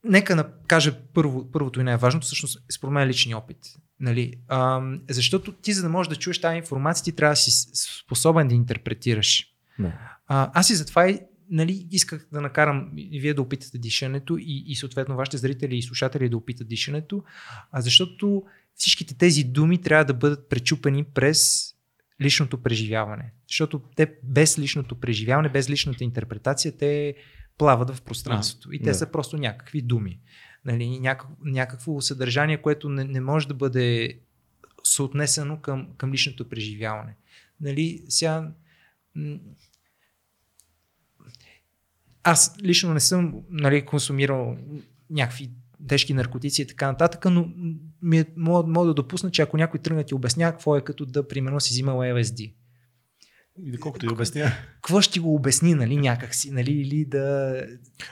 Нека да кажа първо, първото и най-важното, всъщност според мен е личния опит. Нали? А, защото ти, за да можеш да чуеш тази информация, ти трябва да си способен да интерпретираш. Да. А, аз и затова и, нали, исках да накарам и вие да опитате дишането и, и съответно вашите зрители и слушатели да опитат дишането, а защото всичките тези думи трябва да бъдат пречупени през личното преживяване. Защото те без личното преживяване, без личната интерпретация, те плават в пространството. И те Да. са просто някакви думи. Нали, някак, някакво съдържание, което не, не може да бъде съотнесено към, към личното преживяване. Нали, сега, аз лично не съм нали, консумирал някакви тежки наркотици и така нататък, но ми е, мога, мога да допусна, че ако някой тръгне ти обясня какво е като да, примерно, си взимал LSD. И доколкото ти обясня. Какво ще го обясни, нали, някакси, нали, или да...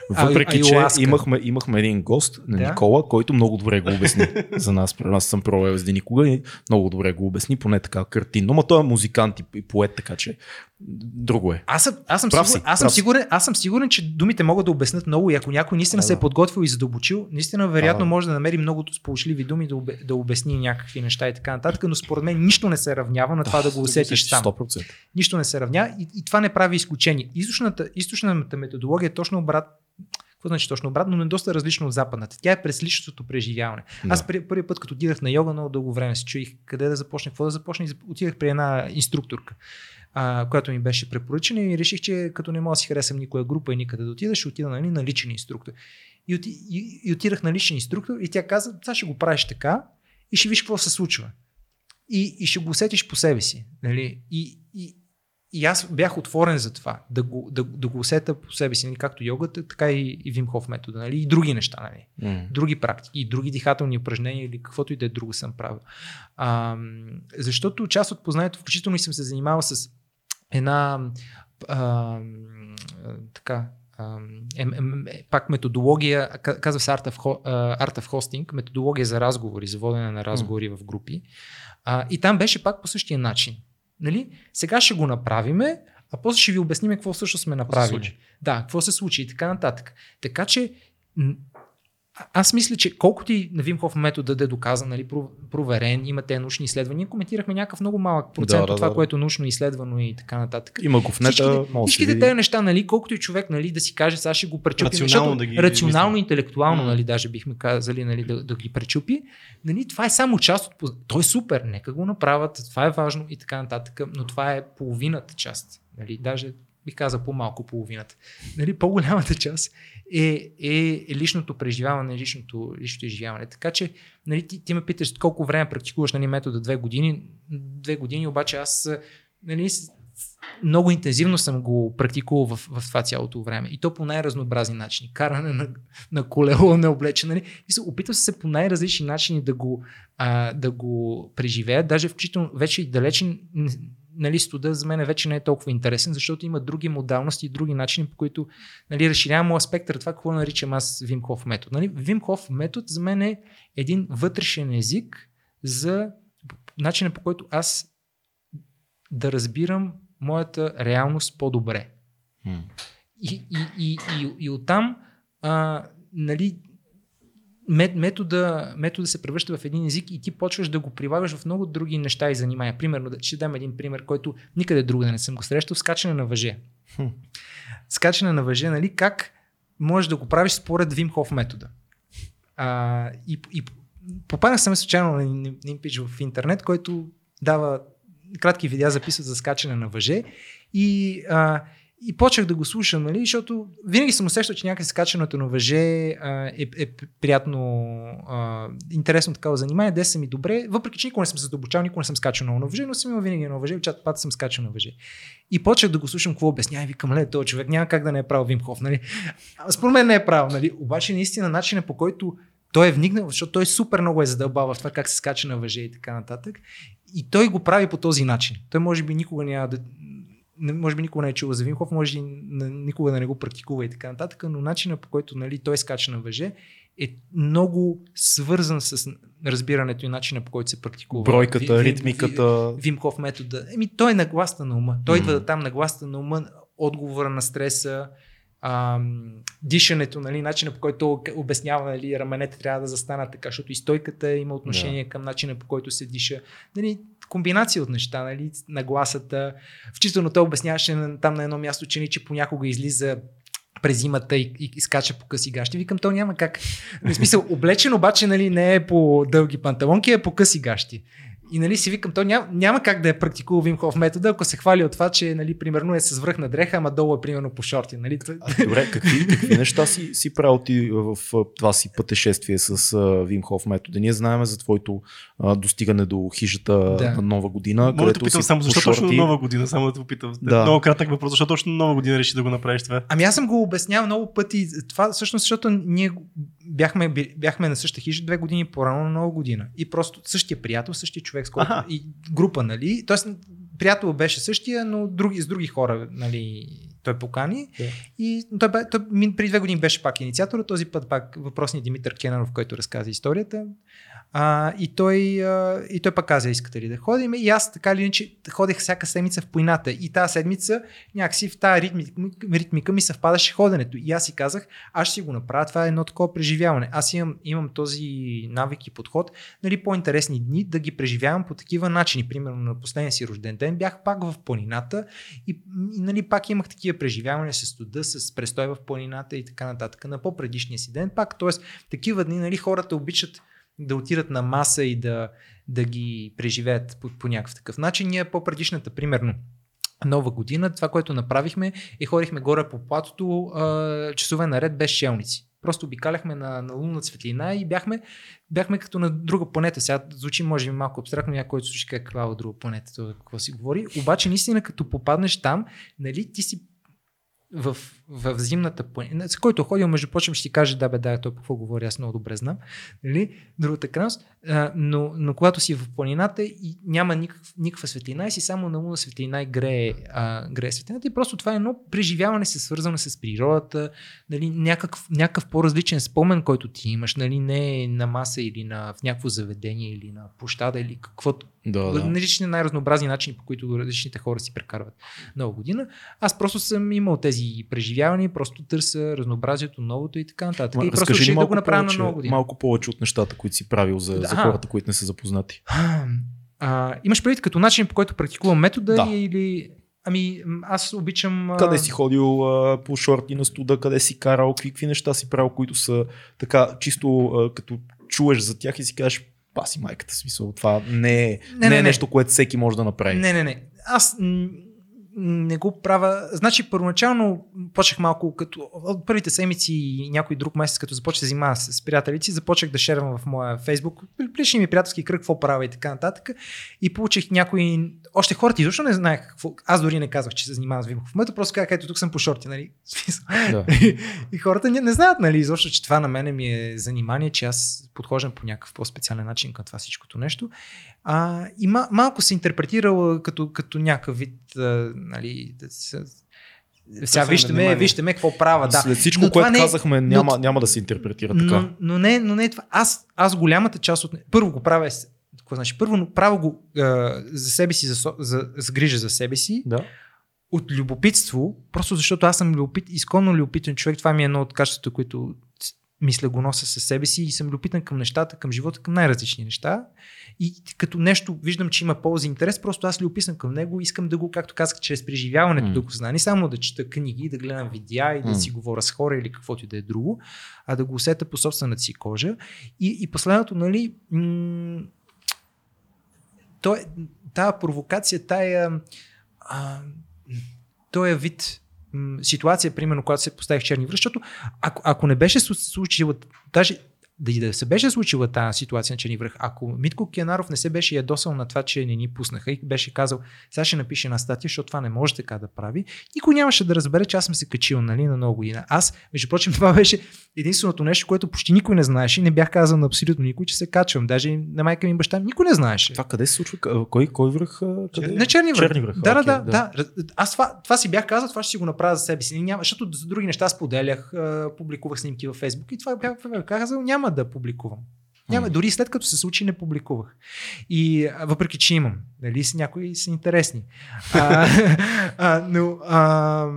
Въпреки, А- че имахме, имахме един гост, на Да. Никола, който много добре го обясни за нас. Аз съм пробвал LSD никога и много добре го обясни, поне така картинно. Но той е музикант и- и поет, така че друго е. Аз съм, аз съм, Прав сигурен, си, аз, съм прав си. сигурен, аз съм сигурен, че думите могат да обяснат много и ако някой наистина А, се е да. подготвил и задълбочил, наистина вероятно да. може да намери много сполучливи думи да, обе, да обясни някакви неща и така нататък, но според мен нищо не се равнява на това да го усетиш сам. 100%. Нищо не се равня и, и това не прави изключение. Източната, източната методология е точно обрат. Какво значи точно обратно, но е доста различно от западната. Тя е през личното преживяване. Да. Аз при, първи път, като отидах на йога, много дълго време се чуих къде да започна, какво да започна. и Отидах при една инструкторка, а, която ми беше препоръчена и реших, че като не мога да си харесам никоя група и никъде да отида, ще отида нали, на личен инструктор. И, оти, и, и отидах на личен инструктор и тя каза, сега ще го правиш така и ще виж какво се случва. И, и ще го усетиш по себе си. Нали? И, и, и аз бях отворен за това, да го, да, да го усета по себе си, нали, както йогата, така и, и Вимхов метода, нали, и други неща, нали, М. други практики, и други дихателни упражнения или каквото и да е друго съм правил. А, защото част от познанието, включително и съм се занимавал с една а, така, а, е, е, пак методология, ка- казва се Art of, Art of Hosting, методология за разговори, за водене на разговори в групи. А, и там беше пак по същия начин. Нали? Сега ще го направиме, а после ще ви обясним какво всъщност сме направили. случи? Да, какво се случи и така нататък. Така че аз мисля, че колкото и на Вимхов да е доказан, нали, про- проверен, има те научни изследвания, коментирахме някакъв много малък процент Да, от да, това, да. което е научно изследвано и така нататък. Има го в нета, Всичките, тези неща, нали, колкото и човек нали, да си каже, сега ще го пречупим. Рационално защото да ги рационално, интелектуално, нали, даже бихме казали, нали, да, да ги пречупи. Нали, това е само част от... Той е супер, нека го направят, това е важно и така нататък, но това е половината част. Нали, даже бих казал по-малко половината. Нали, по-голямата част е, е, е личното преживяване, личното, личното изживяване. Така че нали, ти, ти ме питаш колко време практикуваш нали, метода две години. Две години обаче аз нали, много интензивно съм го практикувал в, в това цялото време. И то по най-разнообразни начини. Каране на, на колело, на облече. Нали? Опитвам се по най-различни начини да го, а, да го преживея. Даже включително вече и далече нали, студа за мен вече не е толкова интересен, защото има други модалности и други начини, по които нали, разширявам моя спектър. Това какво наричам аз Вимхов метод. Нали? Вимхов метод за мен е един вътрешен език за начина по който аз да разбирам моята реалност по-добре. М. И, и, и, и, и оттам а, нали, метода, метода се превръща в един език и ти почваш да го прилагаш в много други неща и занимания. Примерно, ще дам един пример, който никъде друга да не съм го срещал, скачане на въже. Хм. Скачане на въже, нали, как можеш да го правиш според Вимхов метода. А, и, и попаднах съм случайно на един пич в интернет, който дава кратки видеа записват за скачане на въже и, а, и почнах да го слушам, нали, защото винаги съм усещал, че някакси скачането на въже а, е, е приятно, а, интересно такава занимание, де съм и добре, въпреки че никога не съм се задълбочал, никога не съм скачал на въже, но съм имал винаги на въже, чат пат съм скачал на въже. И почнах да го слушам какво обяснява и викам, ле, този човек няма как да не е правил Вимхов, нали? Според мен не е правил, нали? Обаче наистина начинът по който той е вникнал, защото той супер много е задълбал в това как се скача на въже и така нататък. И той го прави по този начин. Той може би никога няма да. Може би никога не е чул за Вимхов, може и никога да не го практикува и така нататък, но начинът по който нали, той скача на въже е много свързан с разбирането и начина по който се практикува. Бройката, Ви- ви- ритмиката. Вимков метода. Еми, той е нагласта на ума. Той идва да там нагласта на ума, отговора на стреса, ам, дишането, нали, начина по който обяснява, нали, раменете трябва да застанат така, защото и стойката има отношение към начина по който се диша. Нали, комбинация от неща, нали, нагласата. Включително той обясняваше там на едно място, че, ни, че понякога излиза през зимата и, и, и скача по къси гащи. Викам, то няма как. В смисъл, облечен обаче нали, не е по дълги панталонки, а е по къси гащи. И нали си викам, то няма, няма как да е практикувал Вимхов метода, ако се хвали от това, че нали, примерно е с връхна дреха, ама долу е примерно по шорти. Нали? А, добре, какви, какви неща си, си правил ти в това си пътешествие с а, Вим Хоф метода? Ние знаем за твоето а, достигане до хижата Да. на нова година. Да те където питам си само защо точно шорти. нова година, само да те попитам. Да. Много кратък въпрос, защо точно нова година реши да го направиш това? Ами аз съм го обяснявал много пъти. Това всъщност, защото ние бяхме, бяхме на същата хижа две години по-рано на нова година. И просто същия приятел, същия човек, с който Аха. и група, нали? Тоест, приятел беше същия, но други, с други хора, нали? Той покани. Да. И той, бе- той преди две години беше пак инициатор, този път пак въпросният Димитър Кенанов, който разказа историята. А, и, той, а, и той пак каза, искате ли да ходим? И аз така или иначе ходех всяка седмица в планината. И тази седмица някакси в тази ритмика, ритмика ми съвпадаше ходенето. И аз си казах, аз ще си го направя, това е едно такова преживяване. Аз имам, имам този навик и подход, нали, по-интересни дни да ги преживявам по такива начини. Примерно на последния си рожден ден бях пак в планината и, и нали, пак имах такива преживявания с студа, с престой в планината и така нататък. На по-предишния си ден пак, т.е. такива дни нали, хората обичат да отидат на маса и да, да ги преживеят по, по някакъв такъв начин. Ние по-предишната, примерно, нова година, това, което направихме, е ходихме горе по платото часове наред без челници. Просто обикаляхме на, на лунна светлина и бяхме, бяхме като на друга планета. Сега звучи може би малко абстрактно, някой който слуша каква е друга планета, това какво си говори. Обаче наистина като попаднеш там, нали, ти си в, в зимната планина, с който ходил, между прочим, ще ти каже, да бе, да, той какво говори, аз много добре знам. Нали? Другата крайност. А, но, но когато си в планината и няма никакъв, никаква светлина и си само на луна светлина и грее, а, грее светлината и просто това е едно преживяване се свързано с природата, нали, някакъв, някакъв по-различен спомен, който ти имаш, нали, не на маса или на, в някакво заведение или на площада или каквото. Да, да. Различни най-разнообразни начини, по които различните хора си прекарват нова година. Аз просто съм имал тези преживявания, просто търся разнообразието, новото и така нататък. Ма, и просто реших да го направя повече, на нова година. Малко повече от нещата, които си правил за, за хората, които не са запознати. А, имаш предвид като начин, по който практикувам метода Да. или... Ами, аз обичам... Къде си ходил а, по шорти на студа, къде си карал, какви, какви неща си правил, които са така чисто а, като чуеш за тях и си кажеш, паси майката смисъл. Това не е, не, Не, не, не, е не. нещо, което всеки може да направи. Не, не, не. Аз не го правя. Значи, първоначално почнах малко като от първите седмици и някой друг месец, като започнах да занимавам с, си, започнах да шервам в моя фейсбук, личния ми приятелски кръг, какво правя и така нататък. И получих някои... Още хората изобщо не знаех какво... Аз дори не казах, че се занимавам с Вим в момента, просто казах, ето тук съм по шорти, нали? Да. и хората не, не знаят, нали, изобщо, че това на мене ми е занимание, че аз подхождам по някакъв по-специален начин към това всичкото нещо. А, и ма, малко се интерпретирала като, като някакъв вид, а, нали, да се, сега на вижте ме, вижте ме какво правя. Да. След всичко, Но което не е- казахме, няма, няма да се интерпретира така. Но, но, не, но не е това. Аз, аз голямата част от... Първо го правя... Какво значи? Първо правя го а, за себе си, за, за, за грижа за себе си, Да. от любопитство, просто защото аз съм любопит, изконно любопитен човек. Това ми е едно от качествата, които мисля го нося със себе си и съм любопитен към нещата, към живота, към най-различни неща. И като нещо виждам, че има полза и интерес, просто аз любопитен към него, искам да го, както казах, чрез преживяването М. да го знам. Не само да чета книги, да гледам видеа и да М. си говоря с хора или каквото и да е друго, а да го усета по собствената си кожа. И, и последното, нали, м- то е, тая провокация, тая а, този вид ситуация, примерно, когато се поставих черни връх, защото ако, ако не беше се случила, даже да и да се беше случила тази ситуация на черни връх, ако Митко Кенаров не се беше ядосал на това, че не ни пуснаха и беше казал, сега ще напише една статия, защото това не може така да прави, никой нямаше да разбере, че аз съм се качил нали, на много година. Аз, между прочим, това беше единственото нещо, което почти никой не знаеше и не бях казал на абсолютно никой, че се качвам. Даже на майка ми и баща ми никой не знаеше. Това къде се случва? Кой, кой връх? Къде? На черни връх. Черни връх. Да, да, окей, да, да. Раз- Аз това, това си бях казал, това ще си го направя за себе си. Няма, защото за други неща споделях, публикувах снимки във Фейсбук и това бях казал, няма да публикувам. Няма, дори след като се случи, не публикувах. И въпреки, че имам, нали, с някои са интересни. А, а, но, а,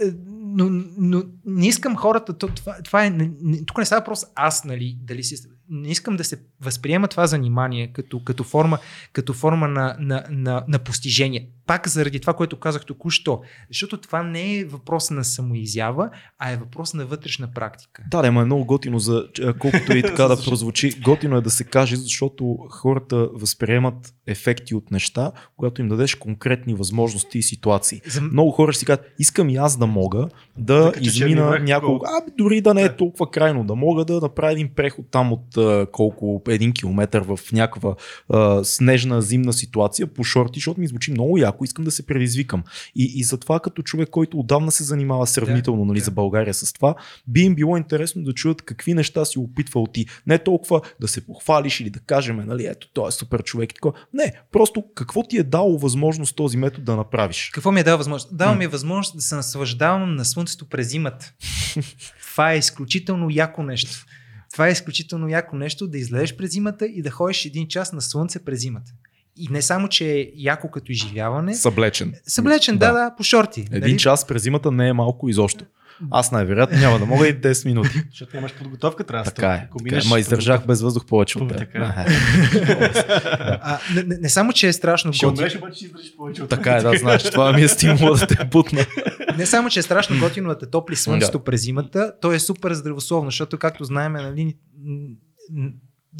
е, но, но не искам хората, то, това, това е, тук не става въпрос аз, нали, дали си, не искам да се възприема това занимание като, като форма, като форма на, на, на, на постижение. Пак заради това, което казах току-що. Защото това не е въпрос на самоизява, а е въпрос на вътрешна практика. Да, да, е много готино, за, а, колкото и така да прозвучи. Готино е да се каже, защото хората възприемат ефекти от неща, когато им дадеш конкретни възможности и ситуации. За, Много хора ще си казват, искам и аз да мога да, черни измина връх, няколко. колко. А, дори да не е Да. толкова крайно, да мога да направя един преход там от а, колко, един километър в някаква а, снежна зимна ситуация по шорти, защото ми звучи много яко, искам да се предизвикам. И, и затова като човек, който отдавна се занимава сравнително нали, да. за България с това, би им било интересно да чуят какви неща си опитвал ти. Не толкова да се похвалиш или да кажем, нали, ето, той е супер човек и такова. Не, просто какво ти е дало възможност този метод да направиш. Какво ми е дал възможност? Дава ми е възможност да се наслаждавам на слънцето през зимата. Това е изключително яко нещо. Това е изключително яко нещо да излезеш през зимата и да ходиш един час на слънце през зимата. И не само, че е яко като изживяване, Съблечен. съблечен, да, да, по шорти. Един нали? час през зимата не е малко изобщо. Аз най-вероятно няма да мога и 10 минути. Защото нямаш подготовка, трябва да така е. Е. Ма издържах без въздух повече от теб. така. А, не, не, не, само, че е страшно Ще умреш, обаче ще издържиш повече от така е, да, знаеш, това ми е стимула да те бутна. Не само, че е страшно готино да те топли слънцето през зимата, то е супер здравословно, защото както знаем, нали,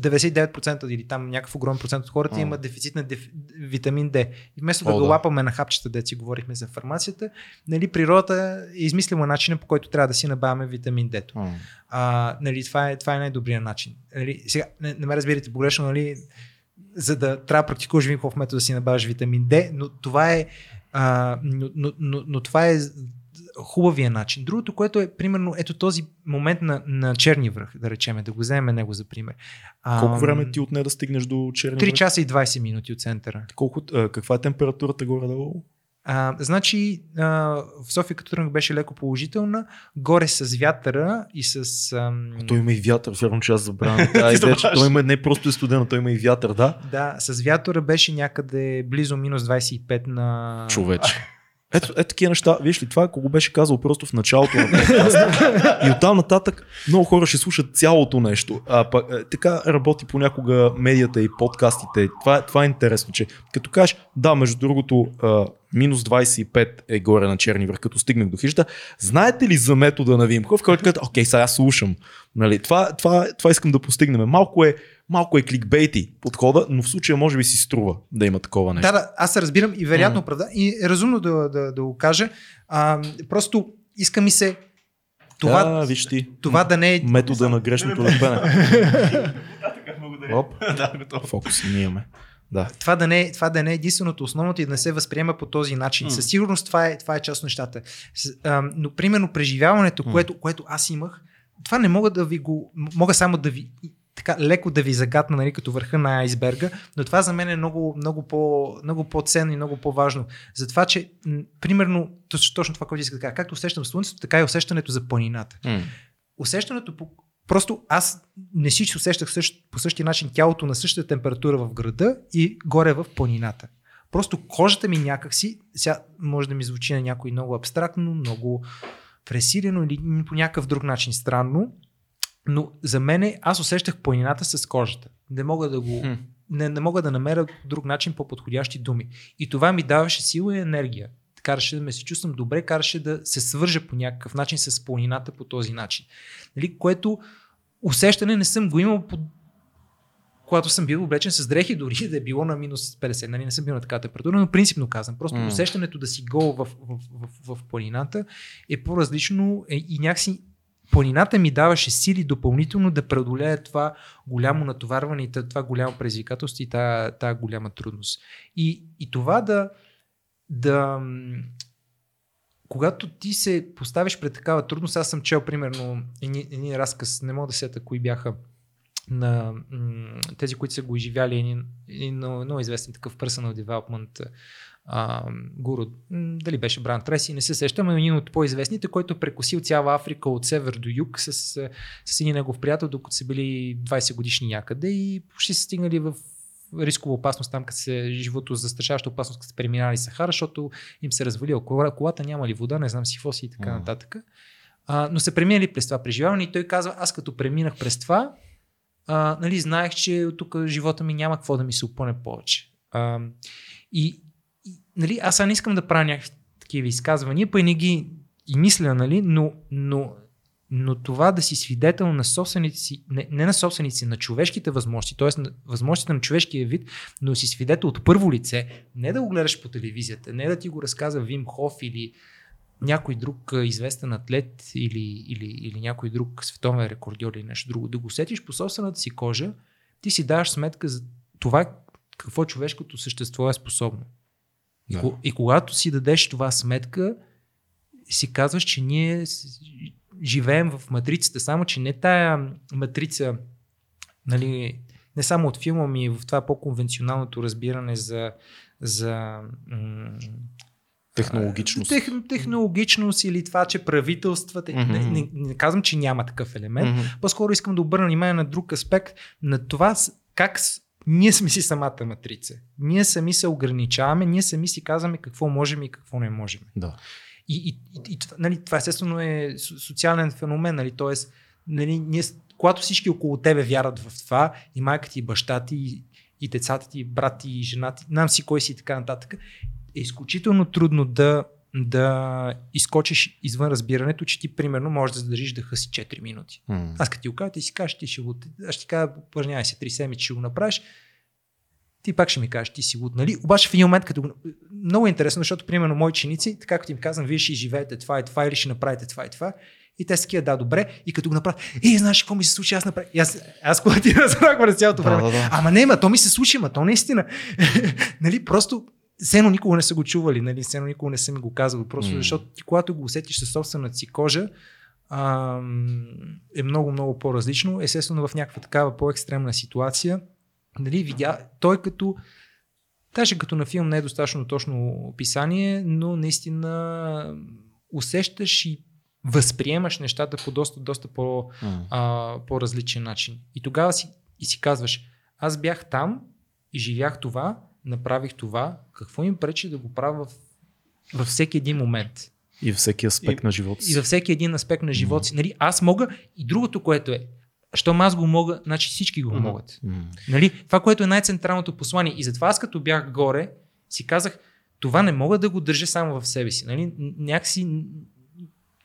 99% или там някакъв огромен процент от хората А. има дефицит на деф... витамин D. И вместо да О, го да. лапаме на хапчета, де си говорихме за фармацията, нали, природата е измислила начина по който трябва да си набавяме витамин D. А, нали, това, е, това е най-добрият начин. Нали, сега, не, не ме разбирате погрешно, нали, за да трябва да практикуваш Вимхов метод да си набавяш витамин D, но това е, а, но, но, но, но това е хубавия начин. Другото, което е, примерно, ето този момент на, на черни връх, да речеме, да го вземем него за пример. А, Колко време ти отне да стигнеш до черни 3 връх? часа и 20 минути от центъра. Колко, а, каква е температурата горе-долу? А, значи, а, в София като тръгнах беше леко положителна, горе с вятъра и с... Ам, Той има и вятър, вярно, че аз забравям. Да, и забравяш. вече, той има не просто е студено, той има и вятър, да? Да, с вятъра беше някъде близо минус 25 на... Човече. Ето, ето такива неща. Виж ли, това ако го беше казал просто в началото на подкаста. и оттам нататък много хора ще слушат цялото нещо. А, па, е, така работи понякога медията и подкастите. Това, това е интересно, че като кажеш, да, между другото, а, минус 25 е горе на черни връх, като стигнах до хижата. Знаете ли за метода на Вимхов, който казва, окей, сега слушам. Нали, това, това, това искам да постигнем. Малко е, малко е кликбейти подхода, но в случая може би си струва да има такова нещо. Да, да, аз се разбирам и вероятно М. оправда. И е разумно да, да, да го кажа. А, просто иска ми се това, да, виж ти. това да не е... Метода на грешното лепене. Да, така, благодаря. Оп. да, готово. Фокус ние имаме. Да. Това да, не, е- това да не е единственото, основното и да не се възприема по този начин. М. Със сигурност това е, това е част от нещата. С, а, но примерно преживяването, М. което, което аз имах, това не мога да ви го... Мога само да ви така леко да ви загатна, нали, като върха на айсберга, но това за мен е много, много, по, много по-ценно и много по-важно. Затова, че, м, примерно, точно, това, което исках да кажа, както усещам слънцето, така и усещането за планината. Усещането по... Просто аз не си усещах същ, по същия начин тялото на същата температура в града и горе в планината. Просто кожата ми някакси, сега може да ми звучи на някой много абстрактно, много пресилено или по някакъв друг начин странно, но за мен аз усещах планината с кожата. Не мога да го... Хм. Не, не мога да намеря друг начин по-подходящи думи. И това ми даваше сила и енергия. Караше да ме се чувствам добре, караше да се свържа по някакъв начин с планината по този начин. Нали? Което усещане не съм го имал по когато съм бил облечен с дрехи, дори да е било на минус 50, нали, не съм бил на такава температура, но принципно казвам. Просто mm. усещането да си гол в, в, в, в планината е по-различно е, и някакси планината ми даваше сили допълнително да преодолея това голямо натоварване и това голямо предизвикателство и тази, тази голяма трудност. И, и това да, да когато ти се поставиш пред такава трудност, аз съм чел примерно един разказ, не мога да сета кои бяха на м- тези, които са го изживяли, един, един много, много известен такъв personal development а, гуру, дали беше Бран Треси, не се сещам, но един от по-известните, който е прекусил цяла Африка от север до юг с, с, с един негов приятел, докато са били 20 годишни някъде и почти са стигнали в рискова опасност там, като се живото застрашаваща опасност, като са преминали Сахара, защото им се развалила кола- колата, няма ли вода, не знам си какво си и така М. нататък. А, но се преминали през това преживяване и той казва, аз като преминах през това, а, нали, знаех, че тук живота ми няма какво да ми се опъне повече. А, и нали, аз не искам да правя някакви такива изказвания, па и не ги и мисля, нали, но, но, но това да си свидетел на собствените си, не, не на собствените на човешките възможности, т.е. на възможностите на човешкия вид, но си свидетел от първо лице, не да го гледаш по телевизията, не да ти го разказва Вим Хоф или някой друг известен атлет или, или, или някой друг световен рекордьор или нещо друго, да го сетиш по собствената си кожа, ти си даваш сметка за това какво човешкото същество е способно. И, Да. и когато си дадеш това сметка, си казваш, че ние живеем в матрицата, само че не тая матрица, нали, не само от филма ми, в това по-конвенционалното разбиране за, за м- Технологичност. Тех, технологичност или това, че правителствата. Мгм. Не, не, не казвам, че няма такъв елемент. Мгм. По-скоро искам да обърна внимание на друг аспект, на това как ние сме си самата матрица. Ние сами се ограничаваме, ние сами си казваме какво можем и какво не можем. Да. И, и, и, и нали, това естествено е со- социален феномен, нали, т.е. Нали, ние, когато всички около тебе вярват в това, и майка ти, и баща ти, и, и децата ти, и брат ти, и жена ти, нам си кой си и така нататък, е изключително трудно да да изкочиш извън разбирането, че ти примерно можеш да задържиш дъха си 4 минути. М. Аз като ти го кажа, ти си кажеш, ти ще го... Аз ще ти кажа, упражнявай се 3 седмици, ще го направиш. Ти пак ще ми кажеш, ти си луд, нали? Обаче в един момент, като го... Много е интересно, защото, примерно, мои ученици, така като им казвам, вие ще живеете това и това, или ще направите това и това, и те са такива, да, добре. И като го направят, ей, знаеш какво ми се случи, аз направих. И аз, аз когато ти разбрах през цялото Да, време. да, да. Ама не, ма, то ми се случи, ма, то наистина. нали, просто все едно никога не са го чували, нали, все едно никога не са ми го казвали, просто М. защото ти, когато го усетиш със собствената си кожа, ам, е много, много по-различно. Естествено, в някаква такава по-екстремна ситуация, нали, видя, той като, даже като на филм не е достатъчно точно описание, но наистина усещаш и възприемаш нещата по доста, доста по, М. а, по-различен начин. И тогава си, и си казваш, аз бях там, изживях това, направих това, какво им пречи да го правя в, във всеки един момент. И във всеки аспект И- на живота си. И във всеки един аспект на живота си. Нали, аз мога и другото, което е, щом аз го мога, значи всички го Мгм. могат. М. Нали? Това, което е най-централното послание. И затова аз като бях горе, си казах, това не мога да го държа само в себе си. Нали? Някакси,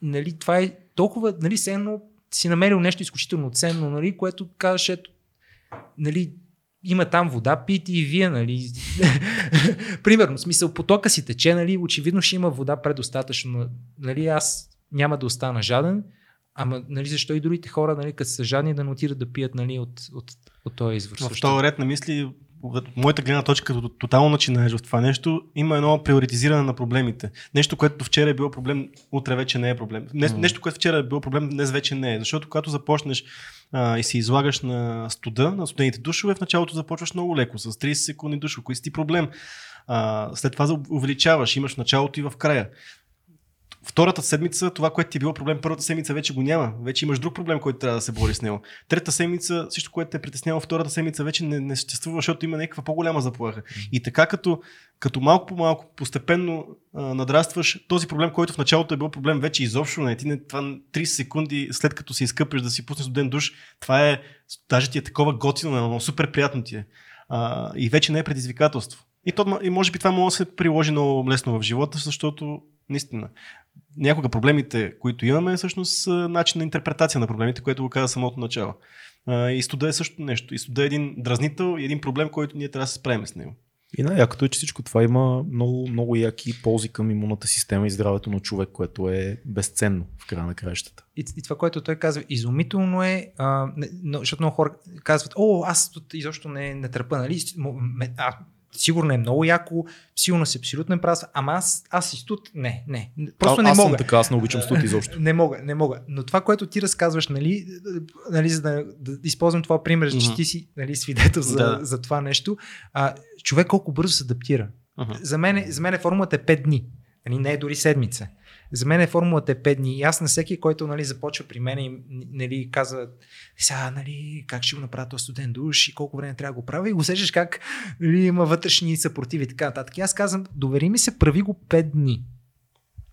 нали, това е толкова, нали, все едно си намерил нещо изключително ценно, нали, което казваш, ето, нали, има там вода, пийте и вие, нали. Примерно, смисъл, потока си тече, нали, очевидно ще има вода предостатъчно. Нали, аз няма да остана жаден, ама нали, защо и другите хора, нали, като са жадни, да не отидат да пият нали, от, от, от този извор. В този ред на мисли, от моята гледна точка, като тотално начинаеш в това нещо, има едно приоритизиране на проблемите. Нещо, което вчера е било проблем, утре вече не е проблем. Не. Нещо, което вчера е било проблем, днес вече не е. Защото когато започнеш а, и се излагаш на студа, на студените душове, в началото започваш много леко, с 30 секунди душове, кои си ти проблем. А, след това увеличаваш, имаш началото и в края. Втората седмица, това, което ти е било проблем, първата седмица вече го няма. Вече имаш друг проблем, който трябва да се бори с него. Трета седмица, всичко, което те е притесняло, втората седмица вече не, не съществува, защото има някаква по-голяма заплаха. И така, като, като малко по малко, постепенно а, надрастваш този проблем, който в началото е бил проблем, вече изобщо не. Ти не, това 30 секунди след като се изкъпиш да си пуснеш студен душ, това е, даже ти е такова готино, но супер приятно ти е. А, и вече не е предизвикателство. И, то, и може би това може да се приложи много лесно в живота, защото наистина някога проблемите, които имаме, всъщност са начин на интерпретация на проблемите, което го каза самото начало. И студа е също нещо. И студа е един дразнител и един проблем, който ние трябва да се справим с него. И най-якото е, че всичко това има много, много яки ползи към имунната система и здравето на човек, което е безценно в края на краищата. И, и това, което той казва, изумително е, а, не, но, защото много хора казват, о, аз тут изобщо не, не търпа, нали? А, сигурно е много яко, сигурно си абсолютно прав, ама аз, аз и тут, не, не, просто а, не аз мога. съм така, аз не обичам студ изобщо. Не мога, не мога. Но това, което ти разказваш, нали, нали за да, да използвам това пример, че ти си нали, свидетел за, Да. за това нещо, а, човек колко бързо се адаптира. Uh-huh. За мен, за мен формулата е 5 дни. Нали, не е дори седмица. За мен е формулата е 5 дни. И аз на всеки, който нали, започва при мен и нали, казва, сега, нали, как ще го направя този студент душ и колко време трябва да го правя и усещаш как нали, има вътрешни съпротиви и така нататък. И аз казвам, довери ми се, прави го 5 дни.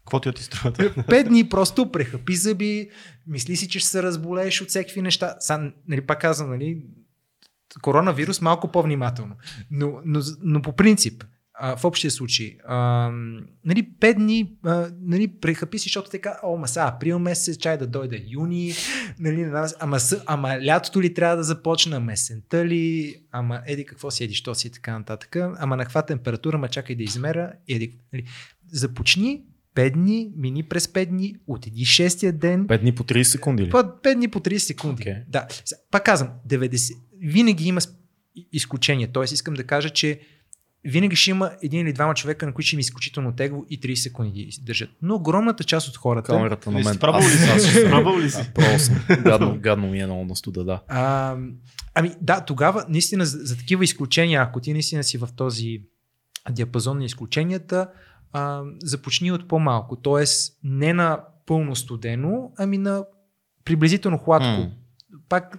Какво ти ти струва? Пет дни просто прехъпи зъби, мисли си, че ще се разболееш от всеки неща. Сам, нали, пак казвам, нали, коронавирус малко по-внимателно. Но, но, но по принцип, а, в общия случай, а, нали, пет дни а, нали, прехъпи си, защото така, о, ма сега, април месец, чай да дойде юни, нали, ама, ама лятото ли трябва да започне, ама есента ли, ама еди какво си, еди, що си и така нататък, ама на каква температура, ама чакай да измеря, еди, нали, започни 5 дни, мини през 5 дни, отиди 6-я ден, 5 дни по 30 секунди ли? по 5 дни по 30 секунди. Окей. Да. Пак казвам, 90, винаги има изключение. Тоест искам да кажа, че винаги ще има един или двама човека, на които ще им е изключително тегло и 30 секунди ги държат. Но огромната част от хората, Камерата на мен. сте пробвали ли си? Пробвал ли си? Пробвал съм. Гадно, гадно ми е много на студа, да. А, ами да, тогава наистина за, за такива изключения, ако ти наистина си в този диапазон на изключенията, а, започни от по-малко. Тоест не на пълно студено, ами на приблизително хладко. М. Пак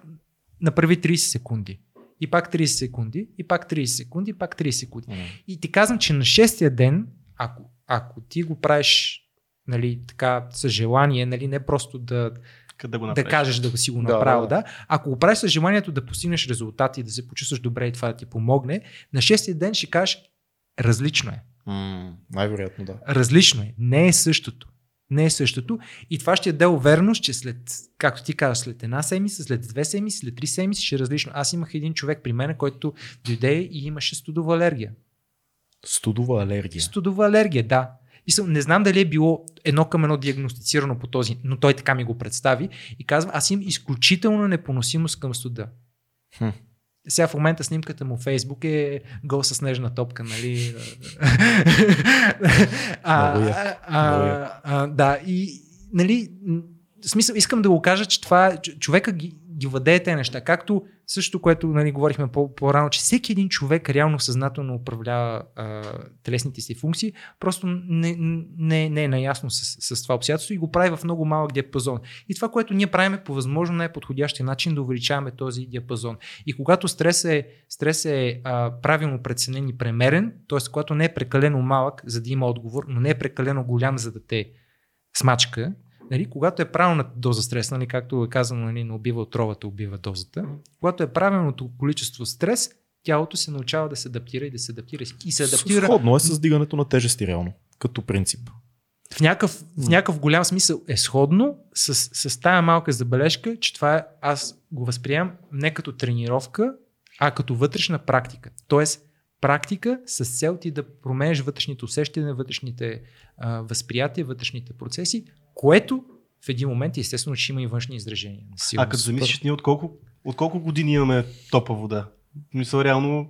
направи 30 секунди. И пак 30 секунди, и пак 30 секунди, и пак 30 секунди. М. И ти казвам, че на шестия ден, ако, ако ти го правиш нали, така, с желание, нали, не просто да, да го да кажеш да си го Да, направил, да, да, Ако го правиш с желанието да постигнеш резултати, да се почувстваш добре и това да ти помогне, на шестия ден ще кажеш различно е. М, най-вероятно да. Различно е. Не е същото. Не е същото. И това ще даде увереност, че след, както ти казваш, след една седмица, след две седмици, след три седмици ще е различно. Аз имах един човек при мен, който дойде и имаше студова алергия. Студова алергия. Студова алергия, да. И съм, не знам дали е било едно към едно диагностицирано по този, но той така ми го представи и казва, аз имам изключителна непоносимост към студа. Хм. Сега в момента снимката му в Фейсбук е гол с снежна топка, нали? а, а, а, а, да, и нали, смисъл, искам да го кажа, че това, ч- човека ги, ги владее тези неща. Както също, което нали, говорихме по- по-рано, че всеки един човек реално съзнателно управлява а, телесните си функции, просто не, не, не е наясно с, с това обстоятелство и го прави в много малък диапазон. И това, което ние правим е по възможно най-подходящия начин да увеличаваме този диапазон. И когато стрес е, стрес е а, правилно преценен и премерен, т.е. когато не е прекалено малък, за да има отговор, но не е прекалено голям, за да те смачка, Нали, когато е правилната доза стрес, нали, както е казано, нали, не убива отровата, убива дозата, когато е правилното количество стрес, тялото се научава да се адаптира и да се адаптира и се адаптира Сходно е с дигането на тежести реално, като принцип. в някакъв, в някакъв голям смисъл е сходно с, с тая малка забележка, че това е, аз го възприемам не като тренировка, а като вътрешна практика. Тоест, практика с цел ти да променеш вътрешните усещания, вътрешните а, възприятия, вътрешните процеси, което в един момент естествено ще има и външни изражения. на А като замислиш, ние от колко, от колко години имаме топа вода? Мисля, реално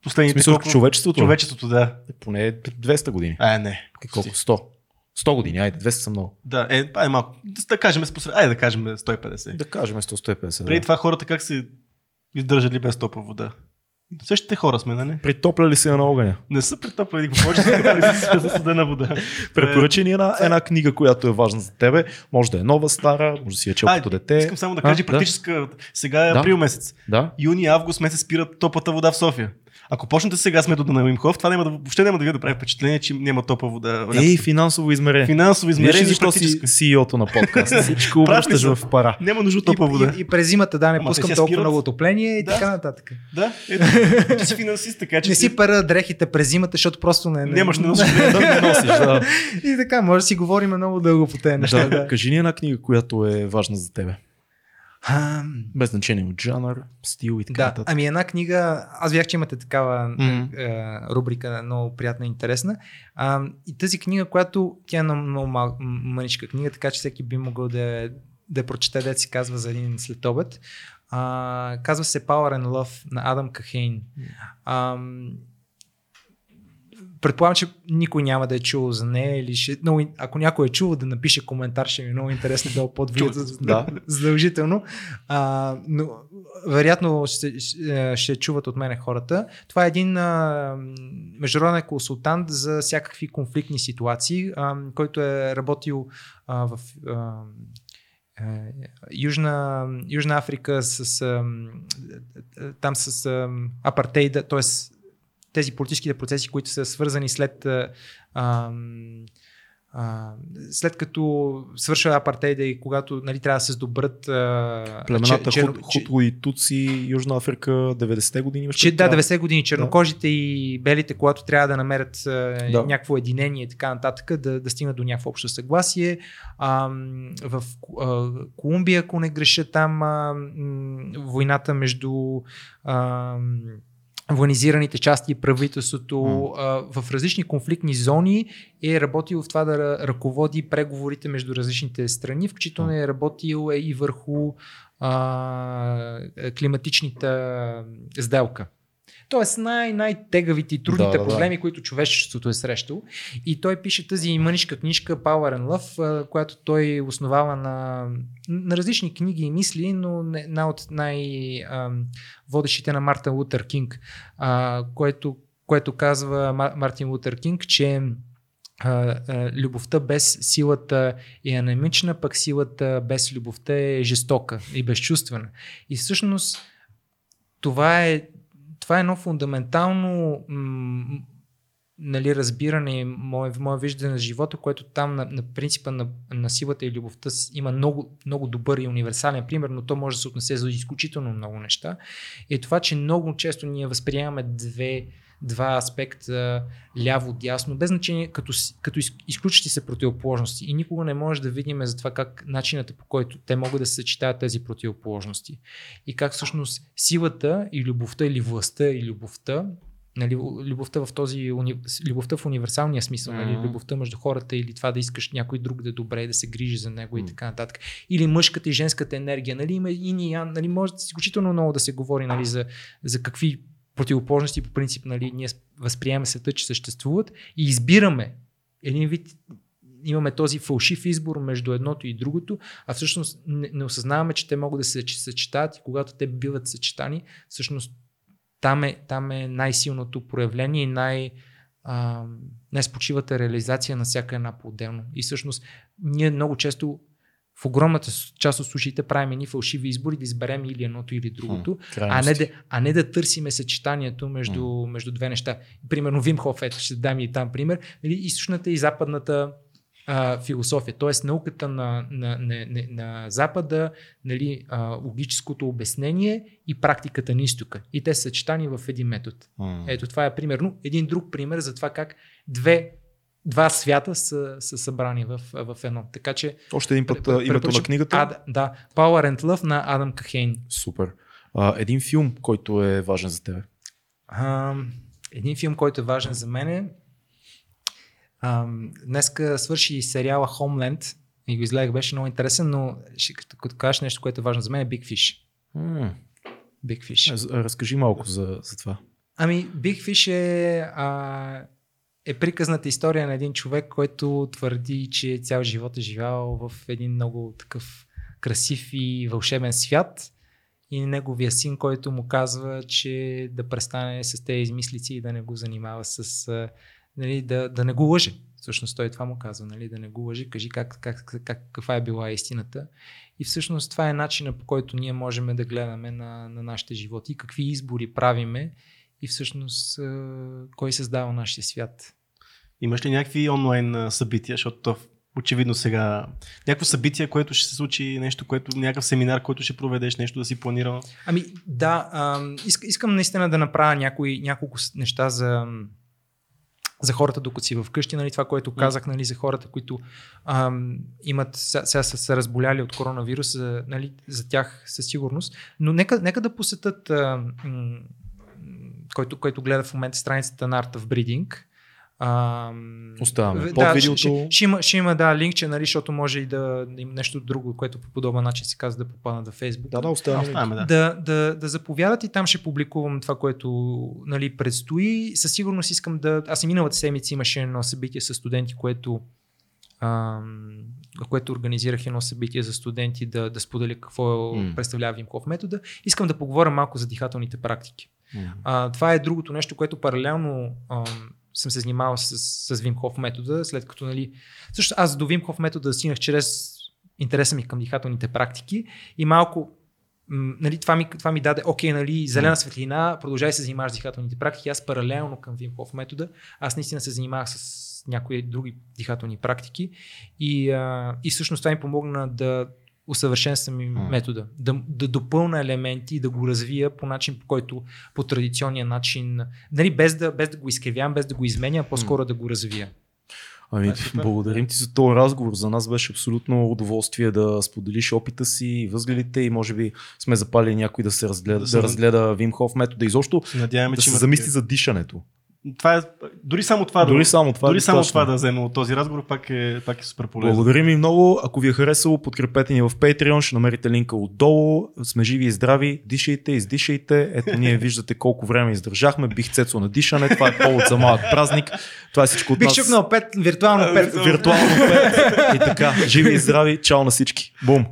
В последните смисъл, колко... човечеството? Човечеството, да. Е, Поне 200 години. А, не. Колко? 100. 100 години, айде, 200 са много. Да, е, па е малко. Да, кажем, с посред... Айде да кажем 150. Да кажем 100-150. Преди Да. това хората как се издържали без топа вода? Същите хора сме, нали? Притопляли се на огъня. Не са притопляли, ще се за студена вода. Препоръчи ни една, една книга, която е важна за тебе. Може да е нова, стара, може да си я чел като дете. Искам само да кажа А, практическа. Сега е Да. април месец. Да. Юни, август месец спират топата вода в София. Ако почнете сега с метода на Уимхов, това няма да, въобще няма да ви да прави впечатление, че няма топа вода. Ей, финансово измерение. Финансово Виж измерение и защо си. CEO-то на подкаст? Всичко обръщаш в пара. Няма нужда от топа вода. и, и, и през зимата да не Ама пускам толкова спират. много отопление и Да. така нататък. Да, ето, ти си финансист, така че Не си пара дрехите през зимата, защото просто не... не нямаш не носиш. да не носиш, да. И така, може да си говорим много дълго по тези неща. Кажи ни една книга, която е важна за тебе. Ам, Без значение от жанър, стил и така Да, нататък. ами една книга, аз вях, че имате такава Мгм. е, рубрика, много приятна и интересна. А, и тази книга, която тя е на много мал, мъничка книга, така че всеки би могъл да, да прочете, да си казва за един след обед. А, казва се Power and Love на Адам Кахейн. Ам, предполагам, че никой няма да е чул за нея или ще, много, ако някой е чул да напише коментар, ще ми е много интересно долу под видеото. Да. Задължително. А, но вероятно ще, ще, чуват от мене хората. Това е един а, международен консултант за всякакви конфликтни ситуации, а, който е работил а, в а, Южна, Южна Африка с там с апартейда, т.е. тези политическите процеси, които са свързани след а, а, след като свършва апартейда и когато нали, трябва да се сдобрат Племената че- Хут- че- Хуту и Туци, Южна Африка, 90-те години. че, да, 90 години чернокожите и белите, когато трябва да намерят а, Да. някакво единение и така нататък, да, да стигнат до някакво общо съгласие. А, в а, Колумбия, ако не греша, там а, м, войната между а, военизираните части и правителството М. а, в различни конфликтни зони е работил в това да ръководи преговорите между различните страни, включително е работил е и върху а, климатичната сделка. Тоест най- най-тегавите и трудните Да, да, да. проблеми, които човечеството е срещало. И той пише тази мънишка книжка Power and Love, която той основава на, на различни книги и мисли, но една от най-водещите на Мартин Лутер Кинг, което, което казва Ма- Мартин Лутер Кинг, че любовта без силата е анемична, пък силата без любовта е жестока и безчувствена. И всъщност това е, това е едно фундаментално м- нали, разбиране, мое, мое виждане на живота, което там на, на принципа на, на силата и любовта има много, много добър и универсален пример, но то може да се отнесе за изключително много неща. Е това, че много често ние възприемаме две, два аспекта, ляво, дясно, без значение, като, като изключите се противоположности. И никога не може да видим за това как начината по който те могат да се съчетаят тези противоположности. И как всъщност силата и любовта или властта и любовта нали, любовта в този, любовта в универсалния смисъл, нали, любовта между хората или това да искаш някой друг да е добре, да се грижи за него и така нататък. Или мъжката и женската енергия, нали, има и ние, нали, може изключително много да се говори нали, за, за какви противоположности по принцип нали, ние възприемаме света, че съществуват и избираме един вид имаме този фалшив избор между едното и другото, а всъщност не, не осъзнаваме, че те могат да се съчетат и когато те биват съчетани, всъщност там е, там е най-силното проявление и най- най-спочивата реализация на всяка една по-отделно. И всъщност ние много често в огромната част от случаите правим едни фалшиви избори да изберем или едното или другото, а не, да, а не да търсиме съчетанието между, между две неща. Примерно Вимхоф, ето ще дам и там пример, нали, източната и западната а, философия, т.е. науката на, на, на, на, на Запада, нали, а, логическото обяснение и практиката на изтока. И те са съчетани в един метод. Mm. Ето това е примерно един друг пример за това как две два свята са, са събрани в, в едно. Така че. Още един път пр- името на книгата. А, да, Power and Love на Адам Кахейн. Супер. А, един филм, който е важен за теб. А, един филм, който е важен за мен е днеска свърши сериала Homeland и го изгледах, беше много интересен, но ще, като, като кажеш нещо, което е важно за мен е Big Fish. Mm. Big Fish. Разкажи малко за, за това. Ами, Big Fish е, а, е приказната история на един човек, който твърди, че цял живот е живял в един много такъв красив и вълшебен свят и неговия син, който му казва, че да престане с тези измислици и да не го занимава с нали, да, да не го лъже. Всъщност той това му казва, нали, да не го лъжи, кажи как, как, как, каква е била истината. И всъщност това е начина по който ние можем да гледаме на, на нашите животи, какви избори правиме и всъщност кой създава нашия свят. Имаш ли някакви онлайн събития, защото очевидно сега някакво събитие, което ще се случи, нещо, което, някакъв семинар, който ще проведеш, нещо да си планирал? Ами да, а, искам наистина да направя някои, няколко неща за, за хората докато си вкъщи, нали, това, което казах, нали, за хората, които ам, имат, сега са се разболяли от коронавирус, нали, за тях със сигурност, но нека, нека да посетат, ам, който, който гледа в момента страницата на Art of Breeding, а, Оставаме. Под да, видеото... Ще, ще, има, ще има да, линкче, нали, защото може и да, има нещо друго, което по подобен начин се казва да попадна в Facebook. Да, да, оставаме. оставаме да. Да, да, да заповядат и там ще публикувам това, което нали, предстои. Със сигурност искам да... Аз и миналата седмица имаше едно събитие с студенти, което ам, което организирах едно събитие за студенти да, да споделя какво mm. представлява Вимков метода. Искам да поговоря малко за дихателните практики. Mm. А, това е другото нещо, което паралелно ам, съм се занимавал с, с Вимхов метода, след като, нали, също аз до Вимхов метода стигнах чрез интереса ми към дихателните практики и малко нали, това, ми, това ми даде, окей, нали, зелена светлина, продължай се занимаваш с дихателните практики. Аз паралелно към Вимхов метода, аз наистина се занимавах с някои други дихателни практики и, а, и всъщност това ми помогна да усъвършенствам им mm. метода. Да, да допълна елементи и да го развия по начин, по който по традиционния начин, нали, без, да, без да го изкривявам, без да го изменя, а по-скоро mm. да го развия. Ами, благодарим ти за този разговор. За нас беше абсолютно удоволствие да споделиш опита си и възгледите и може би сме запали някой да се разгледа, да, да разгледа Вимхов метода. Изобщо Надяваме, да се замисли за дишането това е, дори само това, дори да, само това, дори само това да взема от този разговор, пак е, пак е супер полезно. Благодарим ви много. Ако ви е харесало, подкрепете ни в Patreon, ще намерите линка отдолу. Сме живи и здрави, дишайте, издишайте. Ето ние виждате колко време издържахме. Бих цецо на дишане. Това е повод за малък празник. Това е всичко от Бих нас. Бих чукнал пет, виртуално пет. Виртуално пет. И така, живи и здрави. Чао на всички. Бум.